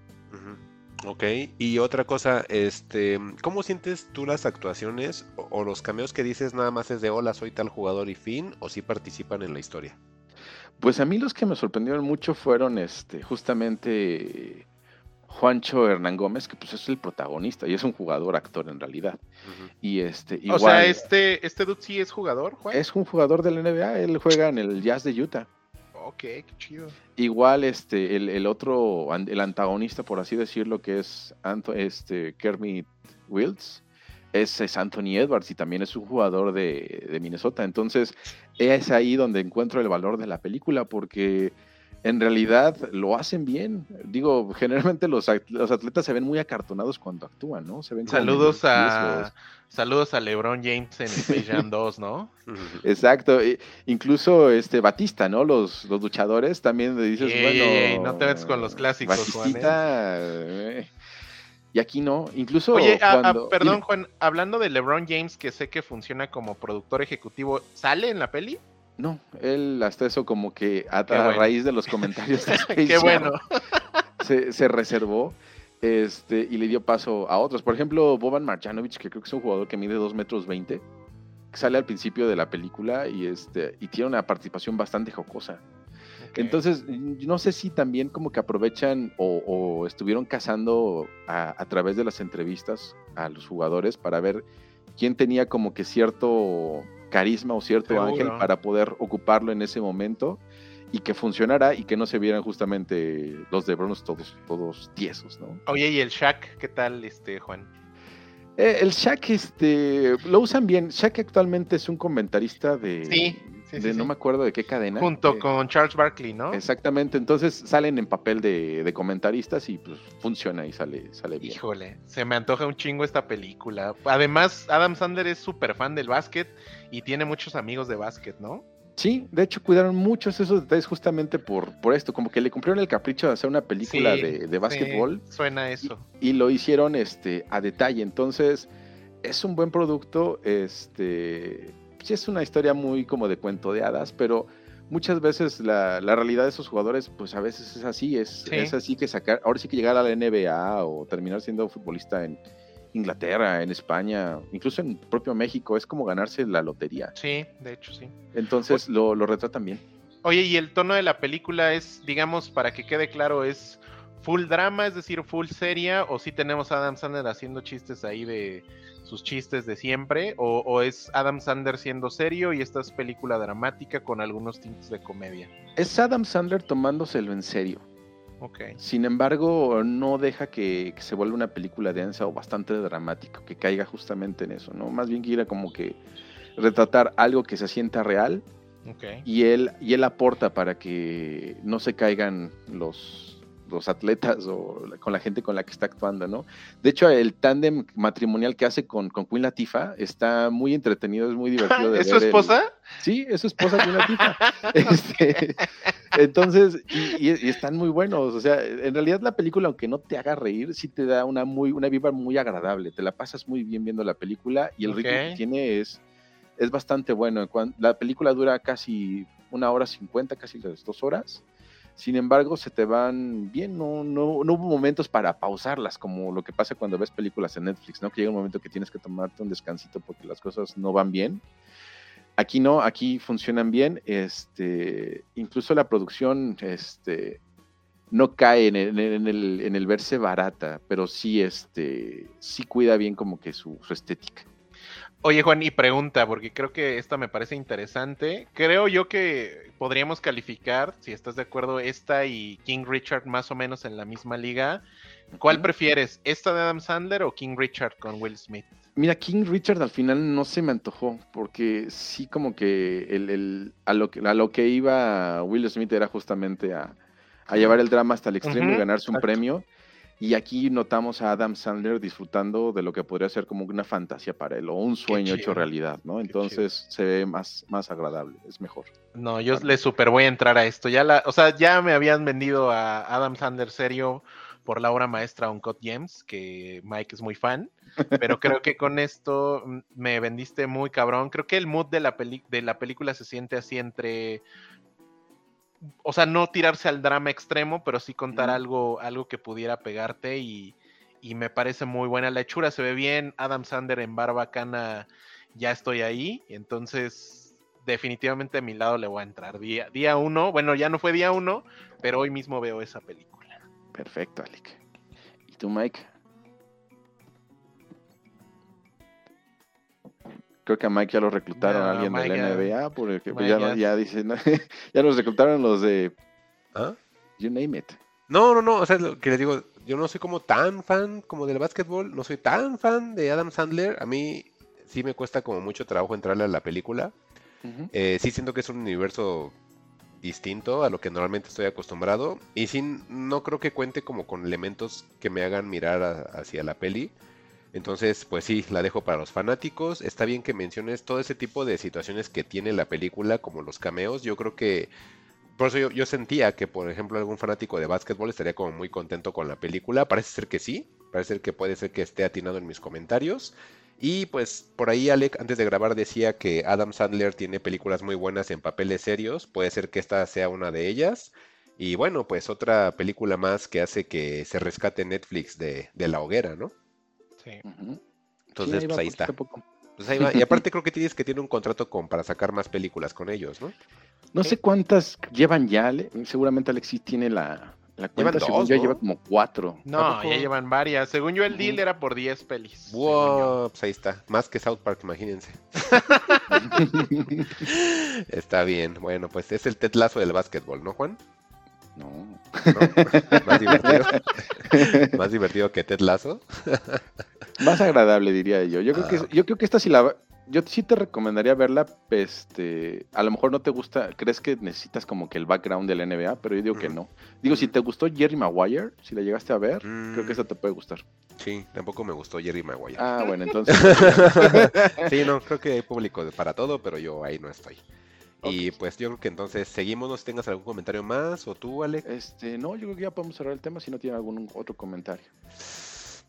Ok, y otra cosa, este, ¿cómo sientes tú las actuaciones o, o los cameos que dices nada más es de hola, soy tal jugador y fin, o si participan en la historia? Pues a mí los que me sorprendieron mucho fueron este, justamente Juancho Hernán Gómez, que pues es el protagonista y es un jugador actor en realidad. Y este, O sea, este, este dude sí es jugador, Juan. Es un jugador de la NBA, él juega en el Jazz de Utah. Ok, qué chido. Igual este, el, el otro, el antagonista, por así decirlo, que es Anto- este, Kermit Wills, es, es Anthony Edwards y también es un jugador de, de Minnesota. Entonces, es ahí donde encuentro el valor de la película, porque en realidad lo hacen bien. Digo, generalmente los, los atletas se ven muy acartonados cuando actúan, ¿no? Se ven como Saludos a saludos a LeBron James en Space Jam 2, ¿no? Exacto, e- incluso este Batista, ¿no? Los, los luchadores también le dices, Ey, bueno, ey, no te metas con los clásicos, Juan, ¿eh? Y aquí no, incluso Oye, a- a- cuando- perdón. Juan, hablando de LeBron James, que sé que funciona como productor ejecutivo, ¿sale en la peli? no, él hasta eso como que a, raíz de los comentarios de Space Qué bueno. se, se reservó este, y le dio paso a otros. Por ejemplo, Boban Marjanovic, que creo que es un jugador que mide 2 metros 20, que sale al principio de la película y, este, y tiene una participación bastante jocosa. Entonces, no sé si también como que aprovechan o, o estuvieron cazando a, a través de las entrevistas a los jugadores para ver quién tenía como que cierto carisma o cierto Seguro. ángel para poder ocuparlo en ese momento y que funcionara y que no se vieran justamente los de Bronos todos, todos tiesos, ¿no? Oye, ¿y el Shaq? ¿Qué tal, este, Juan? Eh, el Shaq, este, lo usan bien. Shaq actualmente es un comentarista de, Sí, sí, de sí, no me acuerdo de qué cadena. Junto Eh, con Charles Barkley, ¿no? Exactamente, entonces salen en papel de, de comentaristas y pues funciona y sale, sale bien. Híjole, se me antoja un chingo esta película. Además, Adam Sandler es súper fan del básquet y tiene muchos amigos de básquet, ¿no? Sí, de hecho cuidaron muchos esos detalles justamente por, por esto, como que le cumplieron el capricho de hacer una película Sí, de, de básquetbol sí, suena eso. y lo hicieron este, a detalle, entonces es un buen producto, este, sí es una historia muy como de cuento de hadas, pero muchas veces la, la realidad de esos jugadores pues a veces es así, es, Sí. es así que sacar, ahora sí que llegar a la NBA o terminar siendo futbolista en Inglaterra, en España, incluso en propio México, es como ganarse la lotería. Sí, de hecho sí. Entonces lo, lo retratan bien. Oye, y el tono de la película es, digamos, para que quede claro, es full drama, es decir, full seria, o si tenemos a Adam Sandler haciendo chistes ahí de sus chistes de siempre, o, o es Adam Sandler siendo serio y esta es película dramática con algunos tintes de comedia. Es Adam Sandler tomándoselo en serio. Ok. Sin embargo, no deja que, que se vuelva una película densa o bastante dramático, que caiga justamente en eso, ¿no? Más bien quiere como que retratar algo que se sienta real Ok. y él, y él aporta para que no se caigan los, los atletas o con la gente con la que está actuando, ¿no? De hecho, el tándem matrimonial que hace con, con Queen Latifah está muy entretenido, es muy divertido de ¿Es su el- esposa? Sí, es su esposa Queen Latifah. Este, entonces, y, y- y están muy buenos. O sea, en realidad la película, aunque no te haga reír, sí te da una muy, una vibra muy agradable. Te la pasas muy bien viendo la película y el ritmo que tiene es, es bastante bueno. La película dura casi una hora cincuenta, casi las dos horas. Sin embargo, se te van bien, no, no, no hubo momentos para pausarlas, como lo que pasa cuando ves películas en Netflix, ¿no? Que llega un momento que tienes que tomarte un descansito porque las cosas no van bien. Aquí no, aquí funcionan bien. Este, incluso la producción, este, no cae en el, verse barata, pero sí, este, sí cuida bien como que su estética. Oye, Juan, y pregunta, porque creo que esta me parece interesante. Creo yo que podríamos calificar, si estás de acuerdo, esta y King Richard más o menos en la misma liga. ¿Cuál prefieres, esta de Adam Sandler o King Richard con Will Smith? Mira, King Richard al final no se me antojó, porque sí como que el, el- a, lo que, a lo que iba Will Smith era justamente a, a llevar el drama hasta el extremo y ganarse un exacto. premio. Y aquí notamos a Adam Sandler disfrutando de lo que podría ser como una fantasía para él o un sueño hecho realidad, ¿no? Entonces se ve más, más agradable, es mejor. No, yo le super voy a entrar a esto. Ya la, o sea, ya me habían vendido a Adam Sandler serio por la obra maestra Uncut Gems, que Mike es muy fan. Pero creo que con esto mm, me vendiste muy cabrón. Creo que el mood de la, peli- de la película se siente así entre. O sea, no tirarse al drama extremo, pero sí contar algo, algo que pudiera pegarte y, y me parece muy buena la hechura, se ve bien, Adam Sander en Barbacana, ya estoy ahí, entonces definitivamente a mi lado le voy a entrar. Día, día uno, bueno, ya no fue día uno, pero hoy mismo veo esa película. Perfecto, Alec. ¿Y tú, Mike? Creo que a Mike ya lo reclutaron No, alguien Mike de la NBA, porque pues, Mike ya, ya- dicen, ya nos reclutaron los de ¿Ah? You Name It. No, no, no, o sea, lo que les digo, yo no soy como tan fan como del básquetbol, no soy tan fan de Adam Sandler, a mí sí me cuesta como mucho trabajo entrarle a la película. Eh, sí siento que es un universo distinto a lo que normalmente estoy acostumbrado y sí no creo que cuente como con elementos que me hagan mirar a- hacia la peli. Entonces, pues sí, la dejo para los fanáticos. Está bien que menciones todo ese tipo de situaciones que tiene la película, como los cameos. Yo creo que por eso yo, sentía que, por ejemplo, algún fanático de básquetbol estaría como muy contento con la película. Parece ser que sí, parece ser que puede ser que esté atinado en mis comentarios. Y pues por ahí Alec antes de grabar decía que Adam Sandler tiene películas muy buenas en papeles serios. Puede ser que esta sea una de ellas. Y bueno, pues otra película más que hace que se rescate Netflix de, de la hoguera, ¿no? Sí. Entonces, Sí, pues ahí está. Pues ahí va. Y aparte creo que tienes que tiene un contrato con, para sacar más películas con ellos, ¿no? No sé cuántas llevan ya, seguramente Alexis tiene la, la Llevan cuenta, según dos, yo ¿no? lleva como cuatro. No, Tampoco- ya llevan varias. Según yo, el deal era por 10 pelis. Wow, pues ahí está. Más que South Park, imagínense. Está bien. Bueno, pues es el Ted Lasso del básquetbol, ¿no, Juan? No. ¿No? Más divertido. Más divertido que Ted Lasso. Más agradable, diría yo. Yo creo que, Ah. yo creo que esta sí la... Yo sí te recomendaría verla, este, a lo mejor no te gusta, crees que necesitas como que el background de la NBA, pero yo digo que no. Digo, si te gustó Jerry Maguire, si la llegaste a ver, creo Mm. que esta te puede gustar. Sí, tampoco me gustó Jerry Maguire. Ah, bueno, entonces... Sí, no, creo que hay público para todo, pero yo ahí no estoy. Y pues yo creo que entonces seguimos, no si tengas algún comentario más, o tú, Alec. Este, no, yo creo que ya podemos cerrar el tema si no tiene algún otro comentario.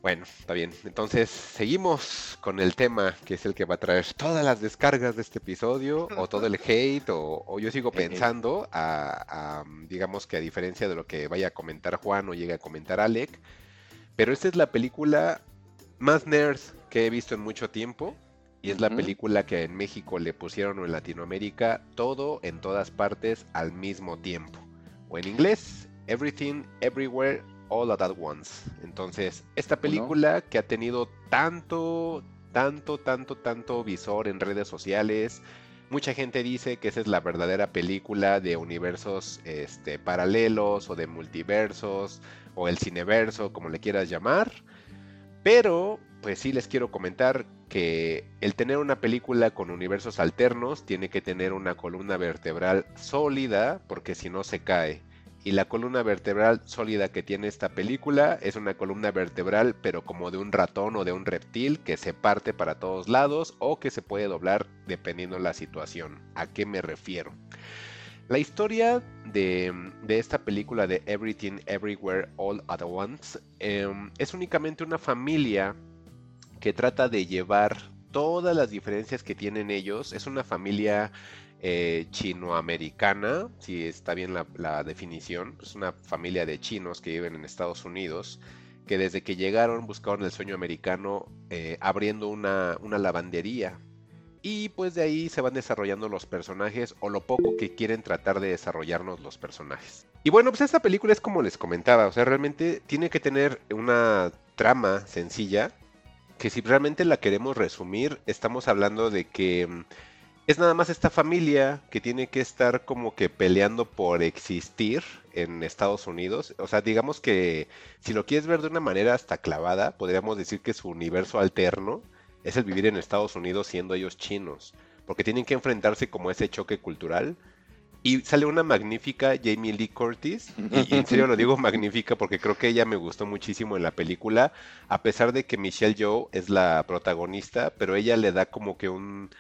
Bueno, está bien. Entonces, seguimos con el tema que es el que va a traer todas las descargas de este episodio, o todo el hate, o, o yo sigo pensando, a, a, digamos que a diferencia de lo que vaya a comentar Juan o llegue a comentar Alec, pero esta es la película más nerd que he visto en mucho tiempo. Y es la película que en México le pusieron o en Latinoamérica todo en todas partes al mismo tiempo. O en inglés, Everything, Everywhere, All at Once. Entonces, esta película que ha tenido tanto, tanto, tanto, tanto visor en redes sociales. Mucha gente dice que esa es la verdadera película de universos este, paralelos o de multiversos o el cineverso, como le quieras llamar. Pero, pues sí les quiero comentar que el tener una película con universos alternos tiene que tener una columna vertebral sólida, porque si no se cae. Y la columna vertebral sólida que tiene esta película es una columna vertebral, pero como de un ratón o de un reptil que se parte para todos lados o que se puede doblar dependiendo la situación. ¿A qué me refiero? La historia de, esta película de Everything Everywhere All at Once em, es únicamente una familia que trata de llevar todas las diferencias que tienen ellos. Es una familia eh, chinoamericana, si está bien la, definición. Es una familia de chinos que viven en Estados Unidos, que desde que llegaron buscaron el sueño americano eh, abriendo una, una lavandería. Y pues de ahí se van desarrollando los personajes o lo poco que quieren tratar de desarrollarnos los personajes. Y bueno, pues esta película es como les comentaba, o sea, realmente tiene que tener una trama sencilla, que si realmente la queremos resumir, estamos hablando de que mm, es nada más esta familia que tiene que estar como que peleando por existir en Estados Unidos. O sea, digamos que si lo quieres ver de una manera hasta clavada, podríamos decir que su universo alterno es el vivir en Estados Unidos siendo ellos chinos, porque tienen que enfrentarse como ese choque cultural. Y sale una magnífica Jamie Lee Curtis, y, y en serio lo digo magnífica porque creo que ella me gustó muchísimo en la película, a pesar de que Michelle Yeoh es la protagonista, pero ella le da como que un...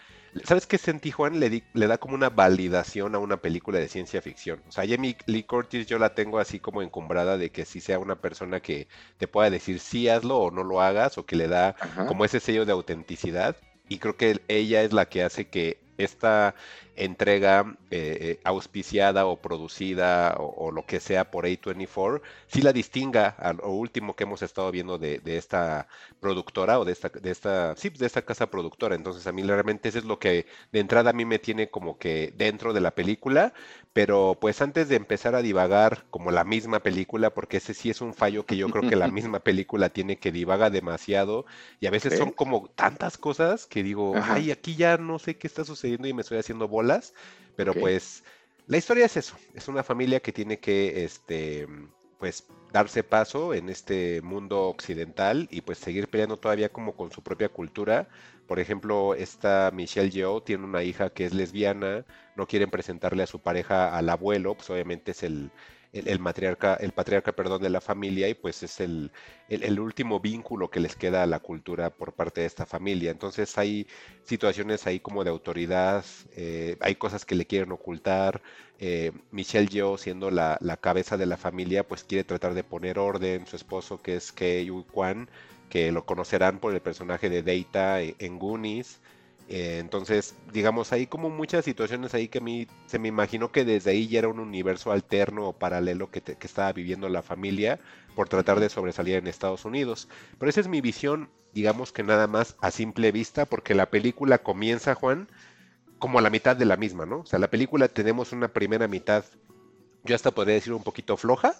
¿Sabes qué sentí, Juan? Le, di- le da como una validación a una película de ciencia ficción. O sea, Jamie Lee Curtis yo la tengo así como encumbrada de que sí sea una persona que te pueda decir sí hazlo o no lo hagas, o que le da Ajá. como ese sello de autenticidad. Y creo que ella es la que hace que esta, entrega eh, auspiciada o producida o, lo que sea por A24, sí la distinga a lo último que hemos estado viendo de, esta productora o de esta, de esta, sí, de esta casa productora. Entonces a mí realmente eso es lo que de entrada a mí me tiene como que dentro de la película, pero pues antes de empezar a divagar como la misma película, porque ese sí es un fallo que yo creo que la misma película tiene que divaga demasiado y a veces son como tantas cosas que digo, ay, aquí ya no sé qué está sucediendo y me estoy haciendo bolas, pero pues la historia es eso, es una familia que tiene que, este, pues darse paso en este mundo occidental y pues seguir peleando todavía como con su propia cultura. Por ejemplo, esta Michelle Yeoh tiene una hija que es lesbiana, no quieren presentarle a su pareja al abuelo, pues obviamente es el, el, el patriarca, perdón, de la familia y pues es el, el, último vínculo que les queda a la cultura por parte de esta familia. Entonces hay situaciones ahí como de autoridad, eh, hay cosas que le quieren ocultar. Eh, Michelle Yeoh, siendo la, la, cabeza de la familia, pues quiere tratar de poner orden. Su esposo, que es Kei Kwan, que lo conocerán por el personaje de Data en Goonies. Eh, entonces, digamos, hay como muchas situaciones ahí que a mí se me imaginó que desde ahí ya era un universo alterno o paralelo que, estaba viviendo la familia por tratar de sobresalir en Estados Unidos. Pero esa es mi visión, digamos que nada más a simple vista, porque la película comienza, Juan, como a la mitad de la misma, ¿no? O sea, la película tenemos una primera mitad, yo hasta podría decir un poquito floja,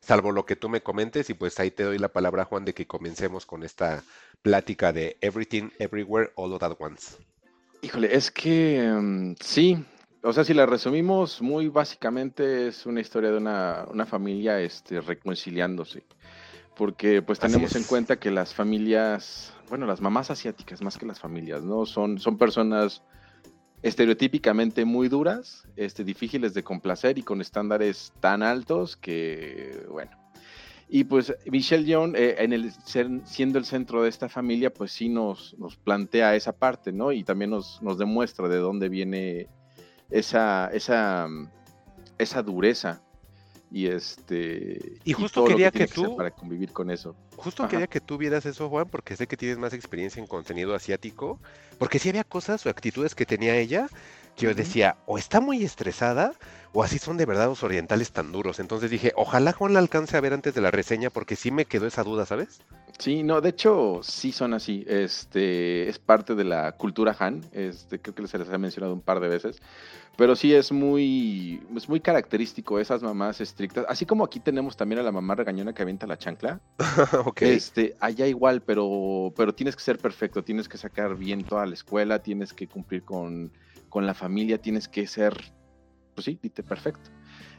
salvo lo que tú me comentes, y pues ahí te doy la palabra, Juan, de que comencemos con esta plática de Everything, Everywhere, All at Once. Híjole, es que mm, sí, o sea, si la resumimos muy básicamente es una historia de una, familia este, reconciliándose, porque pues tenemos en cuenta que las familias, bueno, las mamás asiáticas más que las familias, ¿no? Son, son personas estereotípicamente muy duras, este, difíciles de complacer y con estándares tan altos que, bueno, y pues Michelle Young, eh, en el siendo el centro de esta familia, pues sí nos, nos plantea esa parte, ¿no? Y también nos, nos demuestra de dónde viene esa, esa, esa dureza. Y este. Y justo quería que, tú. para convivir con eso. Justo quería que tú vieras eso, Juan, porque sé que tienes más experiencia en contenido asiático. Porque sí había cosas o actitudes que tenía ella que yo decía, o está muy estresada, o así son de verdad los orientales tan duros. Entonces dije, ojalá Juan la alcance a ver antes de la reseña, porque sí me quedó esa duda, ¿sabes? Sí, no, de hecho, sí son así. Este es parte de la cultura Han. Este, creo que se les ha mencionado un par de veces. Pero sí es muy, es muy característico esas mamás estrictas. Así como aquí tenemos también a la mamá regañona que avienta la chancla. Este, allá igual, pero, pero tienes que ser perfecto, tienes que sacar bien toda la escuela, tienes que cumplir con con la familia tienes que ser, pues sí, dite perfecto.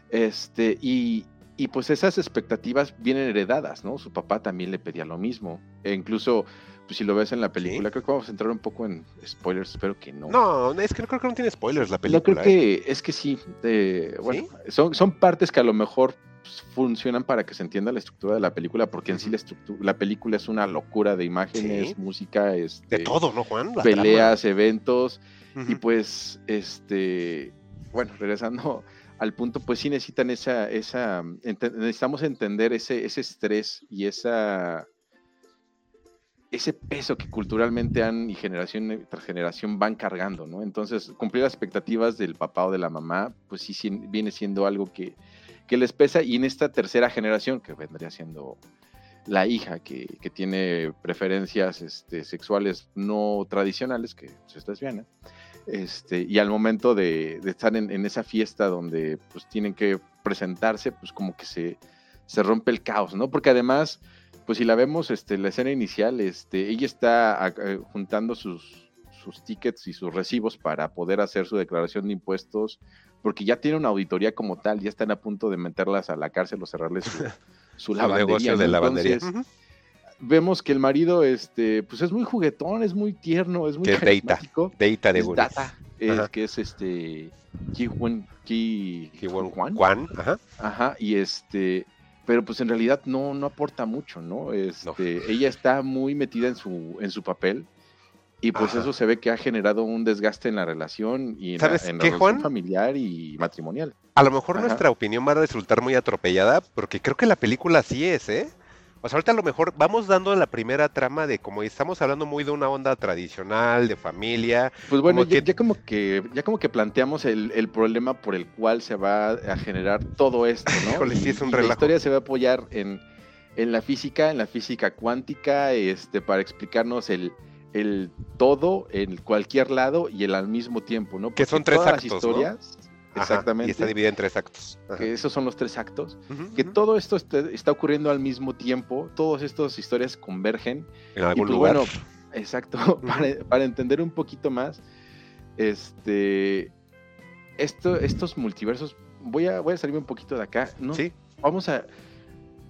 Este, y, y pues esas expectativas vienen heredadas, ¿no? Su papá también le pedía lo mismo. E incluso, pues si lo ves en la película, creo que vamos a entrar un poco en spoilers, espero que no. No, es que creo que no tiene spoilers la película. No, creo que, ¿eh? es que sí. bueno, son, son partes que a lo mejor funcionan para que se entienda la estructura de la película, porque en sí la, la película es una locura de imágenes, música, este, de todo, ¿no, Juan? peleas, eventos. Y pues, este, bueno, regresando al punto, pues sí necesitan esa, esa, necesitamos entender ese, ese estrés y esa, ese peso que culturalmente han y generación tras generación van cargando, ¿no? Entonces, cumplir las expectativas del papá o de la mamá, pues sí viene siendo algo que, que les pesa y en esta tercera generación, que vendría siendo la hija que, que tiene preferencias este, sexuales no tradicionales, que pues, es lesbiana, este, y al momento de, estar en, esa fiesta donde pues tienen que presentarse, pues como que se, se rompe el caos, ¿no? Porque además, pues si la vemos, este, la escena inicial, este, ella está eh, juntando sus, sus tickets y sus recibos para poder hacer su declaración de impuestos, porque ya tiene una auditoría como tal, ya están a punto de meterlas a la cárcel o cerrarles su, su lavandería. negocio de lavandería vemos que el marido, este, pues es muy juguetón, es muy tierno, es muy que carismático. Deita, de Data, es, que es este Ki Ki, Juan, ajá. Ajá, y este, pero pues en realidad no, no aporta mucho, ¿no? Este, ella está muy metida en su, en su papel. Y pues eso se ve que ha generado un desgaste en la relación y en, la, relación familiar y matrimonial. A lo mejor nuestra opinión va a resultar muy atropellada, porque creo que la película sí es, ¿eh? O sea, ahorita a lo mejor vamos dando la primera trama de como estamos hablando muy de una onda tradicional, de familia. Pues bueno, como ya, que- ya como que ya como que planteamos el, el problema por el cual se va a generar todo esto, ¿no? Híjole, sí, Y- es un y La historia se va a apoyar en, en la física, en la física cuántica, este, para explicarnos el, el todo en cualquier lado y el al mismo tiempo, ¿no? Que Porque son tres todas actos, ¿no? las historias, Ajá, exactamente. Y está dividida en tres actos. Ajá. que esos son los tres actos, que todo esto está, está ocurriendo al mismo tiempo, todas estas historias convergen En algún pues, lugar. bueno, Exacto, para, para entender un poquito más, este, esto, estos multiversos, voy a, voy a salirme un poquito de acá, ¿no? Sí. Vamos a,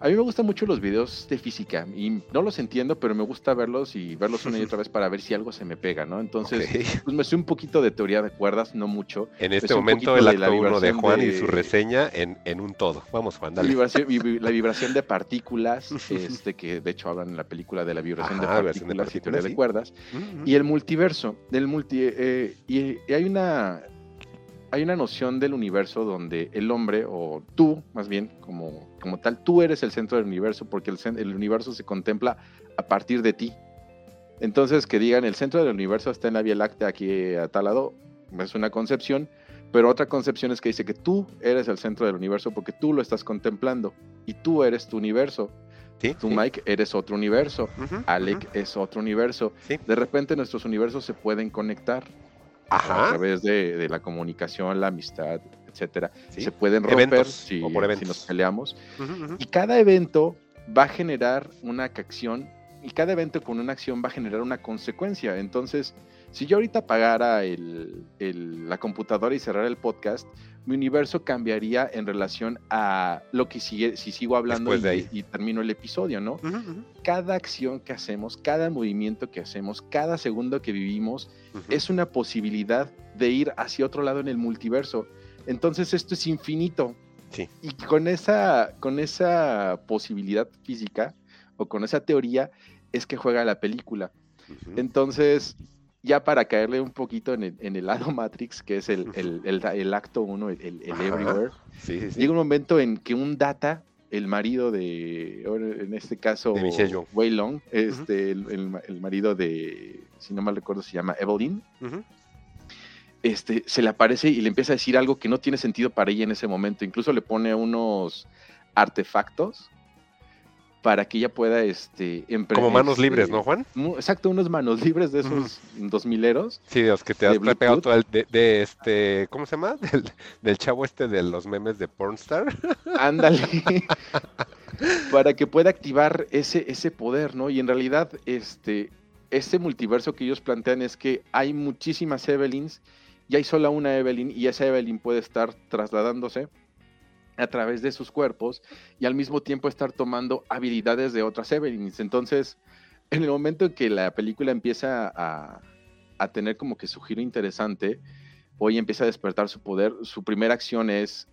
a mí me gustan mucho los videos de física y no los entiendo, pero me gusta verlos y verlos una y otra vez para ver si algo se me pega, ¿no? Entonces, pues me sé un poquito de teoría de cuerdas, no mucho. En este momento el acto uno de vibración Juan y su reseña en, en un todo. Vamos, Juan, dale. vibración, la vibración de partículas, este que de hecho hablan en la película de la vibración Ajá, de vibración de partículas y teoría partículas, de cuerdas. Ujú. Y el multiverso, del multi, eh, y, y hay una hay una noción del universo donde el hombre, o tú más bien, como, como tal, tú eres el centro del universo, porque el, el universo se contempla a partir de ti. Entonces, que digan, el centro del universo está en la Vía Láctea aquí a tal lado, es una concepción, pero otra concepción es que dice que tú eres el centro del universo porque tú lo estás contemplando y tú eres tu universo. Sí, Tú, sí. Mike, eres otro universo. Ujú, Alec ujú. es otro universo. Sí. De repente nuestros universos se pueden conectar a Ajá. través de, de la comunicación, la amistad, etcétera. Sí. Se pueden romper Eventos, si, o por si eventos. nos peleamos. Y cada evento va a generar una acción y cada evento con una acción va a generar una consecuencia. Entonces, si yo ahorita apagara el- el- la computadora y cerrara el podcast, mi universo cambiaría en relación a lo que sigue, si sigo hablando de y, ahí. y termino el episodio, ¿no? Cada acción que hacemos, cada movimiento que hacemos, cada segundo que vivimos, es una posibilidad de ir hacia otro lado en el multiverso. Entonces esto es infinito. Sí. Y con esa, con esa posibilidad física o con esa teoría es que juega la película. Entonces, ya para caerle un poquito en el, en el lado Matrix, que es el, el- el- acto uno, el. Everywhere, Sí, llega un momento en que un data, el marido de, en este caso, De. Wei Long, este, el, el ma- el marido de, si no mal recuerdo, se llama Evelyn. Este, se le aparece y le empieza a decir algo que no tiene sentido para ella en ese momento. Incluso le pone unos artefactos para que ella pueda este, Como manos este, libres, ¿no, Juan? Exacto, unos manos libres de esos dos mileros. Sí, los que te has pegado todo el, de, de este, ¿cómo se llama? Del, del chavo este de los memes de Pornstar. Ándale. para que pueda activar ese, ese poder, ¿no? Y en realidad, este, este multiverso que ellos plantean es que hay muchísimas Evelyns y hay solo una Evelyn y esa Evelyn puede estar trasladándose a través de sus cuerpos y al mismo tiempo estar tomando habilidades de otras Evelyns. Entonces, en el momento en que la película empieza a, a tener como que su giro interesante, hoy empieza a despertar su poder, su primera acción es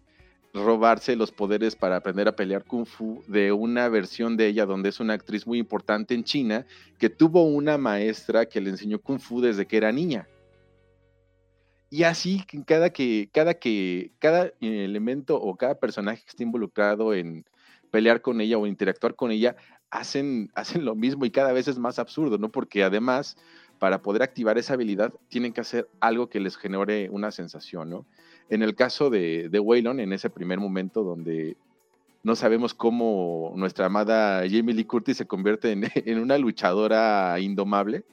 robarse los poderes para aprender a pelear kung fu de una versión de ella donde es una actriz muy importante en China que tuvo una maestra que le enseñó kung fu desde que era niña. Y así cada que cada que cada elemento o cada personaje que esté involucrado en pelear con ella o interactuar con ella hacen hacen lo mismo y cada vez es más absurdo, ¿no? Porque además para poder activar esa habilidad tienen que hacer algo que les genere una sensación, ¿no? En el caso de, de Waylon, en ese primer momento donde no sabemos cómo nuestra amada Jamie Lee Curtis se convierte en, en una luchadora indomable,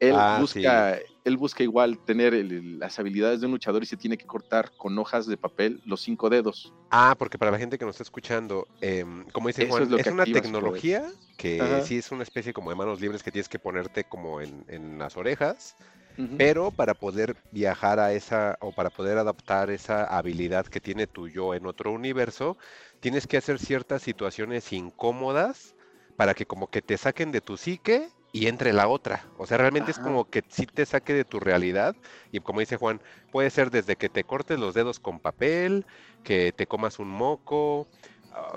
él, Ah, busca, él busca igual tener el- las habilidades de un luchador y se tiene que cortar con hojas de papel los cinco dedos. Ah, porque para la gente que nos está escuchando, em, como dice Eso Juan, es lo es, que una tecnología que Ajá. sí es una especie como de manos libres que tienes que ponerte como en, en las orejas, pero para poder viajar a esa o para poder adaptar esa habilidad que tiene tu yo en otro universo, tienes que hacer ciertas situaciones incómodas para que como que te saquen de tu psique y entre la otra. O sea, realmente es como que sí te saque de tu realidad y como dice Juan, puede ser desde que te cortes los dedos con papel, que te comas un moco,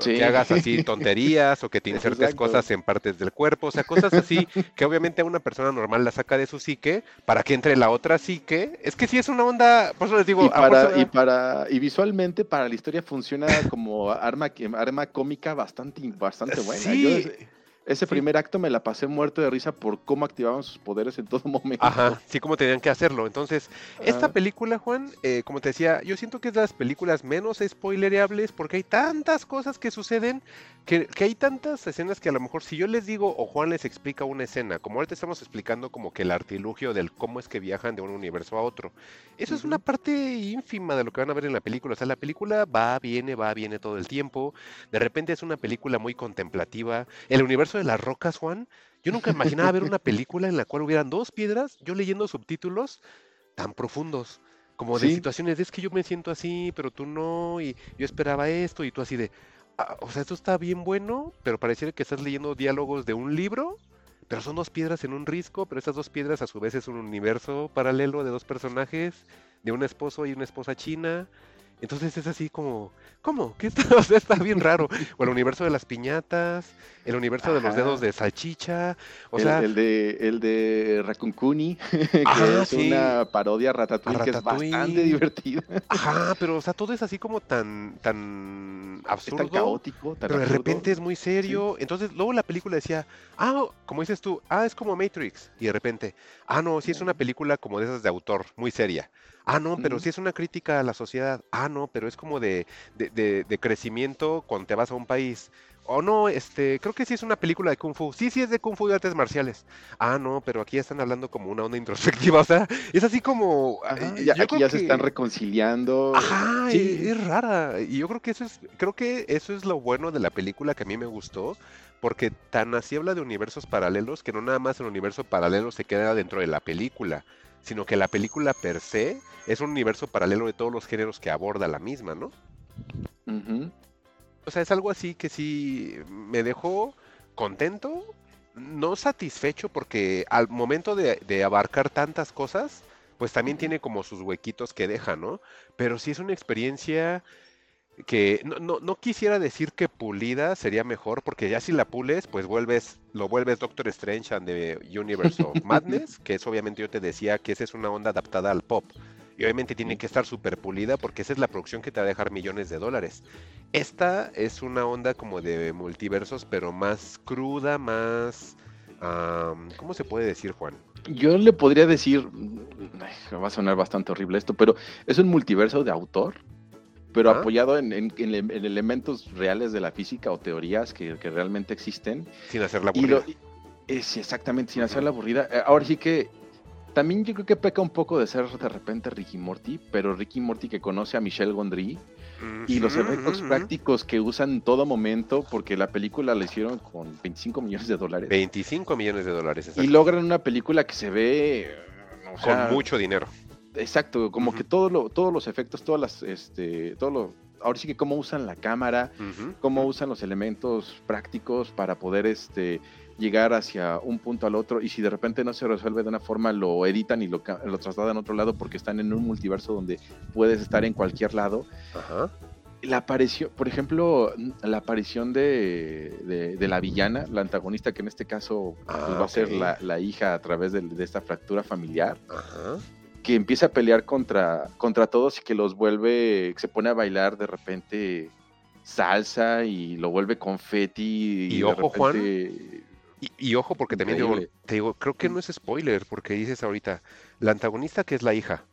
que hagas así tonterías o que te insertes cosas en partes del cuerpo, o sea, cosas así que obviamente a una persona normal la saca de su psique para que entre la otra psique. Es que sí es una onda, por eso les digo, y para, y para y visualmente para la historia funciona como arma arma cómica bastante bastante buena. Sí. Ese primer acto me la pasé muerto de risa por cómo activaban sus poderes en todo momento. Ajá, sí, como tenían que hacerlo. Entonces, esta película, Juan, eh, como te decía, yo siento que es de las películas menos spoilereables porque hay tantas cosas que suceden que, hay tantas escenas que a lo mejor si yo les digo o Juan les explica una escena, como ahorita estamos explicando como que el artilugio del cómo es que viajan de un universo a otro, eso es una parte ínfima de lo que van a ver en la película. O sea, la película va, viene, va, viene todo el tiempo. De repente es una película muy contemplativa. El universo de las rocas, Juan, yo nunca imaginaba ver una película en la cual hubieran dos piedras, yo leyendo subtítulos tan profundos, como de situaciones, es que yo me siento así, pero tú no, y yo esperaba esto, y tú así de, ah, o sea, esto está bien bueno, pero pareciera que estás leyendo diálogos de un libro, pero son dos piedras en un risco, pero esas dos piedras a su vez es un universo paralelo de dos personajes, de un esposo y una esposa china, entonces es así como, ¿cómo? ¿Qué está? O sea, está bien raro. O el universo de las piñatas, el universo de los dedos de salchicha, o el, sea... El de, el de Rakunkuni, que es una parodia Ratatouille, que es bastante divertida. Ajá, pero o sea, todo es así como tan, tan absurdo. tan caótico, tan Pero de repente es muy serio. Entonces, luego la película decía, ah, como dices tú, ah, es como Matrix. Y de repente, ah, no, sí es una película como de esas de autor, muy seria. Ah, no, pero sí es una crítica a la sociedad. Ah, no, pero es como de, de, de, crecimiento cuando te vas a un país. O no, este, creo que sí es una película de Kung Fu. Sí, sí es de Kung Fu y artes marciales. Ah, no, pero aquí están hablando como una onda introspectiva. O sea, es así como. ya, aquí ya se están reconciliando. Ajá, sí. es, rara. Y yo creo que eso es, creo que eso es lo bueno de la película que a mí me gustó. Porque tan así habla de universos paralelos que no nada más el universo paralelo se queda dentro de la película sino que la película per se es un universo paralelo de todos los géneros que aborda la misma, ¿no? O sea, es algo así que sí me dejó contento, no satisfecho porque al momento de, de abarcar tantas cosas, pues también tiene como sus huequitos que deja, ¿no? Pero sí es una experiencia que no, no, no, quisiera decir que pulida sería mejor, porque ya si la pules, pues vuelves, lo vuelves Doctor Strange and the Universe of Madness, que es obviamente yo te decía que esa es una onda adaptada al pop. Y obviamente tiene que estar súper pulida porque esa es la producción que te va a dejar millones de dólares. Esta es una onda como de multiversos, pero más cruda, más... ¿Cómo se puede decir, Juan? Yo le podría decir, va a sonar bastante horrible esto, pero es un multiverso de autor pero apoyado en, elementos reales de la física o teorías que, realmente existen. Sin hacerla aburrida. es exactamente, sin hacerla aburrida. Eh, ahora sí que también yo creo que peca un poco de ser de repente Ricky Morty, pero Ricky Morty que conoce a Michelle Gondry y los efectos prácticos que usan en todo momento, porque la película la hicieron con 25 millones de dólares. 25 millones de dólares. Y logran una película que se ve... con mucho dinero exacto, como que todo lo, todos los efectos, todas las, este, todo lo, ahora sí que cómo usan la cámara, cómo usan los elementos prácticos para poder, este, llegar hacia un punto al otro y si de repente no se resuelve de una forma lo editan y lo, lo trasladan a otro lado porque están en un multiverso donde puedes estar en cualquier lado. La aparición, por ejemplo, la aparición de, de, la villana, la antagonista, que en este caso pues, ah, va a ser la, la, hija a través de, de esta fractura familiar. Ajá que empieza a pelear contra, contra todos y que los vuelve, se pone a bailar de repente salsa y lo vuelve confeti. Y, ojo, Juan. Y, ojo, porque también digo, te digo, creo que no es spoiler, porque dices ahorita, la antagonista que es la hija.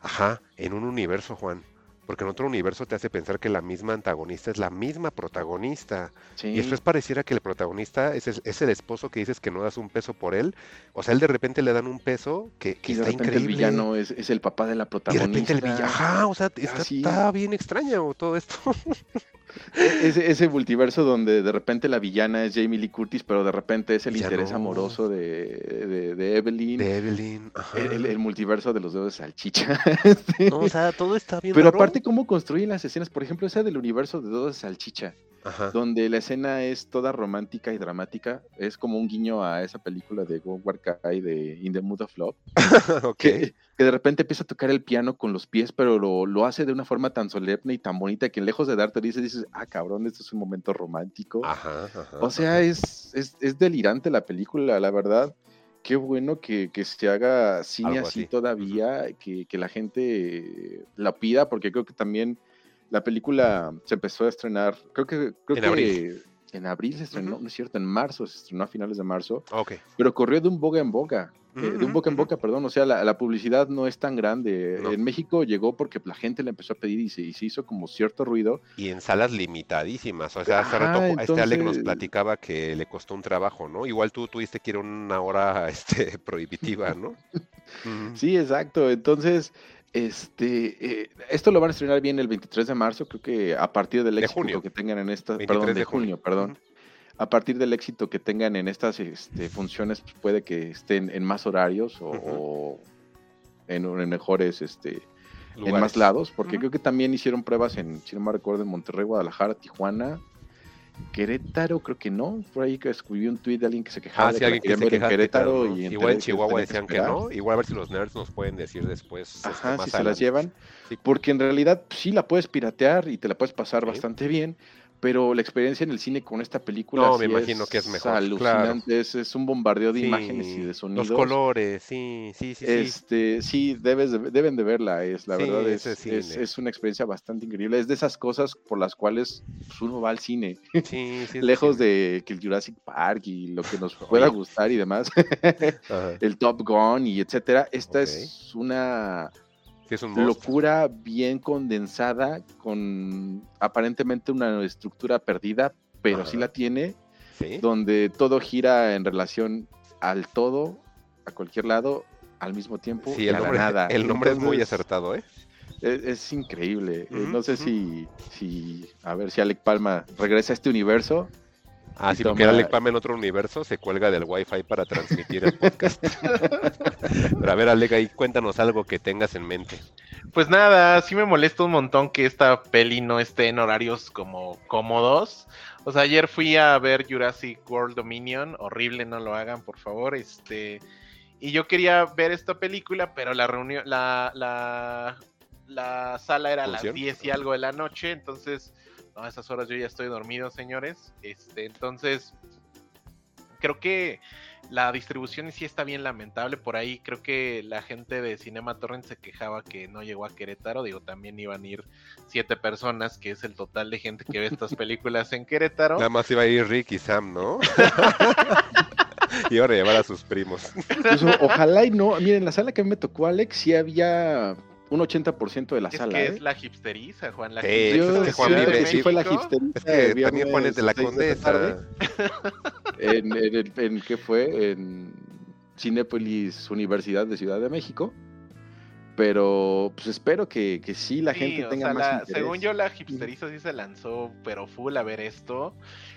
Ajá, en un universo, Juan porque en otro universo te hace pensar que la misma antagonista es la misma protagonista. Y después pareciera que el protagonista es el, es el, esposo que dices que no das un peso por él. O sea, él de repente le dan un peso que, que está increíble. El villano es, es, el papá de la protagonista. Y de repente el villano, ajá, o sea, está, está bien extraño todo esto. E-, ese, ese, multiverso donde de repente la villana es Jamie Lee Curtis, pero de repente es el interés amoroso de, de, Evelyn. De Evelyn. El, multiverso de los dedos de salchicha. no, o sea, todo está bien. Pero aparte, cómo construyen las escenas, por ejemplo, esa del universo de dedos de salchicha. Donde la escena es toda romántica y dramática. Es como un guiño a esa película de Go de In the Mood of Love. que, de repente empieza a tocar el piano con los pies, pero lo, hace de una forma tan solemne y tan bonita que lejos de darte dice, dices, ah, cabrón, esto es un momento romántico. o sea, es, es, delirante la película, la verdad qué bueno que, se haga cine así, todavía, que, la gente la pida, porque creo que también la película se empezó a estrenar, creo que, creo en que abril. en abril se estrenó, no es cierto, en marzo, se estrenó a finales de marzo, pero corrió de un boca en boca. Eh, de un boca en boca, perdón, o sea, la, publicidad no es tan grande. En México llegó porque la gente le empezó a pedir y se, hizo como cierto ruido. Y en salas limitadísimas, o sea, hace rato este Alex nos platicaba que le costó un trabajo, ¿no? Igual tú tuviste que ir a una hora este, prohibitiva, ¿no? sí, exacto, entonces... Este, eh, esto lo van a estrenar bien el 23 de marzo, creo que a partir del éxito que tengan en esta, perdón, de, junio, perdón. A partir del éxito que tengan en estas este, funciones, pues puede que estén en más horarios o, en, mejores, este, en más lados, porque creo que también hicieron pruebas en, si no me recuerdo, en Monterrey, Guadalajara, Tijuana, Querétaro, creo que no. Por ahí que escribí un tweet de alguien que se quejaba ah, de que, alguien que se en Querétaro. Y Igual en Chihuahua decían que, no. Igual a ver si los nerds nos pueden decir después. Este, Ajá, si se las llevan. Porque en realidad sí la puedes piratear y te la puedes pasar bastante bien pero la experiencia en el cine con esta película no, me imagino que es mejor. Alucinante, es, un bombardeo de imágenes y de sonidos. Los colores, sí, sí, sí. Este, sí, debes deben de verla, es la verdad es, es, una experiencia bastante increíble. Es de esas cosas por las cuales pues, uno va al cine, lejos de que el Jurassic Park y lo que nos pueda gustar y demás, el Top Gun y etcétera. Esta es una locura bien condensada, con aparentemente una estructura perdida, pero sí la tiene, donde todo gira en relación al todo, a cualquier lado, al mismo tiempo y a la nada. El nombre es muy acertado, ¿eh? Es, increíble. Eh, no sé si, si, a ver si Alec Palma regresa a este universo Ah, si porque Alec Pam en otro universo se cuelga del Wi-Fi para transmitir el podcast. Pero a ver, Alec, ahí cuéntanos algo que tengas en mente. Pues nada, sí me molesta un montón que esta peli no esté en horarios como cómodos. O sea, ayer fui a ver Jurassic World Dominion, horrible, no lo hagan, por favor. Este, y yo quería ver esta película, pero la reunión, la, la, la sala era a las 10 y algo de la noche, entonces a esas horas yo ya estoy dormido, señores. Este, entonces, creo que la distribución sí está bien lamentable. Por ahí creo que la gente de Cinema Torrent se quejaba que no llegó a Querétaro. Digo, también iban a ir siete personas, que es el total de gente que ve estas películas en Querétaro. Nada más iba a ir Rick y Sam, ¿no? y ahora llevar a sus primos. Pues, ojalá y no. Miren, la sala que me tocó, Alex, sí había un 80% de la es sala. Que ¿eh? es la hipsteriza, Juan. La sí, es que Juan vive, sí, fue la hipsteriza. Es que también Juan es de la Condesa. en, en, en, ¿qué fue? En Cinépolis Universidad de Ciudad de México. Pero pues espero que, que sí la gente tenga más interés. Según yo, la hipsteriza sí se lanzó, pero full a ver esto.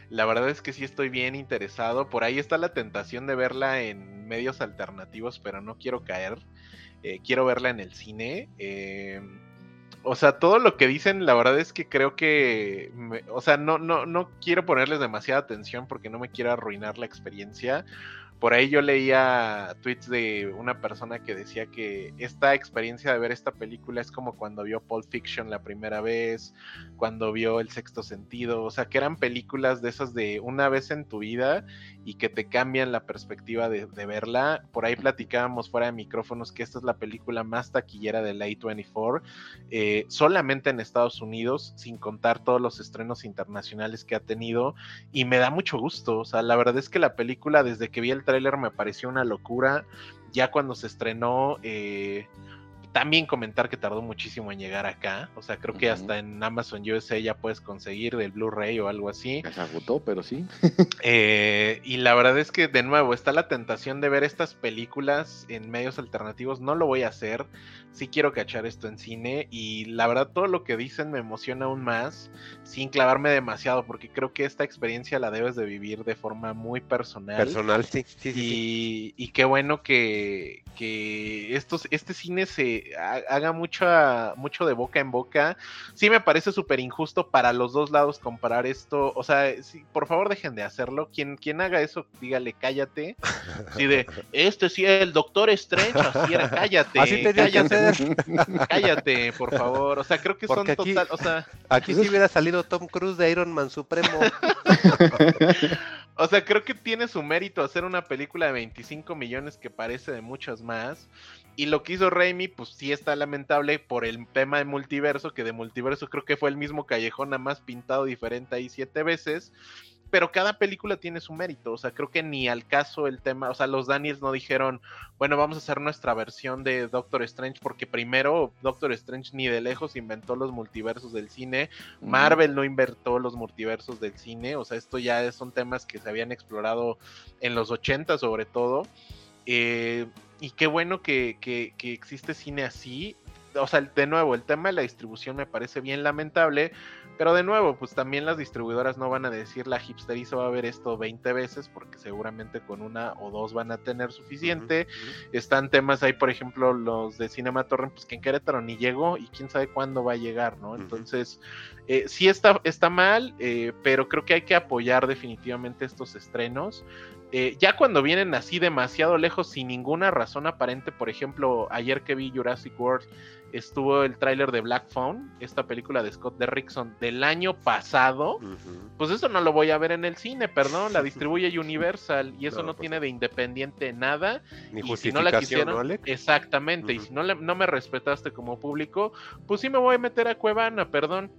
La verdad es que sí estoy bien interesado. Por ahí está la tentación de verla en medios alternativos, pero no quiero caer. Eh, quiero verla en el cine. Eh, o sea, todo lo que dicen, la verdad es que creo que, o sea, no, no, no quiero ponerles demasiada atención porque no me quiero arruinar la experiencia. Por ahí yo leía tweets de una persona que decía que esta experiencia de ver esta película es como cuando vio Pulp Fiction la primera vez, cuando vio El Sexto Sentido, o sea, que eran películas de esas de una vez en tu vida y que te cambian la perspectiva de, verla. Por ahí platicábamos fuera de micrófonos que esta es la película más taquillera de la A24, eh, solamente en Estados Unidos, sin contar todos los estrenos internacionales que ha tenido, y me da mucho gusto, o sea, la verdad es que la película desde que vi el me pareció una locura. Ya cuando se estrenó, eh, también comentar que tardó muchísimo en llegar acá. O sea, creo que hasta en Amazon USA ya puedes conseguir del Blu-ray o algo así. Se agotó, pero sí. Eh, y la verdad es que, de nuevo, está la tentación de ver estas películas en medios alternativos. No lo voy a hacer. Sí quiero cachar esto en cine. Y la verdad, todo lo que dicen me emociona aún más. Sin clavarme demasiado, porque creo que esta experiencia la debes de vivir de forma muy personal. Personal, sí. y, y, qué bueno que, que estos, este cine se que haga mucho, mucho de boca en boca. Sí me parece súper injusto para los dos lados comparar esto. O sea, por favor dejen de hacerlo. Quien, quien haga eso, dígale cállate. Así de, este sí, el doctor Strange, así era, cállate. Así cállate, cállate, por favor. O sea, creo que son total, o sea... Aquí sí hubiera salido Tom Cruise de Iron Man Supremo. O sea, creo que tiene su mérito hacer una película de 25 millones que parece de muchas más. Y lo que hizo Raimi, pues sí está lamentable por el tema de multiverso, que de multiverso creo que fue el mismo callejón, nada más pintado diferente ahí siete veces pero cada película tiene su mérito, o sea, creo que ni al caso el tema, o sea, los Daniels no dijeron, bueno, vamos a hacer nuestra versión de Doctor Strange, porque primero Doctor Strange ni de lejos inventó los multiversos del cine, Marvel no inventó los multiversos del cine, o sea, esto ya son temas que se habían explorado en los 80 sobre todo, eh, y qué bueno que, que, que existe cine así, o sea, de nuevo, el tema de la distribución me parece bien lamentable, pero de nuevo, pues también las distribuidoras no van a decir la hipsteriza va a ver esto 20 veces, porque seguramente con una o dos van a tener suficiente. Están temas ahí, por ejemplo, los de Cinema Torrent, pues que en Querétaro ni llegó y quién sabe cuándo va a llegar, ¿no? Entonces, eh, sí está, está mal, eh, pero creo que hay que apoyar definitivamente estos estrenos. Eh, ya cuando vienen así demasiado lejos sin ninguna razón aparente, por ejemplo, ayer que vi Jurassic World estuvo el tráiler de Black Phone, esta película de Scott Derrickson del año pasado, pues eso no lo voy a ver en el cine, perdón, la distribuye Universal y eso no, pues tiene de independiente nada. Ni y si no la quisieron, exactamente, y si no, no me respetaste como público, pues sí me voy a meter a Cuevana, perdón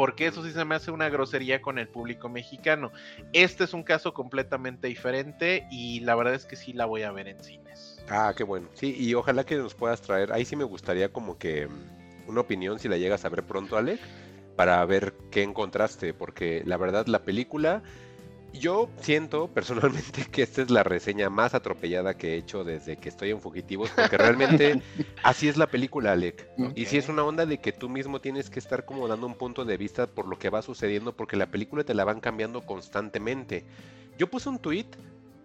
porque eso sí se me hace una grosería con el público mexicano. Este es un caso completamente diferente y la verdad es que sí la voy a ver en cines. Ah, qué bueno. Sí, y ojalá que nos puedas traer, ahí sí me gustaría como que mm, una opinión si la llegas a ver pronto, Alec, para ver qué encontraste, porque la verdad la película yo siento personalmente que esta es la reseña más atropellada que he hecho desde que estoy en Fugitivos, porque realmente así es la película, Alec. Y si es una onda de que tú mismo tienes que estar como dando un punto de vista por lo que va sucediendo, porque la película te la van cambiando constantemente. Yo puse un tweet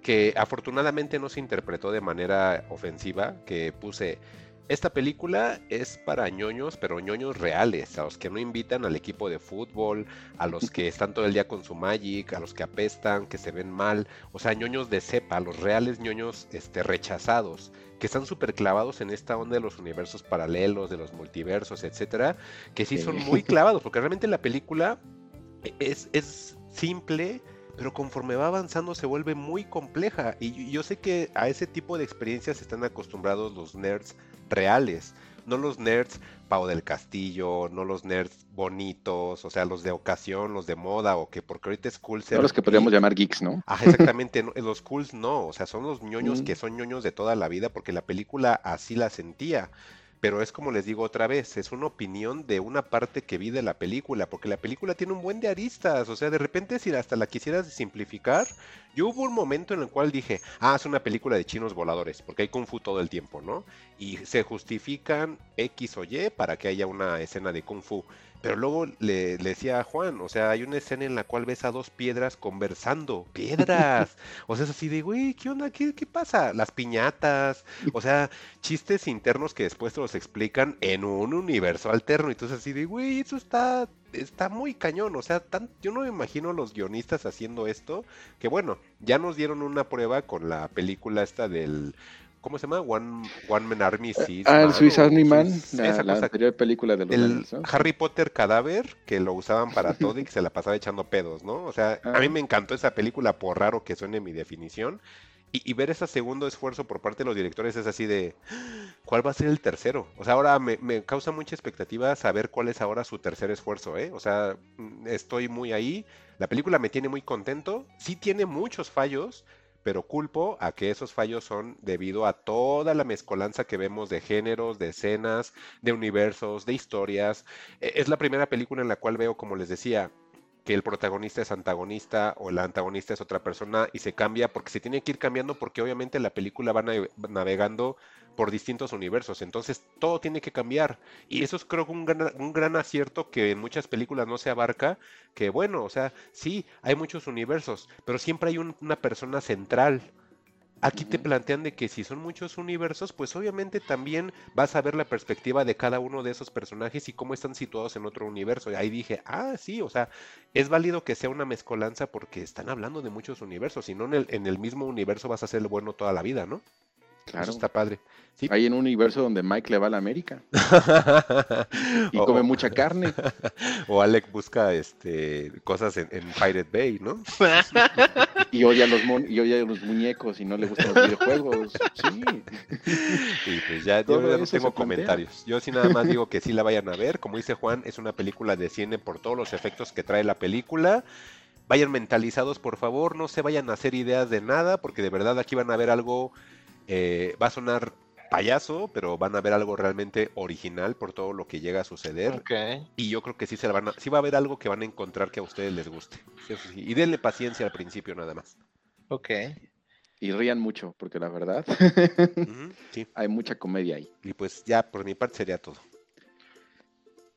que afortunadamente no se interpretó de manera ofensiva, que puse esta película es para ñoños, pero ñoños reales, a los que no invitan al equipo de fútbol, a los que están todo el día con su Magic, a los que apestan, que se ven mal, o sea, ñoños de cepa, los reales ñoños este, rechazados, que están súper clavados en esta onda de los universos paralelos, de los multiversos, etcétera, que sí son muy clavados, porque realmente la película es, es simple, pero conforme va avanzando se vuelve muy compleja. Y yo sé que a ese tipo de experiencias están acostumbrados los nerds reales, no los nerds Pau del Castillo, no los nerds bonitos, o sea, los de ocasión, los de moda, o que porque ahorita es cool ser. los que podríamos llamar geeks, ¿no? Ah, exactamente, los cools no, o sea, son los ñoños mm. que son ñoños de toda la vida, porque la película así la sentía pero es como les digo otra vez, es una opinión de una parte que vi de la película, porque la película tiene un buen de aristas, o sea, de repente si hasta la quisieras simplificar, yo hubo un momento en el cual dije, ah, es una película de chinos voladores, porque hay kung fu todo el tiempo, ¿no? Y se justifican X o Y para que haya una escena de kung fu. Pero luego le, decía a Juan, o sea, hay una escena en la cual ves a dos piedras conversando. ¡Piedras! O sea, es así de, güey, ¿qué onda? ¿Qué, pasa? Las piñatas. O sea, chistes internos que después te los explican en un universo alterno. Y entonces así de, güey, eso está, está muy cañón. O sea, tan, yo no me imagino a los guionistas haciendo esto. Que bueno, ya nos dieron una prueba con la película esta del ¿Cómo se llama? One, One Man Army Ah, el Swiss Army Man, la, anterior película de los El Harry Potter cadáver, que lo usaban para todo y que se la pasaba echando pedos, ¿no? O sea, a mí ah. me encantó esa película, por raro que suene mi definición. Y, ver ese segundo esfuerzo por parte de los directores es así de, ¿cuál va a ser el tercero? O sea, ahora me, me, causa mucha expectativa saber cuál es ahora su tercer esfuerzo, ¿eh? O sea, mm, estoy muy ahí, la película me tiene muy contento, sí tiene muchos fallos, pero culpo a que esos fallos son debido a toda la mezcolanza que vemos de géneros, de escenas, de universos, de historias. E, es la primera película en la cual veo, como les decía, que el protagonista es antagonista o el antagonista es otra persona y se cambia porque se tiene que ir cambiando porque obviamente la película va navegando por distintos universos, entonces todo tiene que cambiar. Y eso es creo un gran, un gran acierto que en muchas películas no se abarca, que bueno, o sea, sí, hay muchos universos, pero siempre hay una persona central aquí te plantean de que si son muchos universos, pues obviamente también vas a ver la perspectiva de cada uno de esos personajes y cómo están situados en otro universo. Y ahí dije, ah, sí, o sea, es válido que sea una mezcolanza porque están hablando de muchos universos, si no en el, en el mismo universo vas a ser el bueno toda la vida, ¿no? Claro. Eso está padre. Sí. Hay en un universo donde Mike le va a la América y come mucha carne. O Alec busca este cosas en, en Pirate Bay, ¿no? y odia los mon y odia los muñecos y no le gustan los videojuegos. Sí. Y pues ya, yo no tengo comentarios. Yo sí nada más digo que sí la vayan a ver. Como dice Juan, es una película de cine por todos los efectos que trae la película. Vayan mentalizados, por favor, no se vayan a hacer ideas de nada, porque de verdad aquí van a ver algo, eh, va a sonar payaso, pero van a ver algo realmente original por todo lo que llega a suceder. Y yo creo que sí se la van a, sí va a haber algo que van a encontrar que a ustedes les guste. Sí, eso sí. Y denle paciencia al principio nada más. Ok. Y rían mucho, porque la verdad sí. hay mucha comedia ahí. Y pues ya por mi parte sería todo.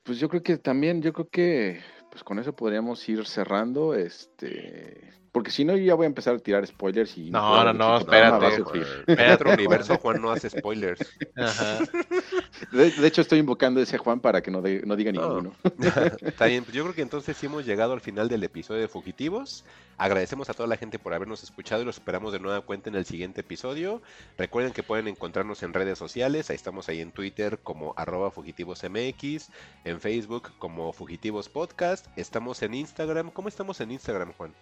Pues yo creo que también, yo creo que pues con eso podríamos ir cerrando, este, porque si no yo ya voy a empezar a tirar spoilers y No, no, no, espérate. En otro Espérate, universo Juan no hace spoilers. Ajá. De, de hecho estoy invocando a ese Juan para que no, de- no diga No. ninguno. Está bien, pues yo creo que entonces sí hemos llegado al final del episodio de Fugitivos. Agradecemos a toda la gente por habernos escuchado y los esperamos de nueva cuenta en el siguiente episodio. Recuerden que pueden encontrarnos en redes sociales, ahí estamos ahí en Twitter como arroba fugitivosmx, en Facebook como Fugitivos Podcast, estamos en Instagram. ¿Cómo estamos en Instagram, Juan?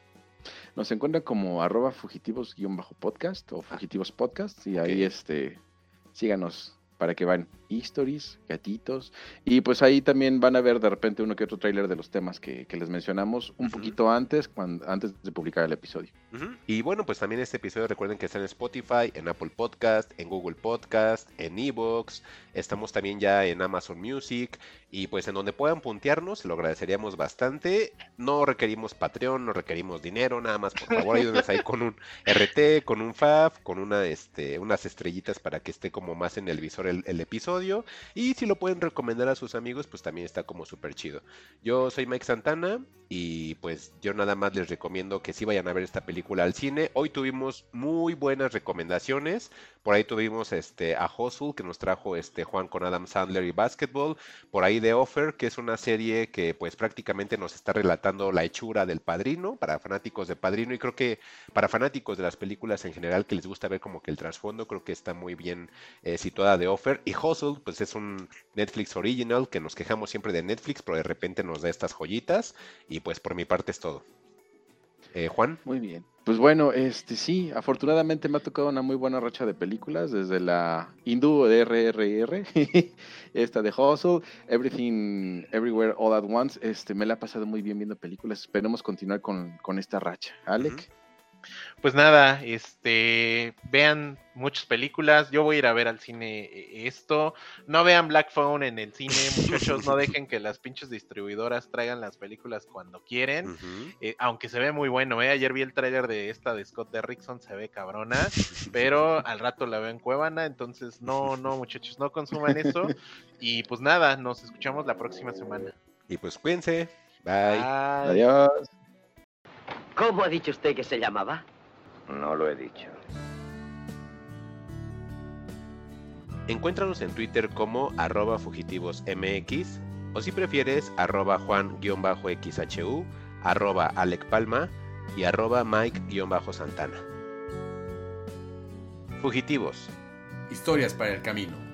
Nos encuentran como arroba fugitivos-podcast o fugitivos podcast y ahí este síganos para que van histories, gatitos y pues ahí también van a ver de repente uno que otro tráiler de los temas que, que les mencionamos un poquito antes cuando, antes de publicar el episodio. Y bueno, pues también este episodio recuerden que está en Spotify, en Apple Podcast, en Google Podcast, en Evox, estamos también ya en Amazon Music y pues en donde puedan puntearnos, lo agradeceríamos bastante. No requerimos Patreon, no requerimos dinero, nada más por favor ayúdenos ahí con un RT, con un FAF, con una este unas estrellitas para que esté como más en el visor el, el episodio y si lo pueden recomendar a sus amigos, pues también está como súper chido. Yo soy Mike Santana y pues yo nada más les recomiendo que sí vayan a ver esta película al cine. Hoy tuvimos muy buenas recomendaciones. Por ahí tuvimos este a Hustle que nos trajo este Juan con Adam Sandler y Basketball. Por ahí The Offer, que es una serie que pues prácticamente nos está relatando la hechura del padrino para fanáticos de padrino y creo que para fanáticos de las películas en general que les gusta ver como que el trasfondo, creo que está muy bien eh, situada The Offer. Y Hustle, pues es un Netflix original que nos quejamos siempre de Netflix, pero de repente nos da estas joyitas. Y pues por mi parte es todo. Eh, Juan. Muy bien. Pues bueno, este sí, afortunadamente me ha tocado una muy buena racha de películas, desde la hindú de RRR, esta de Hustle, Everything Everywhere All at Once, este me la ha pasado muy bien viendo películas, esperemos continuar con, con esta racha. Alec, Pues nada, este, vean muchas películas. Yo voy a ir a ver al cine eh, esto. No vean Black Phone en el cine, muchachos. No dejen que las pinches distribuidoras traigan las películas cuando quieren. Eh, aunque se ve muy bueno, ¿eh? Ayer vi el tráiler de esta de Scott Derrickson, se ve cabrona, pero al rato la veo en Cuevana, entonces no, no, muchachos, no consuman eso. Y pues nada, nos escuchamos la próxima semana. Y pues cuídense. Bye. Bye. adiós. ¿Cómo ha dicho usted que se llamaba? No lo he dicho. Encuéntranos en Twitter como arroba fugitivosmx o si prefieres arroba juan-xhu, arroba Alec Palma y arroba Mike-santana. Fugitivos. Historias para el camino.